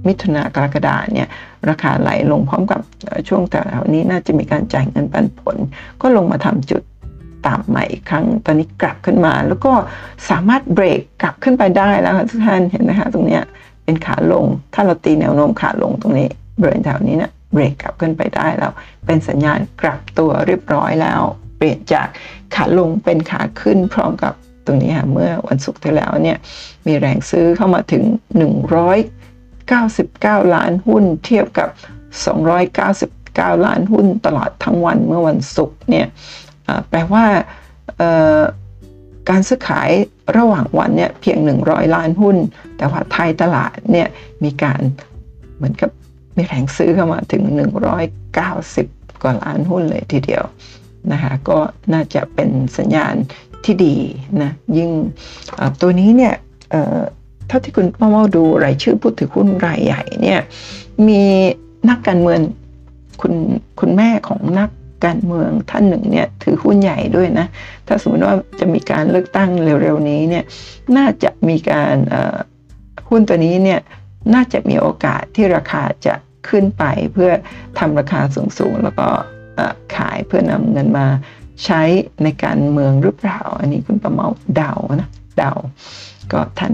มิถุนากรกฎาเนี่ยราคาไหลลงพร้อมกับช่วงแต่แถวนี้น่าจะมีการจ่ายเงินปันผล ก็ลงมาทำจุดต่ำใหม่อีกครั้ง ตอนนี้กลับขึ้นมา แล้วก็สามารถเบรกกลับขึ้นไปได้แล้วทุกท่านเห็นไหมคะตรงเนี้ยเป็นขาลง ถ้าเราตีแนวโน้มขาลงตรงนี้บริเวณแถวนี้เนี่ย เบรกกลับขึ้นไปได้แล้ว เป็นสัญญาณกลับตัวเรียบร้อยแล้ว เปลี่ยนจากขาลงเป็นขาขึ้นพร้อมกับตรงนี้ค่ะเมื่อวันศุกร์ที่แล้วเนี่ยมีแรงซื้อเข้ามาถึง 199 ล้านหุ้นเทียบกับ 299 ล้านหุ้นตลอดทั้งวันเมื่อวันศุกร์เนี่ยแปลว่าการซื้อขายระหว่างวันเนี่ยเพียง 100 ล้านหุ้น แต่ว่าไทยตลาดเนี่ยมีการเหมือนกับ มีแรงซื้อเข้ามาถึง 190 กว่าล้านหุ้นเลยทีเดียวนะคะก็น่าจะเป็นสัญญาณที่ดีนะยิ่งตัวนี้เนี่ยเท่าที่คุณพ่อเมาดูรายชื่อผู้ถือหุ้นรายใหญ่เนี่ยมีนักการเมืองคุณคุณแม่ของนักการเมืองท่านหนึ่งเนี่ยถือหุ้นใหญ่ด้วยนะ ถ้าสมมติว่าจะมีการเลือกตั้งเร็วๆนี้เนี่ยน่าจะมีการหุ้นตัวนี้เนี่ย น่าจะมีโอกาสที่ราคาจะขึ้นไปเพื่อทำราคาสูงๆ แล้วก็ขายเพื่อนำเงินมาใช้ในการเมืองหรือเปล่า อันนี้คุณประเมาเดานะเดา ก็ท่าน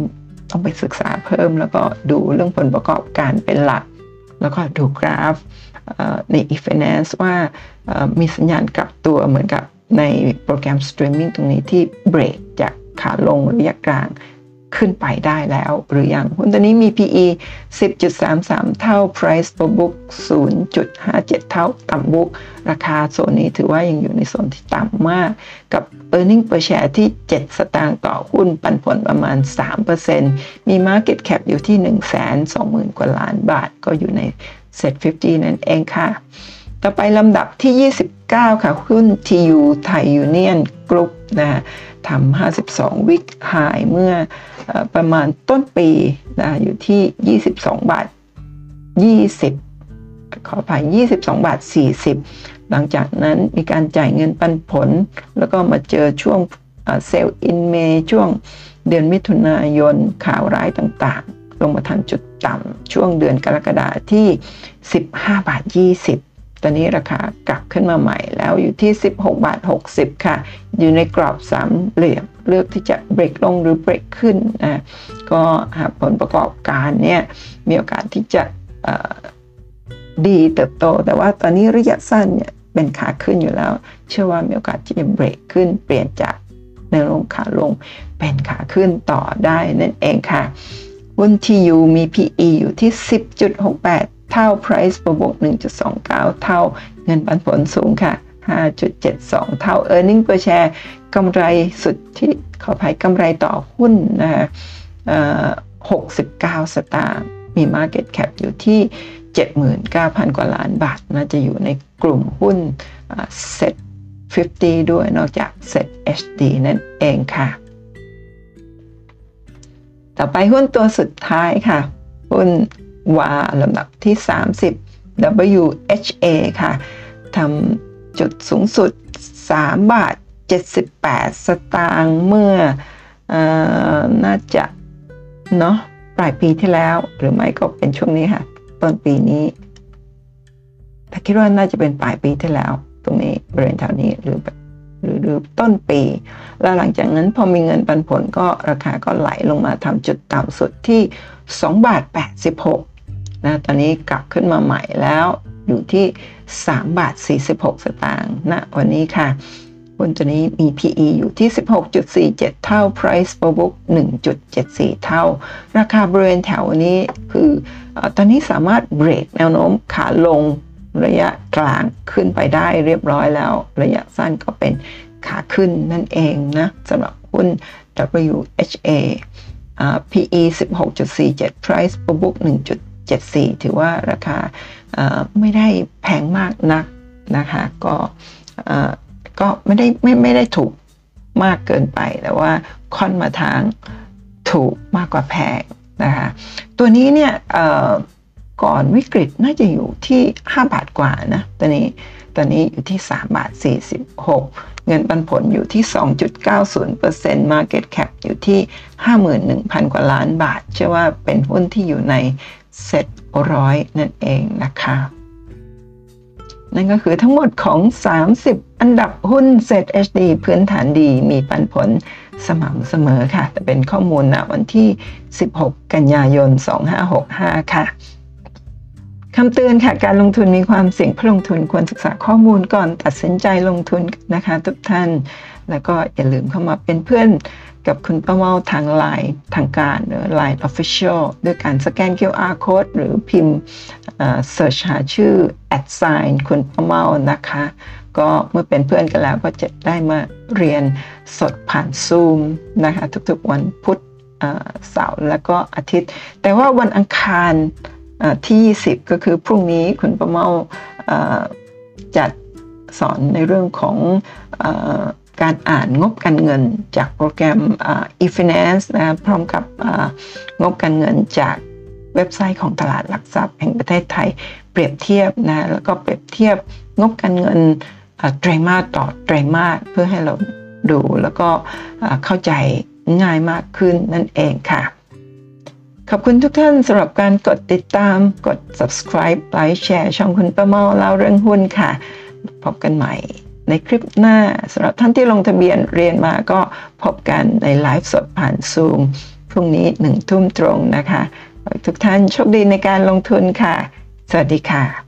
ต้องไปศึกษาเพิ่มแล้วก็ดูเรื่องผลประกอบการเป็นหลัก แล้วก็ดูกราฟใน e-finance ว่ามีสัญญาณกลับตัวเหมือนกับในโปรแกรมสตรีมมิ่งตรงนี้ที่เบรกจากขาลงระยะกลาง ขึ้นไปได้แล้วหรือยังหุ้นตัวนี้มี PE 10.33 เท่า Price per book 0.57 เท่าต่ำ book ราคาโซนนี้ถือว่ายังอยู่ในโซนที่ต่ำมาก กับ e a r n i n g per share ที่ 7 สตางค์ต่อหุ้นปันผลประมาณ 3%มี Market Cap อยู่ที่ 120,000 กว่าล้านบาท ก็อยู่ใน SET 50 นั่นเองค่ะ ต่อไปลำดับที่ 29 ค่ะหุ้น TU ไทยยูเนียนกรุ๊ปนะ ทำ52 week high เมื่อประมาณต้นปีนะอยู่ที่ 22 บาท 20 ขออภัย22 บาท 40 หลังจากนั้นมีการจ่ายเงินปันผล แล้วก็มาเจอช่วงเซลล์อินเมช่วงเดือนมิถุนายนข่าวร้ายต่างๆ ลงมาทันจุดต่ำช่วงเดือนกรกฎาที่ 15 บาท 20 ตอนนี้ราคากลับขึ้นมาใหม่แล้วอยู่ที่ 16 บาท 60 ค่ะ อยู่ในกรอบสามเหลี่ยมเลือกที่จะเบรกลงหรือเบรกขึ้นนะก็หากผลประกอบการเนี่ยมีโอกาสที่จะดีเติบโต แต่ว่าตอนนี้ระยะสั้นเนี่ยเป็นขาขึ้นอยู่แล้ว เชื่อว่ามีโอกาสที่จะเบรกขึ้นเปลี่ยนจากในลงขาลงเป็นขาขึ้นต่อได้นั่นเองค่ะหุ้นทียูมี PE อยู่ที่ 10.68 เท่า price บวก 1.29 เท่าเงินปันผลสูงค่ะ 5.72 เท่า earning per share กำไรสุดที่ขออภัยกำไรต่อหุ้นนะคะ69 สตางค์มี market cap อยู่ที่ 79,000 กว่าล้านบาทน่าจะอยู่ในกลุ่มหุ้น set 50 ด้วยนอกจาก set HD นั่นเองค่ะ ต่อไปหุ้นตัวสุดท้ายค่ะ หุ้น วาลำดับที่ 30 WHA ค่ะทำจุดสูงสุด 3 บาท 78 สตางค์เมื่ออน่าจะเนาะปลายปีที่แล้ว หรือไม่ก็เป็นช่วงนี้ค่ะ ต้นปีนี้แต่คิดว่าน่าจะเป็นปลายปีที่แล้ว ตรงนี้บริเวณแถวนี้หรือหรือหรือต้นปี แล้วหลังจากนั้นพอมีเงินปันผลก็ราคาก็ไหลลงมาทำจุดต่ำสุดที่ 2 บาท 86 นะตอนนี้กลับขึ้นมาใหม่แล้วอยู่ที่ 3 บาท 46 สตางค์นะวันนี้ค่ะหุ้นตัวนี้มี PE อยู่ที่ 16.47 เท่า Price per book 1.74 เท่า ราคาบริเวณแถวนี้คืออตอนนี้สามารถเบรกแนวโน้มขาลงระยะกลางขึ้นไปได้เรียบร้อยแล้ว ระยะสั้นก็เป็นขาขึ้นนั่นเองนะสำหรับหุ้น WHA PE 16.47 Price per book 74 ถือว่าราคาไม่ได้แพงมากนักนะคะก็ก็ไม่ได้ไม่ไม่ได้ถูกมากเกินไปแต่ว่าค่อนมาทางถูกมากกว่าแพงนะคะตัวนี้เนี่ยก่อนวิกฤตน่าจะอยู่ที่ 5 บาทกว่านะตอนนี้ตอนนี้อยู่ที่ 3 บาท 46 เงินปันผลอยู่ที่ 2.90% Market Cap อยู่ที่ 51,000 กว่าล้านบาท เชื่อว่าเป็นหุ้นที่อยู่ใน เซ็ตร้อยนั่นเองนะคะ นั่นก็คือทั้งหมดของ 30 อันดับหุ้นเซ็ต HD พื้นฐานดีมีปันผลสม่ำเสมอค่ะ แต่เป็นข้อมูลณวันที่ 16 กันยายน 2565 ค่ะคำเตือนค่ะ การลงทุนมีความเสี่ยงผู้ลงทุนควรศึกษาข้อมูลก่อนตัดสินใจลงทุนนะคะทุกท่าน แล้วก็อย่าลืมเข้ามาเป็นเพื่อน กับคุณป้าเมาทางไลน์ทางการหรือ Line Official ด้วยการสแกน QR Code หรือพิมพ์เสิร์ชหาชื่อ at sign คุณป้าเมานะคะ ก็เมื่อเป็นเพื่อนกันแล้วก็จะได้มาเรียนสดผ่านซูมนะคะ ทุกๆวันพุธเสาร์แล้วก็อาทิตย์ แต่ว่าวันอังคารที่ 20 ก็คือพรุ่งนี้คุณประเมาจัดสอนในเรื่องของ การอ่านงบการเงินจากโปรแกรม e-finance นะพร้อมกับงบการเงินจากเว็บไซต์ของตลาดหลักทรัพย์แห่งประเทศไทย เปรียบเทียบนะแล้วก็เปรียบเทียบงบการเงินไตรมาสต่อไตรมาสเพื่อให้เราดูแล้วก็เข้าใจง่ายมากขึ้นนั่นเองค่ะ ขอบคุณทุกท่านสำหรับการกดติดตามกด subscribe ไลค์แชร์ช่องคุณป้าเมาเล่าเรื่องหุ้นค่ะ พบกันใหม่ ในคลิปหน้าสำหรับท่านที่ลงทะเบียนเรียนมาก็พบกันในไลฟ์สดผ่านซูมพรุ่งนี้หนึ่งทุ่มตรงนะคะ ทุกท่านโชคดีในการลงทุนค่ะ สวัสดีค่ะ